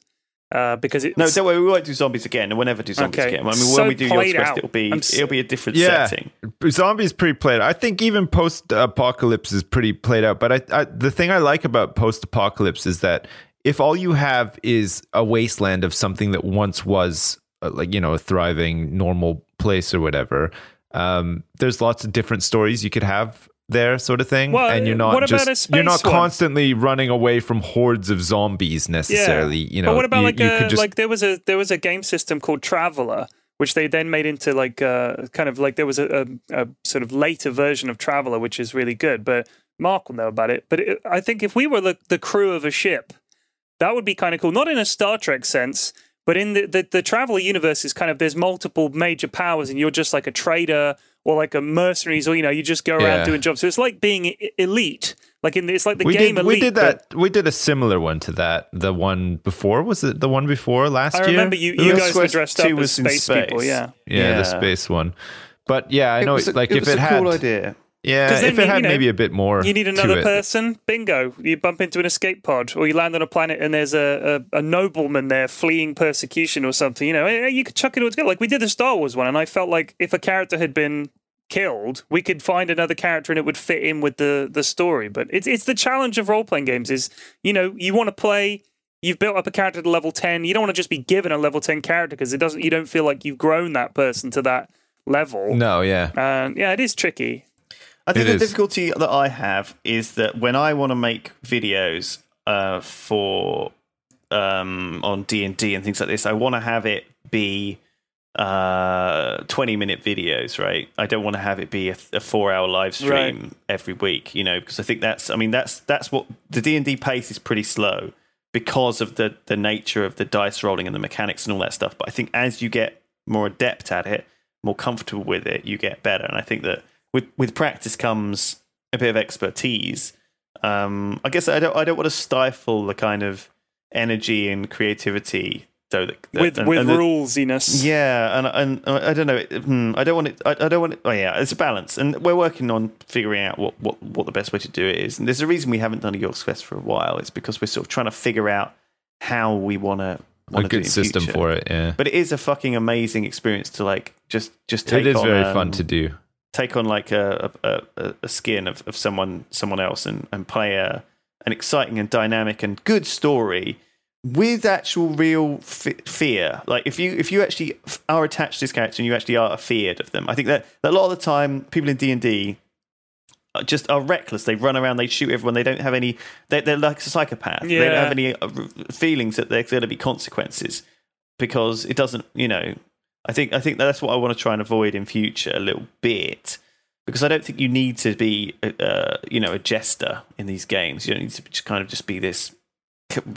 S1: Uh, because it's
S3: no, don't worry, we won't do zombies again, and we'll never do zombies
S1: Okay.
S3: again. I mean,
S1: So
S3: when we do Yogs
S1: played
S3: Quest,
S1: out.
S3: it'll be
S1: I'm
S3: it'll be a different
S2: yeah,
S3: setting.
S2: zombies pretty played. out. I think even post apocalypse is pretty played out. But I, I, the thing I like about post apocalypse is that if all you have is a wasteland of something that once was uh, like you know a thriving normal place or whatever, um, there's lots of different stories you could have there, sort of thing.
S1: Well,
S2: and you're not just
S1: a
S2: you're not
S1: one?
S2: constantly running away from hordes of zombies necessarily. You know,
S1: but what about
S2: you,
S1: like
S2: you
S1: a,
S2: could just
S1: like there was a there was a game system called Traveler, which they then made into like uh, kind of like there was a, a, a sort of later version of Traveler, which is really good. But Mark will know about it. But it, I think if we were the, the crew of a ship, that would be kind of cool. Not in a Star Trek sense, but in the, the the Traveler universe is kind of there's multiple major powers, and you're just like a trader or like a mercenaries, or you know, you just go around
S2: Yeah.
S1: doing jobs. So it's like being elite. Like in the, it's like the
S2: we
S1: game
S2: did,
S1: elite.
S2: we did
S1: but-
S2: that. We did a similar one to that. The one before was it the one before last
S1: I
S2: year?
S1: remember you, you guys were
S3: Quest
S1: dressed
S3: 2
S1: up as
S3: was in
S1: space, people. Yeah.
S2: yeah,
S3: Yeah.
S2: the space one. But yeah, I
S3: It
S2: know.
S3: was a-
S2: like
S3: it
S2: if
S3: was
S2: it
S3: a
S2: had,
S3: cool idea.
S2: Yeah,
S1: then
S2: if it
S1: you-
S2: had
S1: you know,
S2: maybe a bit more.
S1: You need another person. Bingo. You bump into an escape pod, or you land on a planet and there's a, a, a nobleman there fleeing persecution or something. You know, eh, you could chuck it all together. Like we did the Star Wars one, and I felt like if a character had been killed, we could find another character and it would fit in with the the story. But it's it's the challenge of role playing games. Is you know you want to play. You've built up a character to level ten. You don't want to just be given a level ten character because it doesn't. You don't feel like you've grown that person to that level.
S2: No, yeah,
S1: yeah, it is tricky.
S3: I think
S2: It
S3: the
S2: is.
S3: difficulty that I have is that when I want to make videos uh, for um, on D and D and things like this, I want to have it be uh, twenty minute videos, right? I don't want to have it be a, a four hour live stream every week, you know, because I think that's, I mean, that's that's what the D and D pace is pretty slow because of the the nature of the dice rolling and the mechanics and all that stuff. But I think as you get more adept at it, more comfortable with it, you get better. And I think that with with practice comes a bit of expertise. Um, I guess I don't I don't want to stifle the kind of energy and creativity though that,
S1: With
S3: and-
S1: with
S3: and the-
S1: rulesiness.
S3: yeah, and and I don't know. hmm, I don't want it. I, I don't want it. Oh yeah, it's a balance, and we're working on figuring out what, what, what the best way to do it is. And there's a reason we haven't done a Yogs Quest for a while. It's because we're sort of trying to figure out how we want to
S2: a good system for it. Yeah,
S3: But it is a fucking amazing experience to like just just take.
S2: it is
S3: on,
S2: very
S3: um,
S2: fun to do.
S3: Take on like a a, a, skin of, of someone someone else and, and play a an exciting and dynamic and good story with actual real f- fear. Like if you if you actually are attached to this character and you actually are afeared of them, I think that, that a lot of the time people in D and D just are reckless. They run around, they shoot everyone. They don't have any. They're, they're like a psychopath. They don't have any uh, feelings that there's going to be consequences because it doesn't. You know, I think I think that's what I want to try and avoid in future a little bit. because I don't think you need to be, uh, you know, a jester in these games. You don't need to just kind of just be this,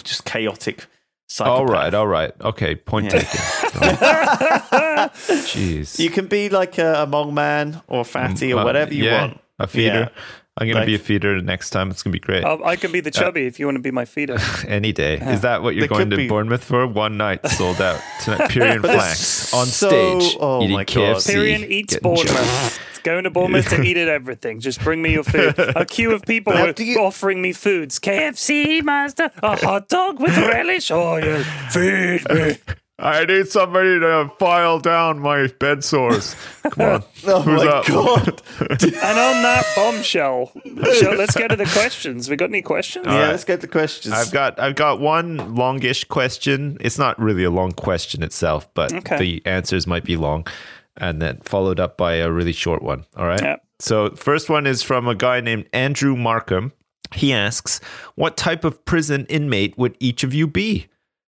S3: just chaotic. Psychopath.
S2: All right, all right. Okay, point
S3: Yeah.
S2: taken. [LAUGHS] Jeez.
S3: You can be like a, a mong man or a fatty or
S2: Uh,
S3: whatever you
S2: yeah,
S3: want.
S2: A feeder.
S3: Yeah.
S2: I'm going to be a
S3: Like-
S2: feeder next time. It's going to be great.
S1: I'll, I can be the uh, chubby if you want to be my feeder. [LAUGHS]
S2: Any day. Is that what you're
S3: There
S2: going to
S3: be-
S2: Bournemouth for? One night sold out tonight. [LAUGHS] Pyrion
S3: But it's
S2: flanks on
S3: so-
S2: stage.
S3: oh
S2: eating
S3: my God.
S2: KFC.
S1: Tyrion eats Bournemouth. It's going to Bournemouth to eat at everything. Just bring me your food. A [LAUGHS] queue of people
S3: Now,
S1: were
S3: do you-
S1: offering me foods. KFC, master. A hot dog with relish. Oh, yeah. Feed me.
S2: I need somebody to file down my bed sores. Come on. [LAUGHS]
S3: Oh
S2: Who's
S3: my
S2: up?
S3: god! [LAUGHS]
S1: And on that bombshell, shall, let's get to the questions. We got any questions?
S3: yeah,
S2: right.
S3: let's get the questions.
S2: I've got I've got one longish question. It's not really a long question itself, but
S1: Okay.
S2: the answers might be long, and then followed up by a really short one. All right.
S1: Yep.
S2: So first one is from a guy named Andrew Markham. He asks, "What type of prison inmate would each of you be?"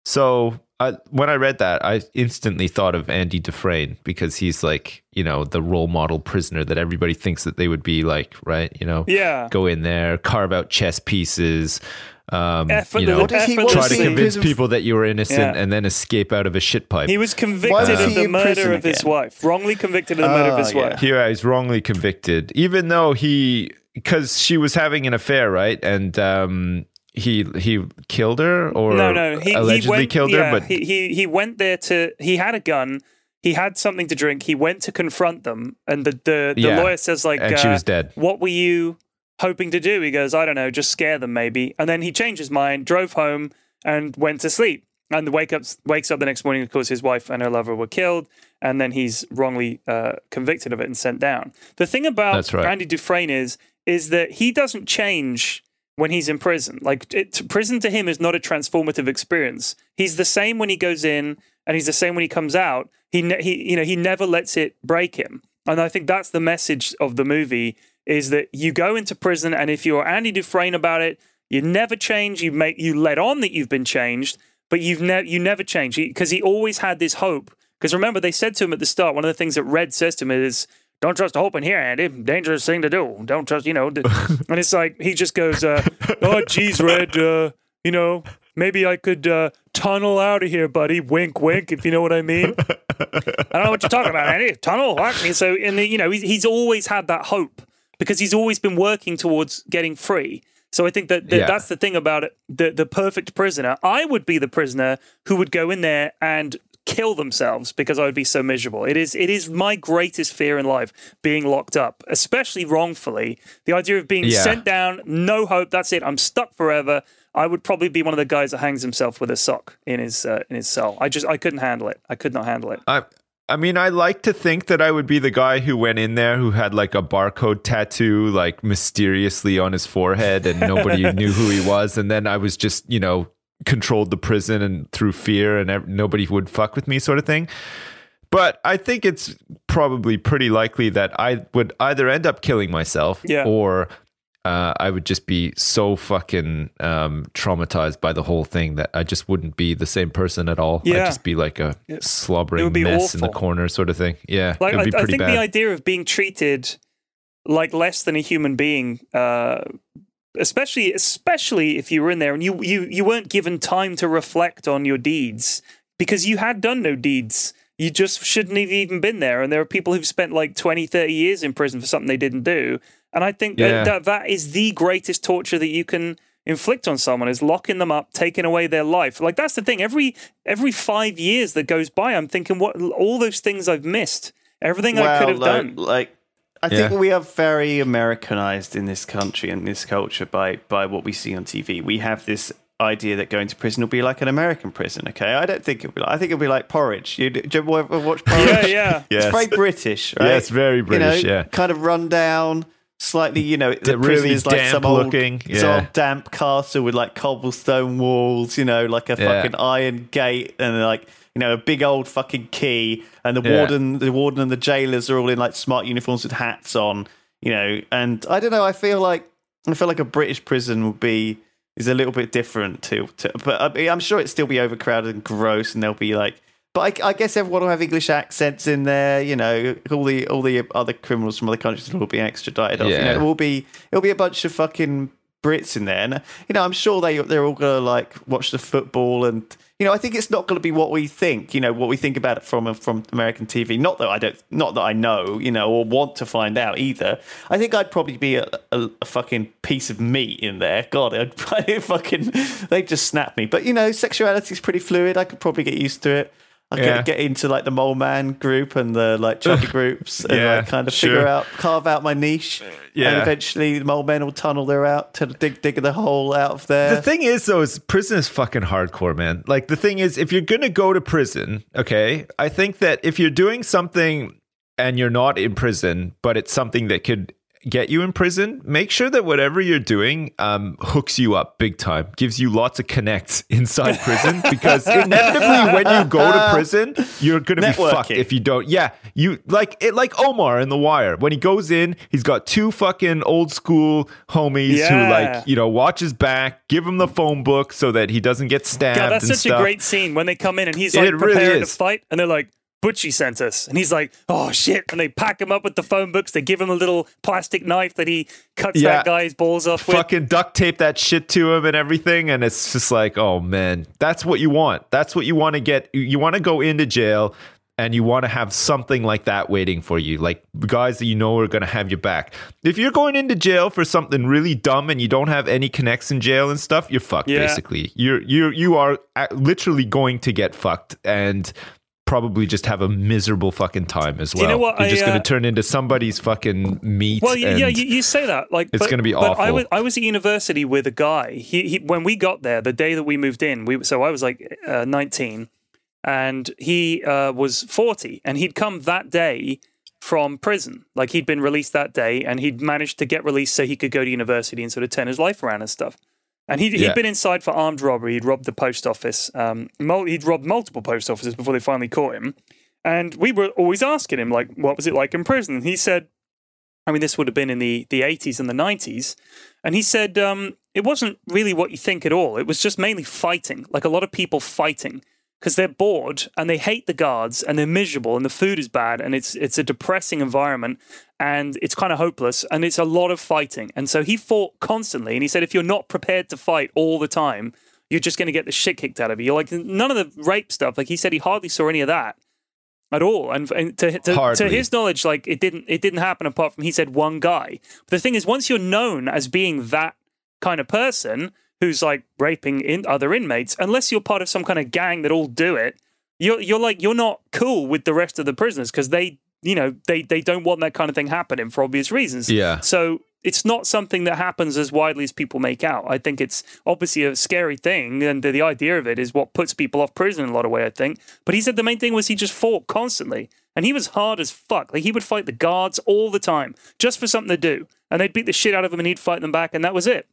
S2: So I, when I read that, I instantly thought of Andy Dufresne because he's like, you know, the role model prisoner that everybody thinks that they would be like, right? You know,
S1: Yeah.
S2: go in there, carve out chess pieces, um,
S1: Effort-
S2: you know,
S3: What he-
S2: try to convince
S3: prison
S2: people that you were innocent
S1: Yeah.
S2: and then escape out of a shit pipe.
S1: He was convicted
S3: was
S1: of the murder
S3: prison
S1: of his
S3: again?
S1: wife. Wrongly convicted of the murder of his
S3: yeah.
S1: wife.
S2: Here, he's wrongly convicted, even though he, because she was having an affair, right? And um, he he killed her, or
S1: no, no. He,
S2: allegedly
S1: he went,
S2: killed
S1: yeah,
S2: her, but
S1: he, he he went there to. He had a gun. He had something to drink. He went to confront them, and the the, the
S2: Yeah.
S1: lawyer says like,
S2: And she
S1: uh,
S2: was dead.
S1: What were you hoping to do? He goes, I don't know, just scare them maybe. And then he changed his mind, drove home, and went to sleep. And the wake up wakes up the next morning. Of course, his wife and her lover were killed, and then he's wrongly uh, convicted of it and sent down. The thing about
S2: right.
S1: Andy Dufresne is is that he doesn't change when he's in prison. Like it, prison to him is not a transformative experience. He's the same when he goes in, and he's the same when he comes out. He, ne- he, you know, he never lets it break him. And I think that's the message of the movie: is that you go into prison, and if you're Andy Dufresne about it, you never change. You make you let on that you've been changed, but you've never you never change because he always had this hope. Because remember, they said to him at the start, one of the things that Red says to him is, "Don't trust the hope in here, Andy. Dangerous thing to do. Don't trust, you know." [LAUGHS] and it's like he just goes, uh, "Oh, geez, Red. Uh, you know, maybe I could uh, tunnel out of here, buddy. Wink, wink, if you know what I mean." [LAUGHS] I don't know what you're talking about, Andy. Tunnel? And so, and the, you know, he's, he's always had that hope because he's always been working towards getting free. So I think that, that
S2: Yeah.
S1: that's the thing about it. The the perfect prisoner. I would be the prisoner who would go in there and kill themselves because I would be so miserable. It is it is my greatest fear in life being locked up, especially wrongfully. The idea of being
S2: Yeah.
S1: sent down, no hope. That's it. I'm stuck forever. I would probably be one of the guys that hangs himself with a sock in his uh, in his cell. I just I couldn't handle it. I could not handle it.
S2: I I mean, I like to think that I would be the guy who went in there who had like a barcode tattoo, like mysteriously on his forehead, and nobody [LAUGHS] knew who he was. And then I was just, you know, controlled the prison and through fear, and nobody would fuck with me, sort of thing. But I think it's probably pretty likely that I would either end up killing myself
S1: Yeah.
S2: or uh, I would just be so fucking um, traumatized by the whole thing that I just wouldn't be the same person at all.
S1: Yeah.
S2: I'd just be like a slobbering
S1: It would be
S2: mess in the corner, sort of thing. Yeah,
S1: Like I, I think
S2: bad.
S1: the idea of being treated like less than a human being, uh, especially especially if you were in there and you you you weren't given time to reflect on your deeds because you had done no deeds. You just shouldn't have even been there. And there are people who've spent like 20, 30 years in prison for something they didn't do. And I think
S2: Yeah.
S1: that, that that is the greatest torture that you can inflict on someone is locking them up, taking away their life. Like that's the thing. Every every five years that goes by, I'm thinking what all those things I've missed, everything I could have
S3: like,
S1: done.
S3: Like, I
S2: Yeah.
S3: think we are very Americanized in this country and this culture by by what we see on TV. We have this idea that going to prison will be like an American prison. Okay, I don't think it'll be. Like, I think it'll be like porridge. You, do you ever watch [LAUGHS] porridge?
S1: Yeah, yeah.
S2: Yes.
S3: It's very British, right?
S2: it's very British,
S3: You know,
S2: yeah.
S3: kind of run down, slightly. You know, the
S2: really
S3: prison is like some old,
S2: looking,
S3: it's
S2: yeah.
S3: old damp castle with like cobblestone walls. You know, like a
S2: Yeah.
S3: fucking iron gate and like you know a big old fucking key. And the
S2: Yeah.
S3: warden, the warden and the jailers are all in like smart uniforms with hats on. You know, and I don't know. I feel like I feel like a British prison would be is a little bit different to, to but uh, I mean, I'm sure it'd still be overcrowded and gross, and they'll be like. But I, I guess everyone will have English accents in there. You know, all the all the other criminals from other countries will be extradited. Off. You know,
S2: Yeah.
S3: it will be it'll be a bunch of fucking Brits in there, and you know, I'm sure they they're all gonna like watch the football, and you know, I think it's not gonna be what we think. You know, what we think about it from from American TV. Not that I don't, not that I know, you know, or want to find out either. I think I'd probably be a, a, a fucking piece of meat in there. God, I'd, [LAUGHS] I'd fucking they'd just snap me. But you know, sexuality is pretty fluid. I could probably get used to it. I
S2: Yeah.
S3: get into like the mole man group and the like chubby [LAUGHS] groups and
S2: Yeah,
S3: like kind of
S2: sure.
S3: figure out, carve out my niche.
S2: Yeah.
S3: And eventually the mole men will tunnel their out to dig dig the hole out of there.
S2: The thing is, though, is prison is fucking hardcore, man. Like the thing is, if you're gonna go to prison, okay, I think that if you're doing something and you're not in prison, but it's something that could get you in prison, make sure that whatever you're doing um, hooks you up big time, gives you lots of connects [LAUGHS] inside prison. Because [LAUGHS] inevitably, when you go to prison, you're gonna be fucked if you don't. Yeah, you like it, like Omar in The Wire. When he goes in, he's got two fucking old school homies who like you know watch his back, give him the phone book so that he doesn't get stabbed.
S1: God, that's such
S2: stuff.
S1: a great scene when they come in and he's
S2: It
S1: like
S2: really
S1: preparing
S2: is.
S1: to fight, and they're like, Butchie sent us. And he's like, oh shit. And they pack him up with the phone books. They give him a little plastic knife that he cuts
S2: Yeah.
S1: that guy's balls off with.
S2: fucking duct tape that shit to him and everything and it's just like oh man that's what you want that's what you want to get you want to go into jail and you want to have something like that waiting for you like guys that you know are going to have your back if you're going into jail for something really dumb and you don't have any connects in jail and stuff you're fucked
S1: Yeah.
S2: basically you're you you are literally going to get fucked and probably just have a miserable fucking time as well
S1: you know what
S2: you're
S1: I,
S2: just going
S1: uh,
S2: to turn into somebody's fucking meat
S1: Well, yeah, yeah you, you say that like
S2: it's gonna be
S1: but I
S2: awful.
S1: was I was at university with a guy. He, he when we got there, the day that we moved in, we so I was like uh, nineteen, and he uh, was forty, and he'd come that day from prison. Like he'd been released that day, and he'd managed to get released so he could go to university and sort of turn his life around and stuff. And he'd,
S2: Yeah.
S1: he'd been inside for armed robbery. He'd robbed the post office. Um, mul- he'd robbed multiple post offices before they finally caught him. And we were always asking him, like, what was it like in prison? And he said, I mean, this would have been in the, the 80s and the 90s. And he said, um, it wasn't really what you think at all. It was just mainly fighting, like a lot of people fighting because they're bored and they hate the guards and they're miserable and the food is bad and it's, it's a depressing environment and it's kind of hopeless and it's a lot of fighting. And so he fought constantly. And he said, if you're not prepared to fight all the time, you're just going to get the shit kicked out of you. You're like, none of the rape stuff. Like he said, he hardly saw any of that at all. And, and to, to, to his knowledge, like it didn't it didn't happen apart from he said one guy. But the thing is, once you're known as being that kind of person who's like raping in other inmates, unless you're part of some kind of gang that all do it, you're you're like you're not cool with the rest of the prisoners because they you know they they don't want that kind of thing happening for obvious reasons.
S2: Yeah.
S1: So it's not something that happens as widely as people make out. I think it's obviously a scary thing, and the, the idea of it is what puts people off prison in a lot of way. I think, but he said the main thing was he just fought constantly, and he was hard as fuck. Like he would fight the guards all the time just for something to do, and they'd beat the shit out of him, and he'd fight them back, and that was it.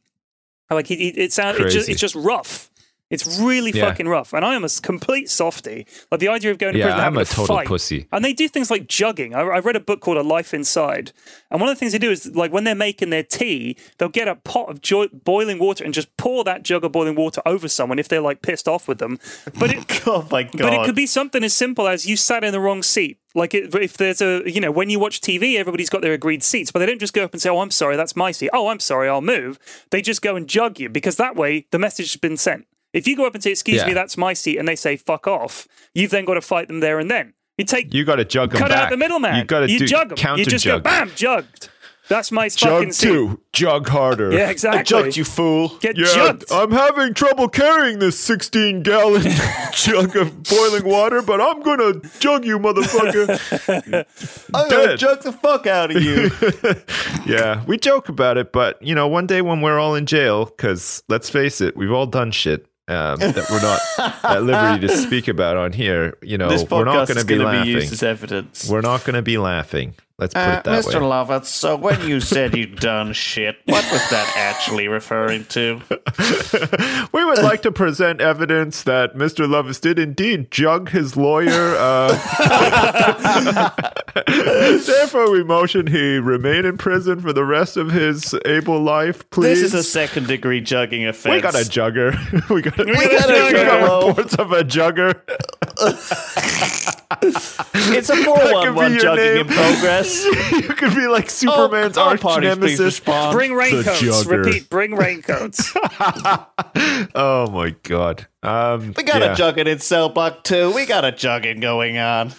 S1: Like he, he it sounds it's just, it's just rough. It's really
S2: Yeah.
S1: fucking rough, and I am a complete softy. Like the idea of going to
S2: Yeah,
S1: prison,
S2: I'm a
S1: to
S2: total
S1: fight.
S2: pussy.
S1: And they do things like jugging. I, I read a book called A Life Inside. And one of the things they do is, like, when they're making their tea, they'll get a pot of jo- boiling water and just pour that jug of boiling water over someone if they're, like, pissed off with them. But it, [LAUGHS]
S3: oh my god!
S1: but it could be something as simple as you sat in the wrong seat. Like it, if there's a, you know, when you watch TV, everybody's got their agreed seats, but they don't just go up and say, "Oh, I'm sorry, that's my seat." "Oh, I'm sorry, I'll move." They just go and jug you because that way the message has been sent. If you go up and say, "Excuse
S2: Yeah.
S1: me, that's my seat," and they say, "Fuck off," you've then got to fight them there and then. You take
S2: You got to jug them
S1: cut
S2: back.
S1: out the middleman.
S2: You got to
S1: you
S2: do
S1: jug them.
S2: counter
S1: You just
S2: jug.
S1: go bam, jugged. That's my fucking
S2: Jug
S1: seat.
S2: two, jug harder.
S1: Yeah, exactly.
S3: I jugged you, fool.
S1: Get
S2: Yeah,
S1: jugged.
S2: I'm having trouble carrying this 16 gallon [LAUGHS] jug of boiling water, but I'm gonna jug you, motherfucker. [LAUGHS]
S3: I'm gonna
S2: Dead.
S3: jug the fuck out of you. [LAUGHS]
S2: yeah, we joke about it, but you know, one day when we're all in jail, because let's face it, we've all done shit um, that we're not at liberty to [LAUGHS] speak about on here. You know,
S3: this
S2: we're not going to be
S3: going to
S2: laughing.
S3: be used as evidence.
S2: we're not going to be laughing. Let's put
S3: Uh,
S2: it that
S3: Mr.
S2: way.
S3: Lovett, so when you said you'd done shit, what was that actually referring to? [LAUGHS]
S2: we would like to present evidence that Mr. Lovis did indeed jug his lawyer. Uh, [LAUGHS] [LAUGHS] therefore, we motion he remain in prison for the rest of his able life. Please.
S3: This is a second degree jugging offense.
S2: we got a jugger. [LAUGHS] we got, a,
S1: got a [LAUGHS]
S2: we got
S3: jugger.
S2: reports of a jugger.
S3: It's a
S2: That
S3: 411
S2: could be
S3: jugging
S2: name.
S3: in progress.
S2: you could be like Superman's
S3: all
S2: arch
S3: parties, please
S2: nemesis.
S3: respond.
S1: Bring raincoats.
S2: jugger.
S1: Repeat. Bring raincoats.
S2: Oh my god. Um,
S3: We got
S2: yeah.
S3: a jugging in cell block two. We got a jugging going on.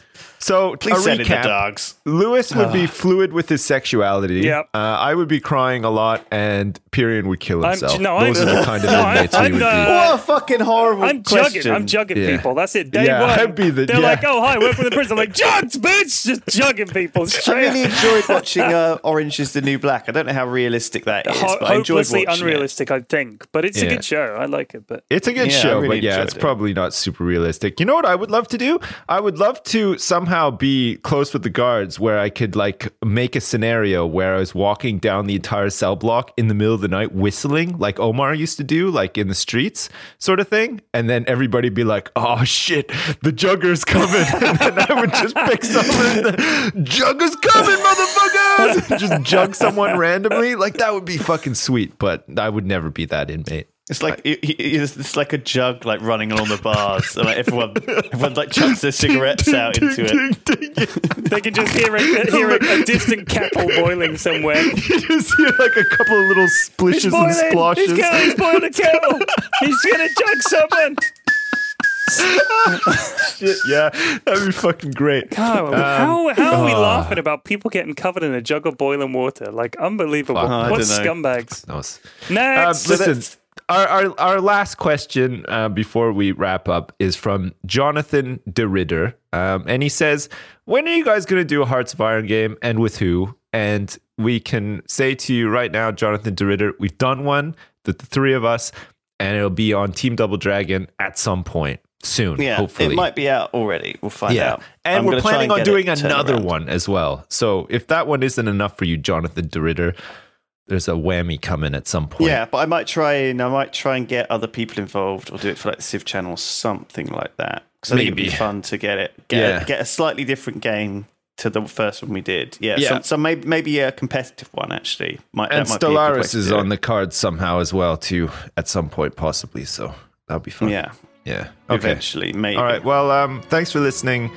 S2: So
S3: Please
S2: a
S3: send in the
S2: recap.
S3: dogs.
S2: Lewis would be fluid with his sexuality.
S1: Yep.
S2: Uh, I would be crying a lot, and Pyrion would kill
S1: I'm-
S2: himself.
S1: no,
S2: Those
S1: I'm-
S2: are the kind of
S1: no, I'm-
S2: inmates we
S1: I'm,
S2: would
S1: uh,
S2: be.
S3: What a fucking horrible
S1: I'm
S3: question.
S1: jugging. I'm jugging
S2: Yeah.
S1: people. That's it. Day
S2: Yeah,
S1: one.
S2: I'd be the-
S1: They're
S2: yeah.
S1: like, oh hi, work with the prison. I'm like, jugs, bitch, just jugging people.
S3: I
S1: Straight
S3: really enjoyed watching uh, Orange is the New Black. I don't know how realistic that is,
S1: Ho-
S3: but I enjoyed
S1: hopelessly
S3: watching
S1: unrealistic, I think, but it's a
S2: Yeah.
S1: good show. I like it. But
S2: It's a good
S3: Yeah, I
S2: show,
S3: really
S2: but yeah,
S3: enjoyed
S2: it's
S3: it.
S2: probably not super realistic. You know what I would love to do? I would love to somehow be close with the guards where I could like make a scenario where I was walking down the entire cell block in the middle of the night whistling like Omar used to do, like in the streets, sort of thing. And then everybody be like, oh shit, the jugger's coming. [LAUGHS] and then I would just pick someone, the jugger's coming, motherfuckers! [LAUGHS] just jug someone randomly. Like that would be fucking sweet, but I would never be that inmate.
S3: It's like it- it- it's, it's like a jug like running along the bars, and like everyone [LAUGHS] everyone like chucks their cigarettes out into it.
S1: they can just hear a, hear a, a distant kettle boiling somewhere. [LAUGHS]
S2: you just hear like a couple of little
S1: He's
S2: splishes and
S1: boiling.
S2: splashes.
S1: He's, going, he's boiling a kettle. He's gonna jug someone.
S2: Shit, yeah, that'd be fucking great.
S1: Oh, how how are we
S2: oh.
S1: laughing about people getting covered in a jug of boiling water? Like unbelievable.
S3: Fuck,
S1: what scumbags?
S2: No, it's-
S1: Next.
S2: Um, listen,
S3: that's-
S2: our, our our last question uh, before we wrap up is from Jonathan DeRidder, um, and he says, "When are you guys going to do a Hearts of Iron game, and with who?" And we can say to you right now, Jonathan DeRidder, we've done one, the, the three of us, and it'll be on Team Double Dragon at some point soon.
S3: Yeah,
S2: hopefully,
S3: it might be out already. We'll find
S2: yeah.
S3: out.
S2: And
S3: I'm
S2: we're planning
S3: and
S2: on doing another
S3: around.
S2: one as well. So if that one isn't enough for you, Jonathan DeRidder, there's a whammy coming at some point.
S3: Yeah, but I might try and I might try and get other people involved, or do it for like the Civ channel, or something like that. Because I think it'd be fun to get it, get,
S2: Yeah.
S3: get a slightly different game to the first one we did. Yeah,
S2: Yeah.
S3: So, so maybe maybe a competitive one actually. Might,
S2: and
S3: might be a good way
S2: Stellaris is on the cards somehow as well too at some point possibly so that'll be fun
S3: Yeah,
S2: yeah okay
S3: eventually, maybe.
S2: all right well um thanks for listening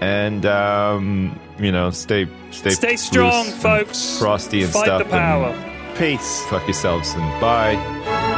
S2: and um you know stay stay
S1: Stay strong, folks.
S2: frosty and
S1: Fight
S2: stuff
S1: the power.
S2: and
S3: Peace.
S2: fuck yourselves and bye